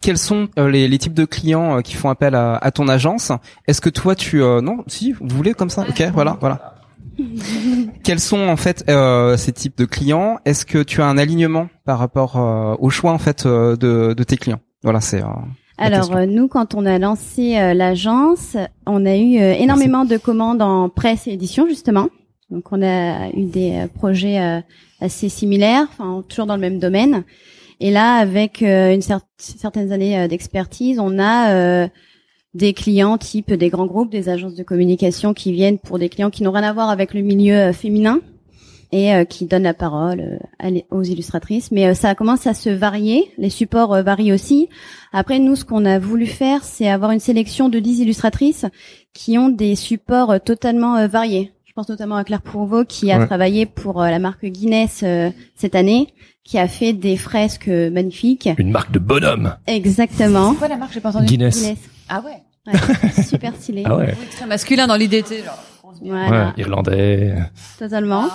Quels sont euh, les, les types de clients euh, qui font appel à, à ton agence? Est-ce que toi, tu euh, non, si vous voulez comme ça Ok, voilà, voilà. Quels sont en fait euh, ces types de clients? Est-ce que tu as un alignement par rapport euh, au choix en fait euh, de, de tes clients? Voilà, c'est. Alors euh, nous, quand on a lancé euh, l'agence, on a eu euh, énormément de commandes en presse et édition justement. Donc on a eu des euh, projets euh, assez similaires, enfin toujours dans le même domaine. Et là, avec euh, une cer- certaines années d'expertise, on a euh, des clients type des grands groupes, des agences de communication qui viennent pour des clients qui n'ont rien à voir avec le milieu féminin et euh, qui donnent la parole euh, aux illustratrices. Mais euh, ça commence à se varier, les supports euh, varient aussi. Après, nous, ce qu'on a voulu faire, c'est avoir une sélection de 10 illustratrices qui ont des supports euh, totalement euh, variés. Je pense notamment à Claire Pourvaux qui a Ouais. travaillé pour euh, la marque Guinness euh, cette année, qui a fait des fresques euh, magnifiques. Une marque de bonhomme. Exactement. c'est quoi la marque? J'ai pas entendu Guinness. ah ouais Ouais, super stylé. Ah ouais. Oui, très masculin dans l'idée genre Voilà. Ouais, irlandais. Totalement.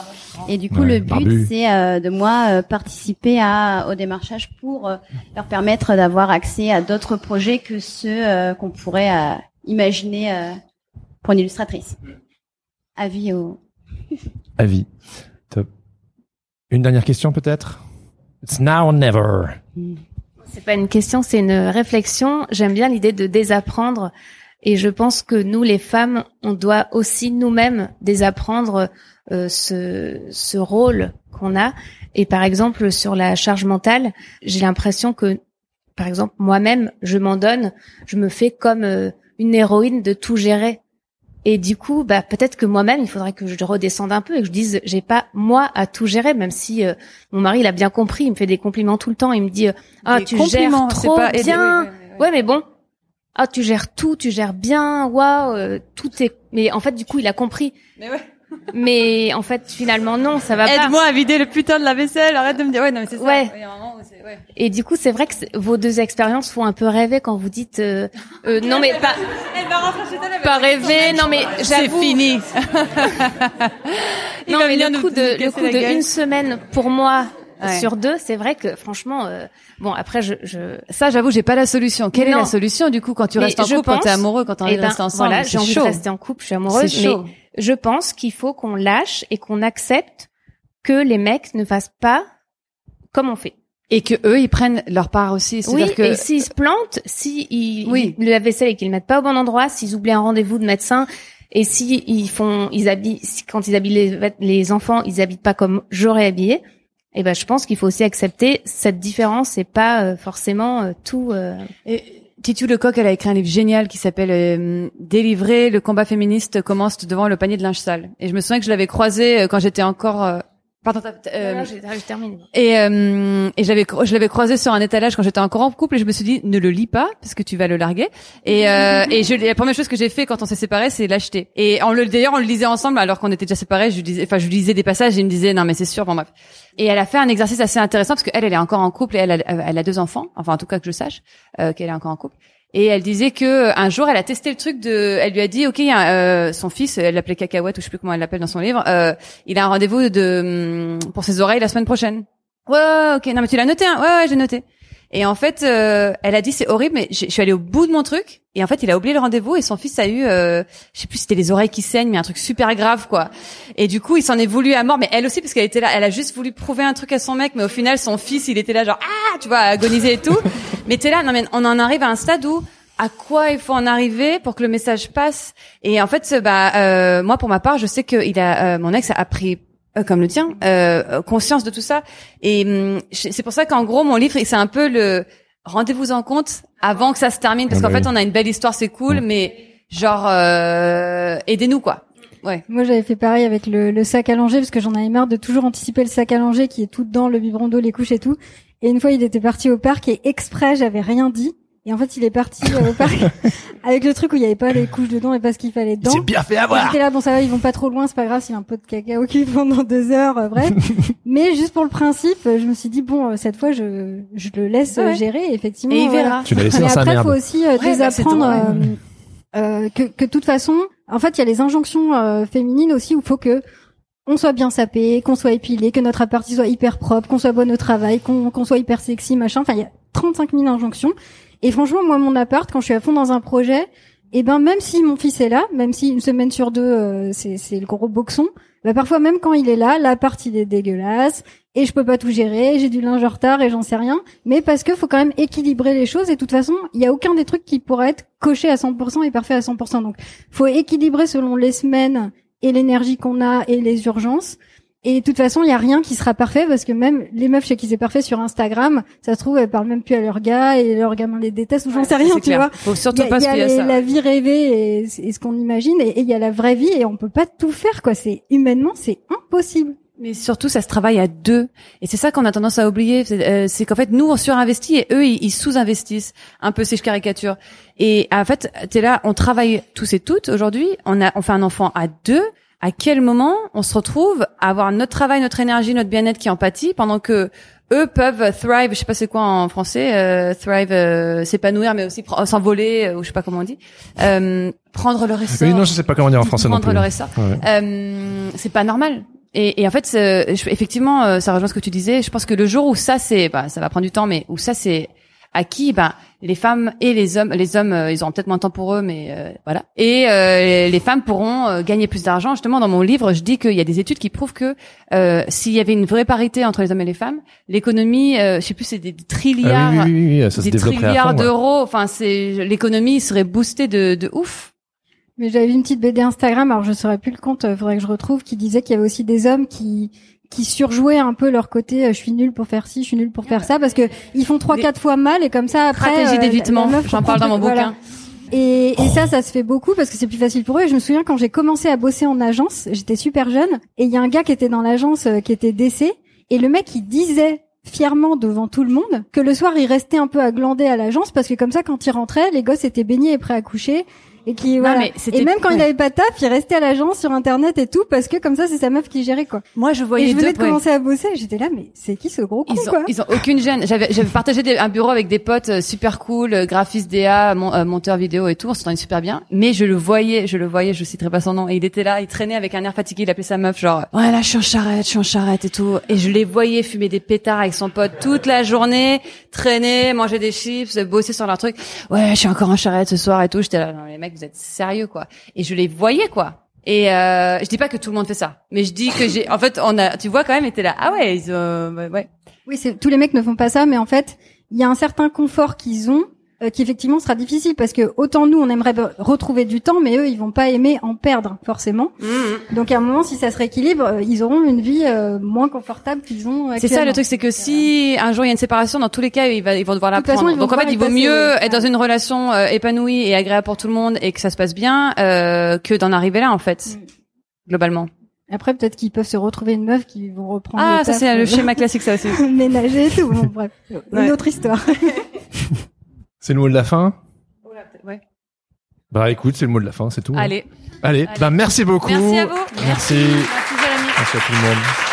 Et du coup, Ouais, le but, c'est euh, de moi euh, participer à, au démarchage pour euh, leur permettre d'avoir accès à d'autres projets que ceux euh, qu'on pourrait euh, imaginer euh, pour une illustratrice. Avis au... Avis. Top. Une dernière question peut-être? It's now or never. C'est pas une question, c'est une réflexion. J'aime bien l'idée de désapprendre. Et je pense que nous, les femmes, on doit aussi nous-mêmes désapprendre euh, ce, ce rôle qu'on a. Et par exemple, sur la charge mentale, j'ai l'impression que, par exemple, moi-même, je m'en donne, je me fais comme euh, une héroïne de tout gérer. Et du coup, bah peut-être que moi-même, il faudrait que je redescende un peu et que je dise, j'ai pas moi à tout gérer, même si euh, mon mari il a bien compris, il me fait des compliments tout le temps, il me dit, ah Des tu gères trop pas- bien, ouais. ouais mais bon, ah tu gères tout, tu gères bien, waouh, euh, tout est, mais en fait du coup il a compris. Mais ouais. Mais en fait finalement non, ça va pas. Aide-moi à vider le putain de la vaisselle. Arrête de me dire ouais non mais c'est ça. Ouais. Moment c'est-. Et du coup c'est vrai que c'est- vos deux expériences font un peu rêver quand vous dites, euh, euh, non mais pas, Elle va rentrer chez elle. elle va pas rêver, non mais C'est j'avoue. fini. Il Non mais le coup de le coup de une semaine pour moi Ouais. sur deux, c'est vrai que franchement, euh, bon après je, je Ça, j'avoue, j'ai pas la solution. Quelle est la solution du coup quand tu Mais restes en couple, quand pense- t'es amoureux, quand t'as envie eh de ben, rester ensemble? Voilà, j'ai envie chaud. de rester en couple, je suis amoureuse, mais chaud. je pense qu'il faut qu'on lâche et qu'on accepte que les mecs ne fassent pas comme on fait. Et que eux, ils prennent leur part aussi. Oui, C'est-à-dire que et s'ils se plantent, si ils, Oui. ils- le lave-vaisselle et qu'ils le mettent pas au bon endroit, s'ils oublient un rendez-vous de médecin, et si ils font, ils habillent, quand ils habillent les, les enfants, ils habitent pas comme j'aurais habillé. Et ben, je pense qu'il faut aussi accepter cette différence et pas euh, forcément euh, tout. euh, Et Titu Lecoq, elle a écrit un livre génial qui s'appelle euh, Délivrer, le combat féministe commence devant le panier de linge sale. Et je me souviens que je l'avais croisé quand j'étais encore... Pardon, euh, et euh, et j'avais je l'avais croisé sur un étalage quand j'étais encore en couple et je me suis dit ne le lis pas parce que tu vas le larguer. Et euh, et je la première chose que j'ai fait quand on s'est séparés c'est l'acheter. Et on le d'ailleurs on le lisait ensemble alors qu'on était déjà séparés. Je lui disais enfin je lui lisais des passages et il me disait non mais c'est sûr bon bref. Et elle a fait un exercice assez intéressant parce qu'elle elle est encore en couple et elle a, elle a deux enfants. Enfin en tout cas que je sache euh, qu'elle est encore en couple et elle disait que euh, un jour elle a testé le truc de elle lui a dit ok euh, son fils elle l'appelait cacahuète ou je sais plus comment elle l'appelle dans son livre euh, il a un rendez-vous de hum, pour ses oreilles la semaine prochaine Ouais, ouais, ok. Non, mais tu l'as noté, hein Ouais, ouais, j'ai noté. Et en fait, euh, elle a dit c'est horrible, mais je suis allée au bout de mon truc. Et en fait, il a oublié le rendez-vous et son fils a eu, euh, je sais plus, si c'était les oreilles qui saignent, mais un truc super grave, quoi. Et du coup, il s'en est voulu à mort. Mais elle aussi, parce qu'elle était là, elle a juste voulu prouver un truc à son mec, mais au final, son fils, il était là, genre ah, tu vois, à agoniser et tout. mais t'es là, non mais on en arrive à un stade où à quoi il faut en arriver pour que le message passe? Et en fait, bah, euh, moi, pour ma part, je sais que il a, euh, mon ex a pris euh, comme le tien, euh, conscience de tout ça. Et hum, c'est pour ça qu'en gros, mon livre, c'est un peu le rendez-vous en compte avant que ça se termine, parce Ah qu'en bah fait, on a une belle histoire, c'est cool, mais genre, euh, aidez-nous, quoi. Ouais. Moi, j'avais fait pareil avec le, le sac à langer parce que j'en avais marre de toujours anticiper le sac à langer qui est tout dedans, le biberon d'eau, les couches et tout. Et une fois, il était parti au parc et exprès, j'avais rien dit. Et en fait, il est parti euh, au parc avec le truc où il y avait pas les couches dedans et pas ce qu'il fallait dedans. C'est bien fait avoir. J'étais là, bon ça va, ils vont pas trop loin, c'est pas grave, s'il y a un peu de cacao qui pendant deux heures, euh, bref. Mais juste pour le principe, je me suis dit bon, euh, cette fois, je, je le laisse Ouais. gérer, et effectivement. Et il voilà. verra. Tu l'as laissé Mais dans sa après, merde. faut aussi euh, Ouais, bah, désapprendre euh, euh, que, que de toute façon, en fait, il y a les injonctions euh, féminines aussi où il faut que on soit bien sapé, qu'on soit épilé, que notre apparti soit hyper propre, qu'on soit bonne au travail, qu'on qu'on soit hyper sexy, machin. Enfin, il y a 35 000 injonctions. Et franchement, moi, mon appart, quand je suis à fond dans un projet, et ben même si mon fils est là, même si une semaine sur deux, euh, c'est le gros boxon, bah parfois même quand il est là, l'appart il est dégueulasse et je peux pas tout gérer, j'ai du linge en retard et j'en sais rien. Mais parce que faut quand même équilibrer les choses et de toute façon, il y a aucun des trucs qui pourrait être coché à 100% et parfait à 100%. Donc, faut équilibrer selon les semaines et l'énergie qu'on a et les urgences. Et de toute façon, il y a rien qui sera parfait parce que même les meufs chez qui c'est parfait sur Instagram, ça se trouve elles parlent même plus à leur gars et leur gamin les déteste ou j'en sais rien, tu clair. vois. Faut surtout Il y a, pas il y a les- ça. la vie rêvée et, et ce qu'on imagine et et il y a la vraie vie et on peut pas tout faire quoi. C'est humainement c'est impossible. Mais surtout, ça se travaille à deux. Et c'est ça qu'on a tendance à oublier. C'est euh, c'est qu'en fait, nous, on surinvestit et eux, ils, ils sous-investissent. Un peu, si je caricature. Et en fait, t'es là, on travaille tous et toutes aujourd'hui. On a, on fait un enfant à deux. À quel moment on se retrouve à avoir notre travail, notre énergie, notre bien-être qui en pâtit pendant que eux peuvent thrive, je sais pas c'est quoi en français, euh, thrive, euh, s'épanouir, mais aussi s'envoler, euh, ou je sais pas comment on dit, euh, prendre leur essor. Oui, non, je sais pas comment dire en français non prendre plus. leur essor. Ouais. Euh, c'est pas normal. Et, et en fait, je- effectivement, euh, ça rejoint ce que tu disais. Je pense que le jour où ça, c'est, bah, ça va prendre du temps, mais où ça, c'est à qui, ben, les femmes et les hommes, les hommes, euh, ils auront peut-être moins de temps pour eux, mais euh, voilà. Et euh, les femmes pourront gagner plus d'argent. Justement, dans mon livre, je dis qu'il y a des études qui prouvent que s'il y avait une vraie parité entre les hommes et les femmes, l'économie, je sais plus, c'est des trilliards, ah oui, oui, ça des trilliards d'euros. Enfin, c'est l'économie serait boostée de, de ouf. Mais j'avais vu une petite BD Instagram, alors je saurais plus le compte, faudrait que je retrouve, qui disait qu'il y avait aussi des hommes qui qui surjouaient un peu leur côté je suis nul pour faire ci, je suis nul pour faire ça parce que ils font trois quatre fois mal et comme ça après stratégie d'évitement, j'en parle dans mon bouquin. Et, et, ça, ça se fait beaucoup parce que c'est plus facile pour eux. Et je me souviens quand j'ai commencé à bosser en agence, j'étais super jeune et il y a un gars qui était dans l'agence qui était décès et le mec il disait fièrement devant tout le monde que le soir il restait un peu à glander à l'agence parce que comme ça quand il rentrait les gosses étaient baignés et prêts à coucher et qui voilà. et même quand il avait pas de taf, il restait à l'agence sur internet et tout parce que comme ça c'est sa meuf qui gérait quoi. Moi je voyais et je venais de commencer à bosser, j'étais là mais c'est qui ce gros con ils ont, quoi Ils ont aucune gêne. J'avais j'avais partagé des, un bureau avec des potes euh, super cool, euh, graphiste DA, mon, euh, monteur vidéo et tout, on s'entendait super bien, mais je le voyais, je le voyais, je citerai pas son nom et il était là, il traînait avec un air fatigué, il appelait sa meuf genre "Ouais, là je suis en charrette, je suis en charrette et tout" et je les voyais fumer des pétards avec son pote toute la journée, traîner, manger des chips, bosser sur leur truc. "Ouais, je suis encore en charrette ce soir et tout." J'étais là "Non, les mecs, vous êtes sérieux quoi. Et je les voyais quoi. Et euh, je dis pas que tout le monde fait ça, mais je dis que j'ai. En fait, on a. Tu vois quand même, était là. Ah ouais, ils, ouais. Oui, c'est tous les mecs ne font pas ça, mais en fait, il y a un certain confort qu'ils ont euh, qui effectivement sera difficile parce que autant nous on aimerait retrouver du temps, mais eux ils vont pas aimer en perdre forcément. Mmh. Donc à un moment si ça se rééquilibre, euh, ils auront une vie euh, moins confortable qu'ils ont. C'est ça le truc, c'est que si un jour il y a une séparation, dans tous les cas ils, va, ils vont devoir la prendre. Donc en fait il vaut mieux être dans une relation épanouie et agréable pour tout le monde et que ça se passe bien que d'en arriver là en fait, mmh. globalement. Après, peut-être qu'ils peuvent se retrouver une meuf qui vont reprendre. Ah, ça c'est le schéma classique, ça aussi. Ménager et tout. Bon, bref, une autre histoire. C'est le mot de la fin? Ouais. Bah écoute, c'est le mot de la fin, c'est tout. Hein. Allez. Allez. Bah merci beaucoup. Merci à vous. Merci. Merci. Merci à tout le monde.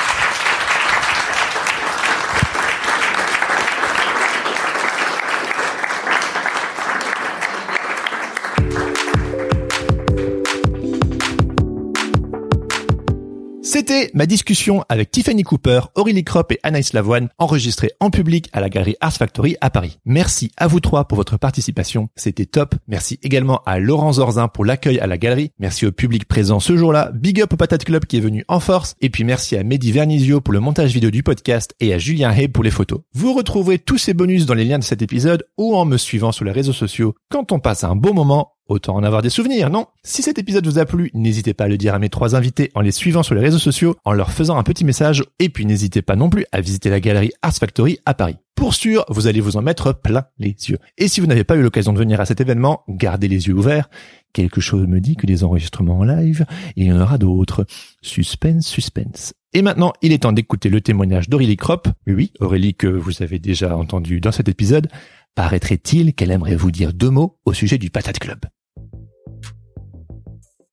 C'était ma discussion avec Tiffany Cooper, Aurélie Kropp et Anaïs Lavoine, enregistrée en public à la galerie Ars Factory à Paris. Merci à vous trois pour votre participation, c'était top. Merci également à Laurent Zorzin pour l'accueil à la galerie. Merci au public présent ce jour-là. Big up au Patate Club qui est venu en force. Et puis merci à Mehdi Vernizio pour le montage vidéo du podcast et à Julien Hay pour les photos. Vous retrouverez tous ces bonus dans les liens de cet épisode ou en me suivant sur les réseaux sociaux. Quand on passe un bon moment, Autant en avoir des souvenirs, non? Si cet épisode vous a plu, n'hésitez pas à le dire à mes trois invités en les suivant sur les réseaux sociaux, en leur faisant un petit message, et puis n'hésitez pas non plus à visiter la galerie Arts Factory à Paris. Pour sûr, vous allez vous en mettre plein les yeux. Et si vous n'avez pas eu l'occasion de venir à cet événement, gardez les yeux ouverts. Quelque chose me dit que des enregistrements en live, il y en aura d'autres. Suspense, suspense. Et maintenant, il est temps d'écouter le témoignage d'Aurélie Kropp. Oui, Aurélie que vous avez déjà entendu dans cet épisode. Paraîtrait-il qu'elle aimerait vous dire deux mots au sujet du Patate Club?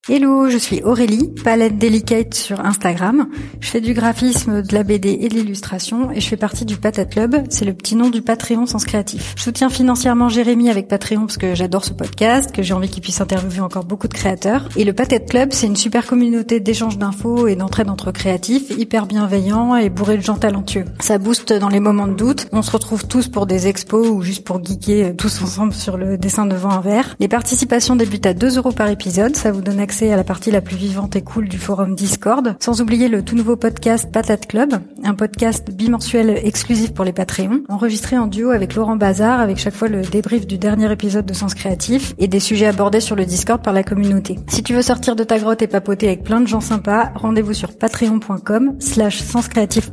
Hello, je suis Aurélie, palette Delicate sur Instagram. Je fais du graphisme, de la BD et de l'illustration et je fais partie du Patate Club, c'est le petit nom du Patreon Sens Créatif. Je soutiens financièrement Jérémy avec Patreon parce que j'adore ce podcast, que j'ai envie qu'il puisse interviewer encore beaucoup de créateurs. Et le Patate Club, c'est une super communauté d'échange d'infos et d'entraide entre créatifs, hyper bienveillant et bourré de gens talentueux. Ça booste dans les moments de doute. On se retrouve tous pour des expos ou juste pour geeker euh, tous ensemble sur le dessin devant un verre. Les participations débutent à 2 euros par épisode, ça vous donne accès à la partie la plus vivante et cool du forum Discord, sans oublier le tout nouveau podcast Patate Club, un podcast bimensuel exclusif pour les Patreons, enregistré en duo avec Laurent Bazar, avec chaque fois le débrief du dernier épisode de Sens Créatif et des sujets abordés sur le Discord par la communauté. Si tu veux sortir de ta grotte et papoter avec plein de gens sympas, rendez-vous sur patreon.com slash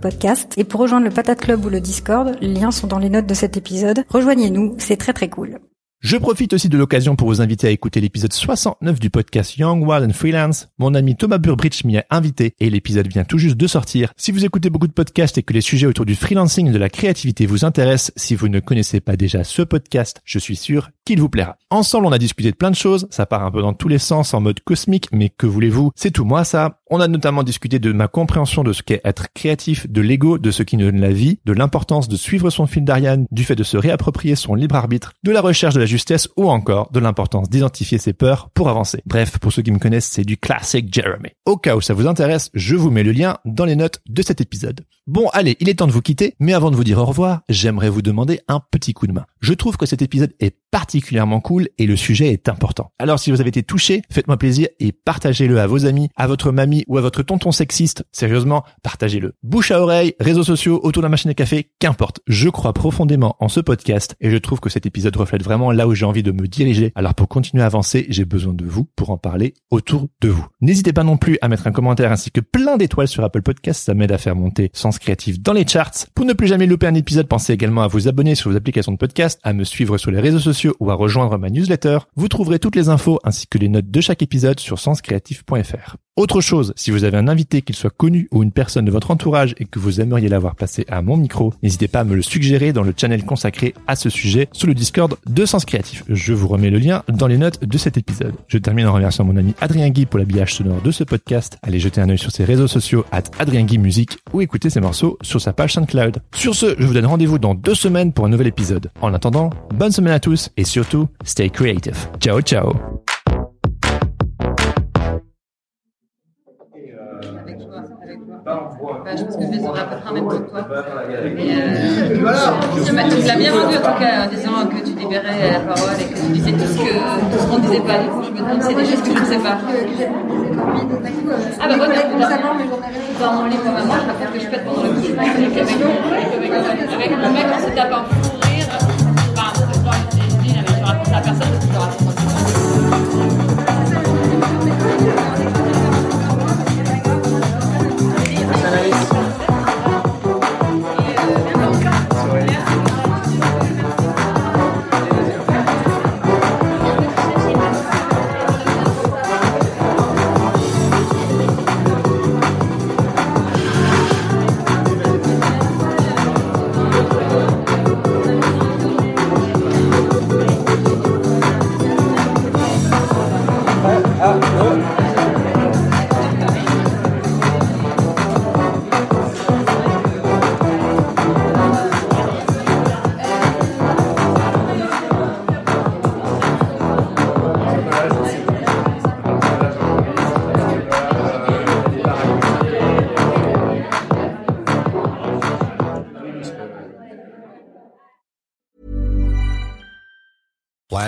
Podcast et pour rejoindre le Patate Club ou le Discord, les liens sont dans les notes de cet épisode. Rejoignez-nous, c'est très très cool. Je profite aussi de l'occasion pour vous inviter à écouter l'épisode 69 du podcast Young, Wild and Freelance. Mon ami Thomas Burbridge m'y a invité et l'épisode vient tout juste de sortir. Si vous écoutez beaucoup de podcasts et que les sujets autour du freelancing et de la créativité vous intéressent, si vous ne connaissez pas déjà ce podcast, je suis sûr qu'il vous plaira. Ensemble, on a discuté de plein de choses. Ça part un peu dans tous les sens en mode cosmique, mais que voulez-vous? C'est tout moi, ça. On a notamment discuté de ma compréhension de ce qu'est être créatif, de l'ego, de ce qui nous donne la vie, de l'importance de suivre son fil d'Ariane, du fait de se réapproprier son libre arbitre, de la recherche de la justesse ou encore de l'importance d'identifier ses peurs pour avancer. Bref, pour ceux qui me connaissent, c'est du classique Jeremy. Au cas où ça vous intéresse, je vous mets le lien dans les notes de cet épisode. Bon, allez, il est temps de vous quitter, mais avant de vous dire au revoir, j'aimerais vous demander un petit coup de main. Je trouve que cet épisode est particulièrement cool et le sujet est important. Alors si vous avez été touché, faites-moi plaisir et partagez-le à vos amis, à votre mamie ou à votre tonton sexiste. Sérieusement, partagez-le. Bouche à oreille, réseaux sociaux, autour de la machine à café, qu'importe. Je crois profondément en ce podcast et je trouve que cet épisode reflète vraiment là où j'ai envie de me diriger. Alors pour continuer à avancer, j'ai besoin de vous pour en parler autour de vous. N'hésitez pas non plus à mettre un commentaire ainsi que plein d'étoiles sur Apple Podcast, ça m'aide à faire monter Sens Créatif dans les charts. Pour ne plus jamais louper un épisode, pensez également à vous abonner sur vos applications de podcast, à me suivre sur les réseaux sociaux ou à rejoindre ma newsletter. Vous trouverez toutes les infos ainsi que les notes de chaque épisode sur senscreatif.fr. Autre chose, si vous avez un invité, qu'il soit connu ou une personne de votre entourage et que vous aimeriez l'avoir passé à mon micro, n'hésitez pas à me le suggérer dans le channel consacré à ce sujet sur le Discord de Sens Créatif. Je vous remets le lien dans les notes de cet épisode. Je termine en remerciant mon ami Adrien Guy pour l'habillage sonore de ce podcast. Allez jeter un œil sur ses réseaux sociaux at Adrien Guy Musique ou écouter ses morceaux sur sa page SoundCloud. Sur ce, je vous donne rendez-vous dans deux semaines pour un nouvel épisode. En attendant, bonne semaine à tous et surtout, stay creative. Ciao ciao Bah, je pense que je les aurais à peu près en même temps que toi. Et, euh, tu tu me l'as bien vendu en tout cas en disant que tu libérais la parole et que tu disais tout ce que tout ce qu'on ne disait pas. Du coup, je me demande c'est des choses que je ne sais pas. Ah bah ouais, mais dans mon livre, moi, je préfère que je pète pendant le coucher avec, avec, avec, avec mon mec, on se tape un fou rire. Enfin, c'est pas une idée, mais je raconte à personne parce que je le raconte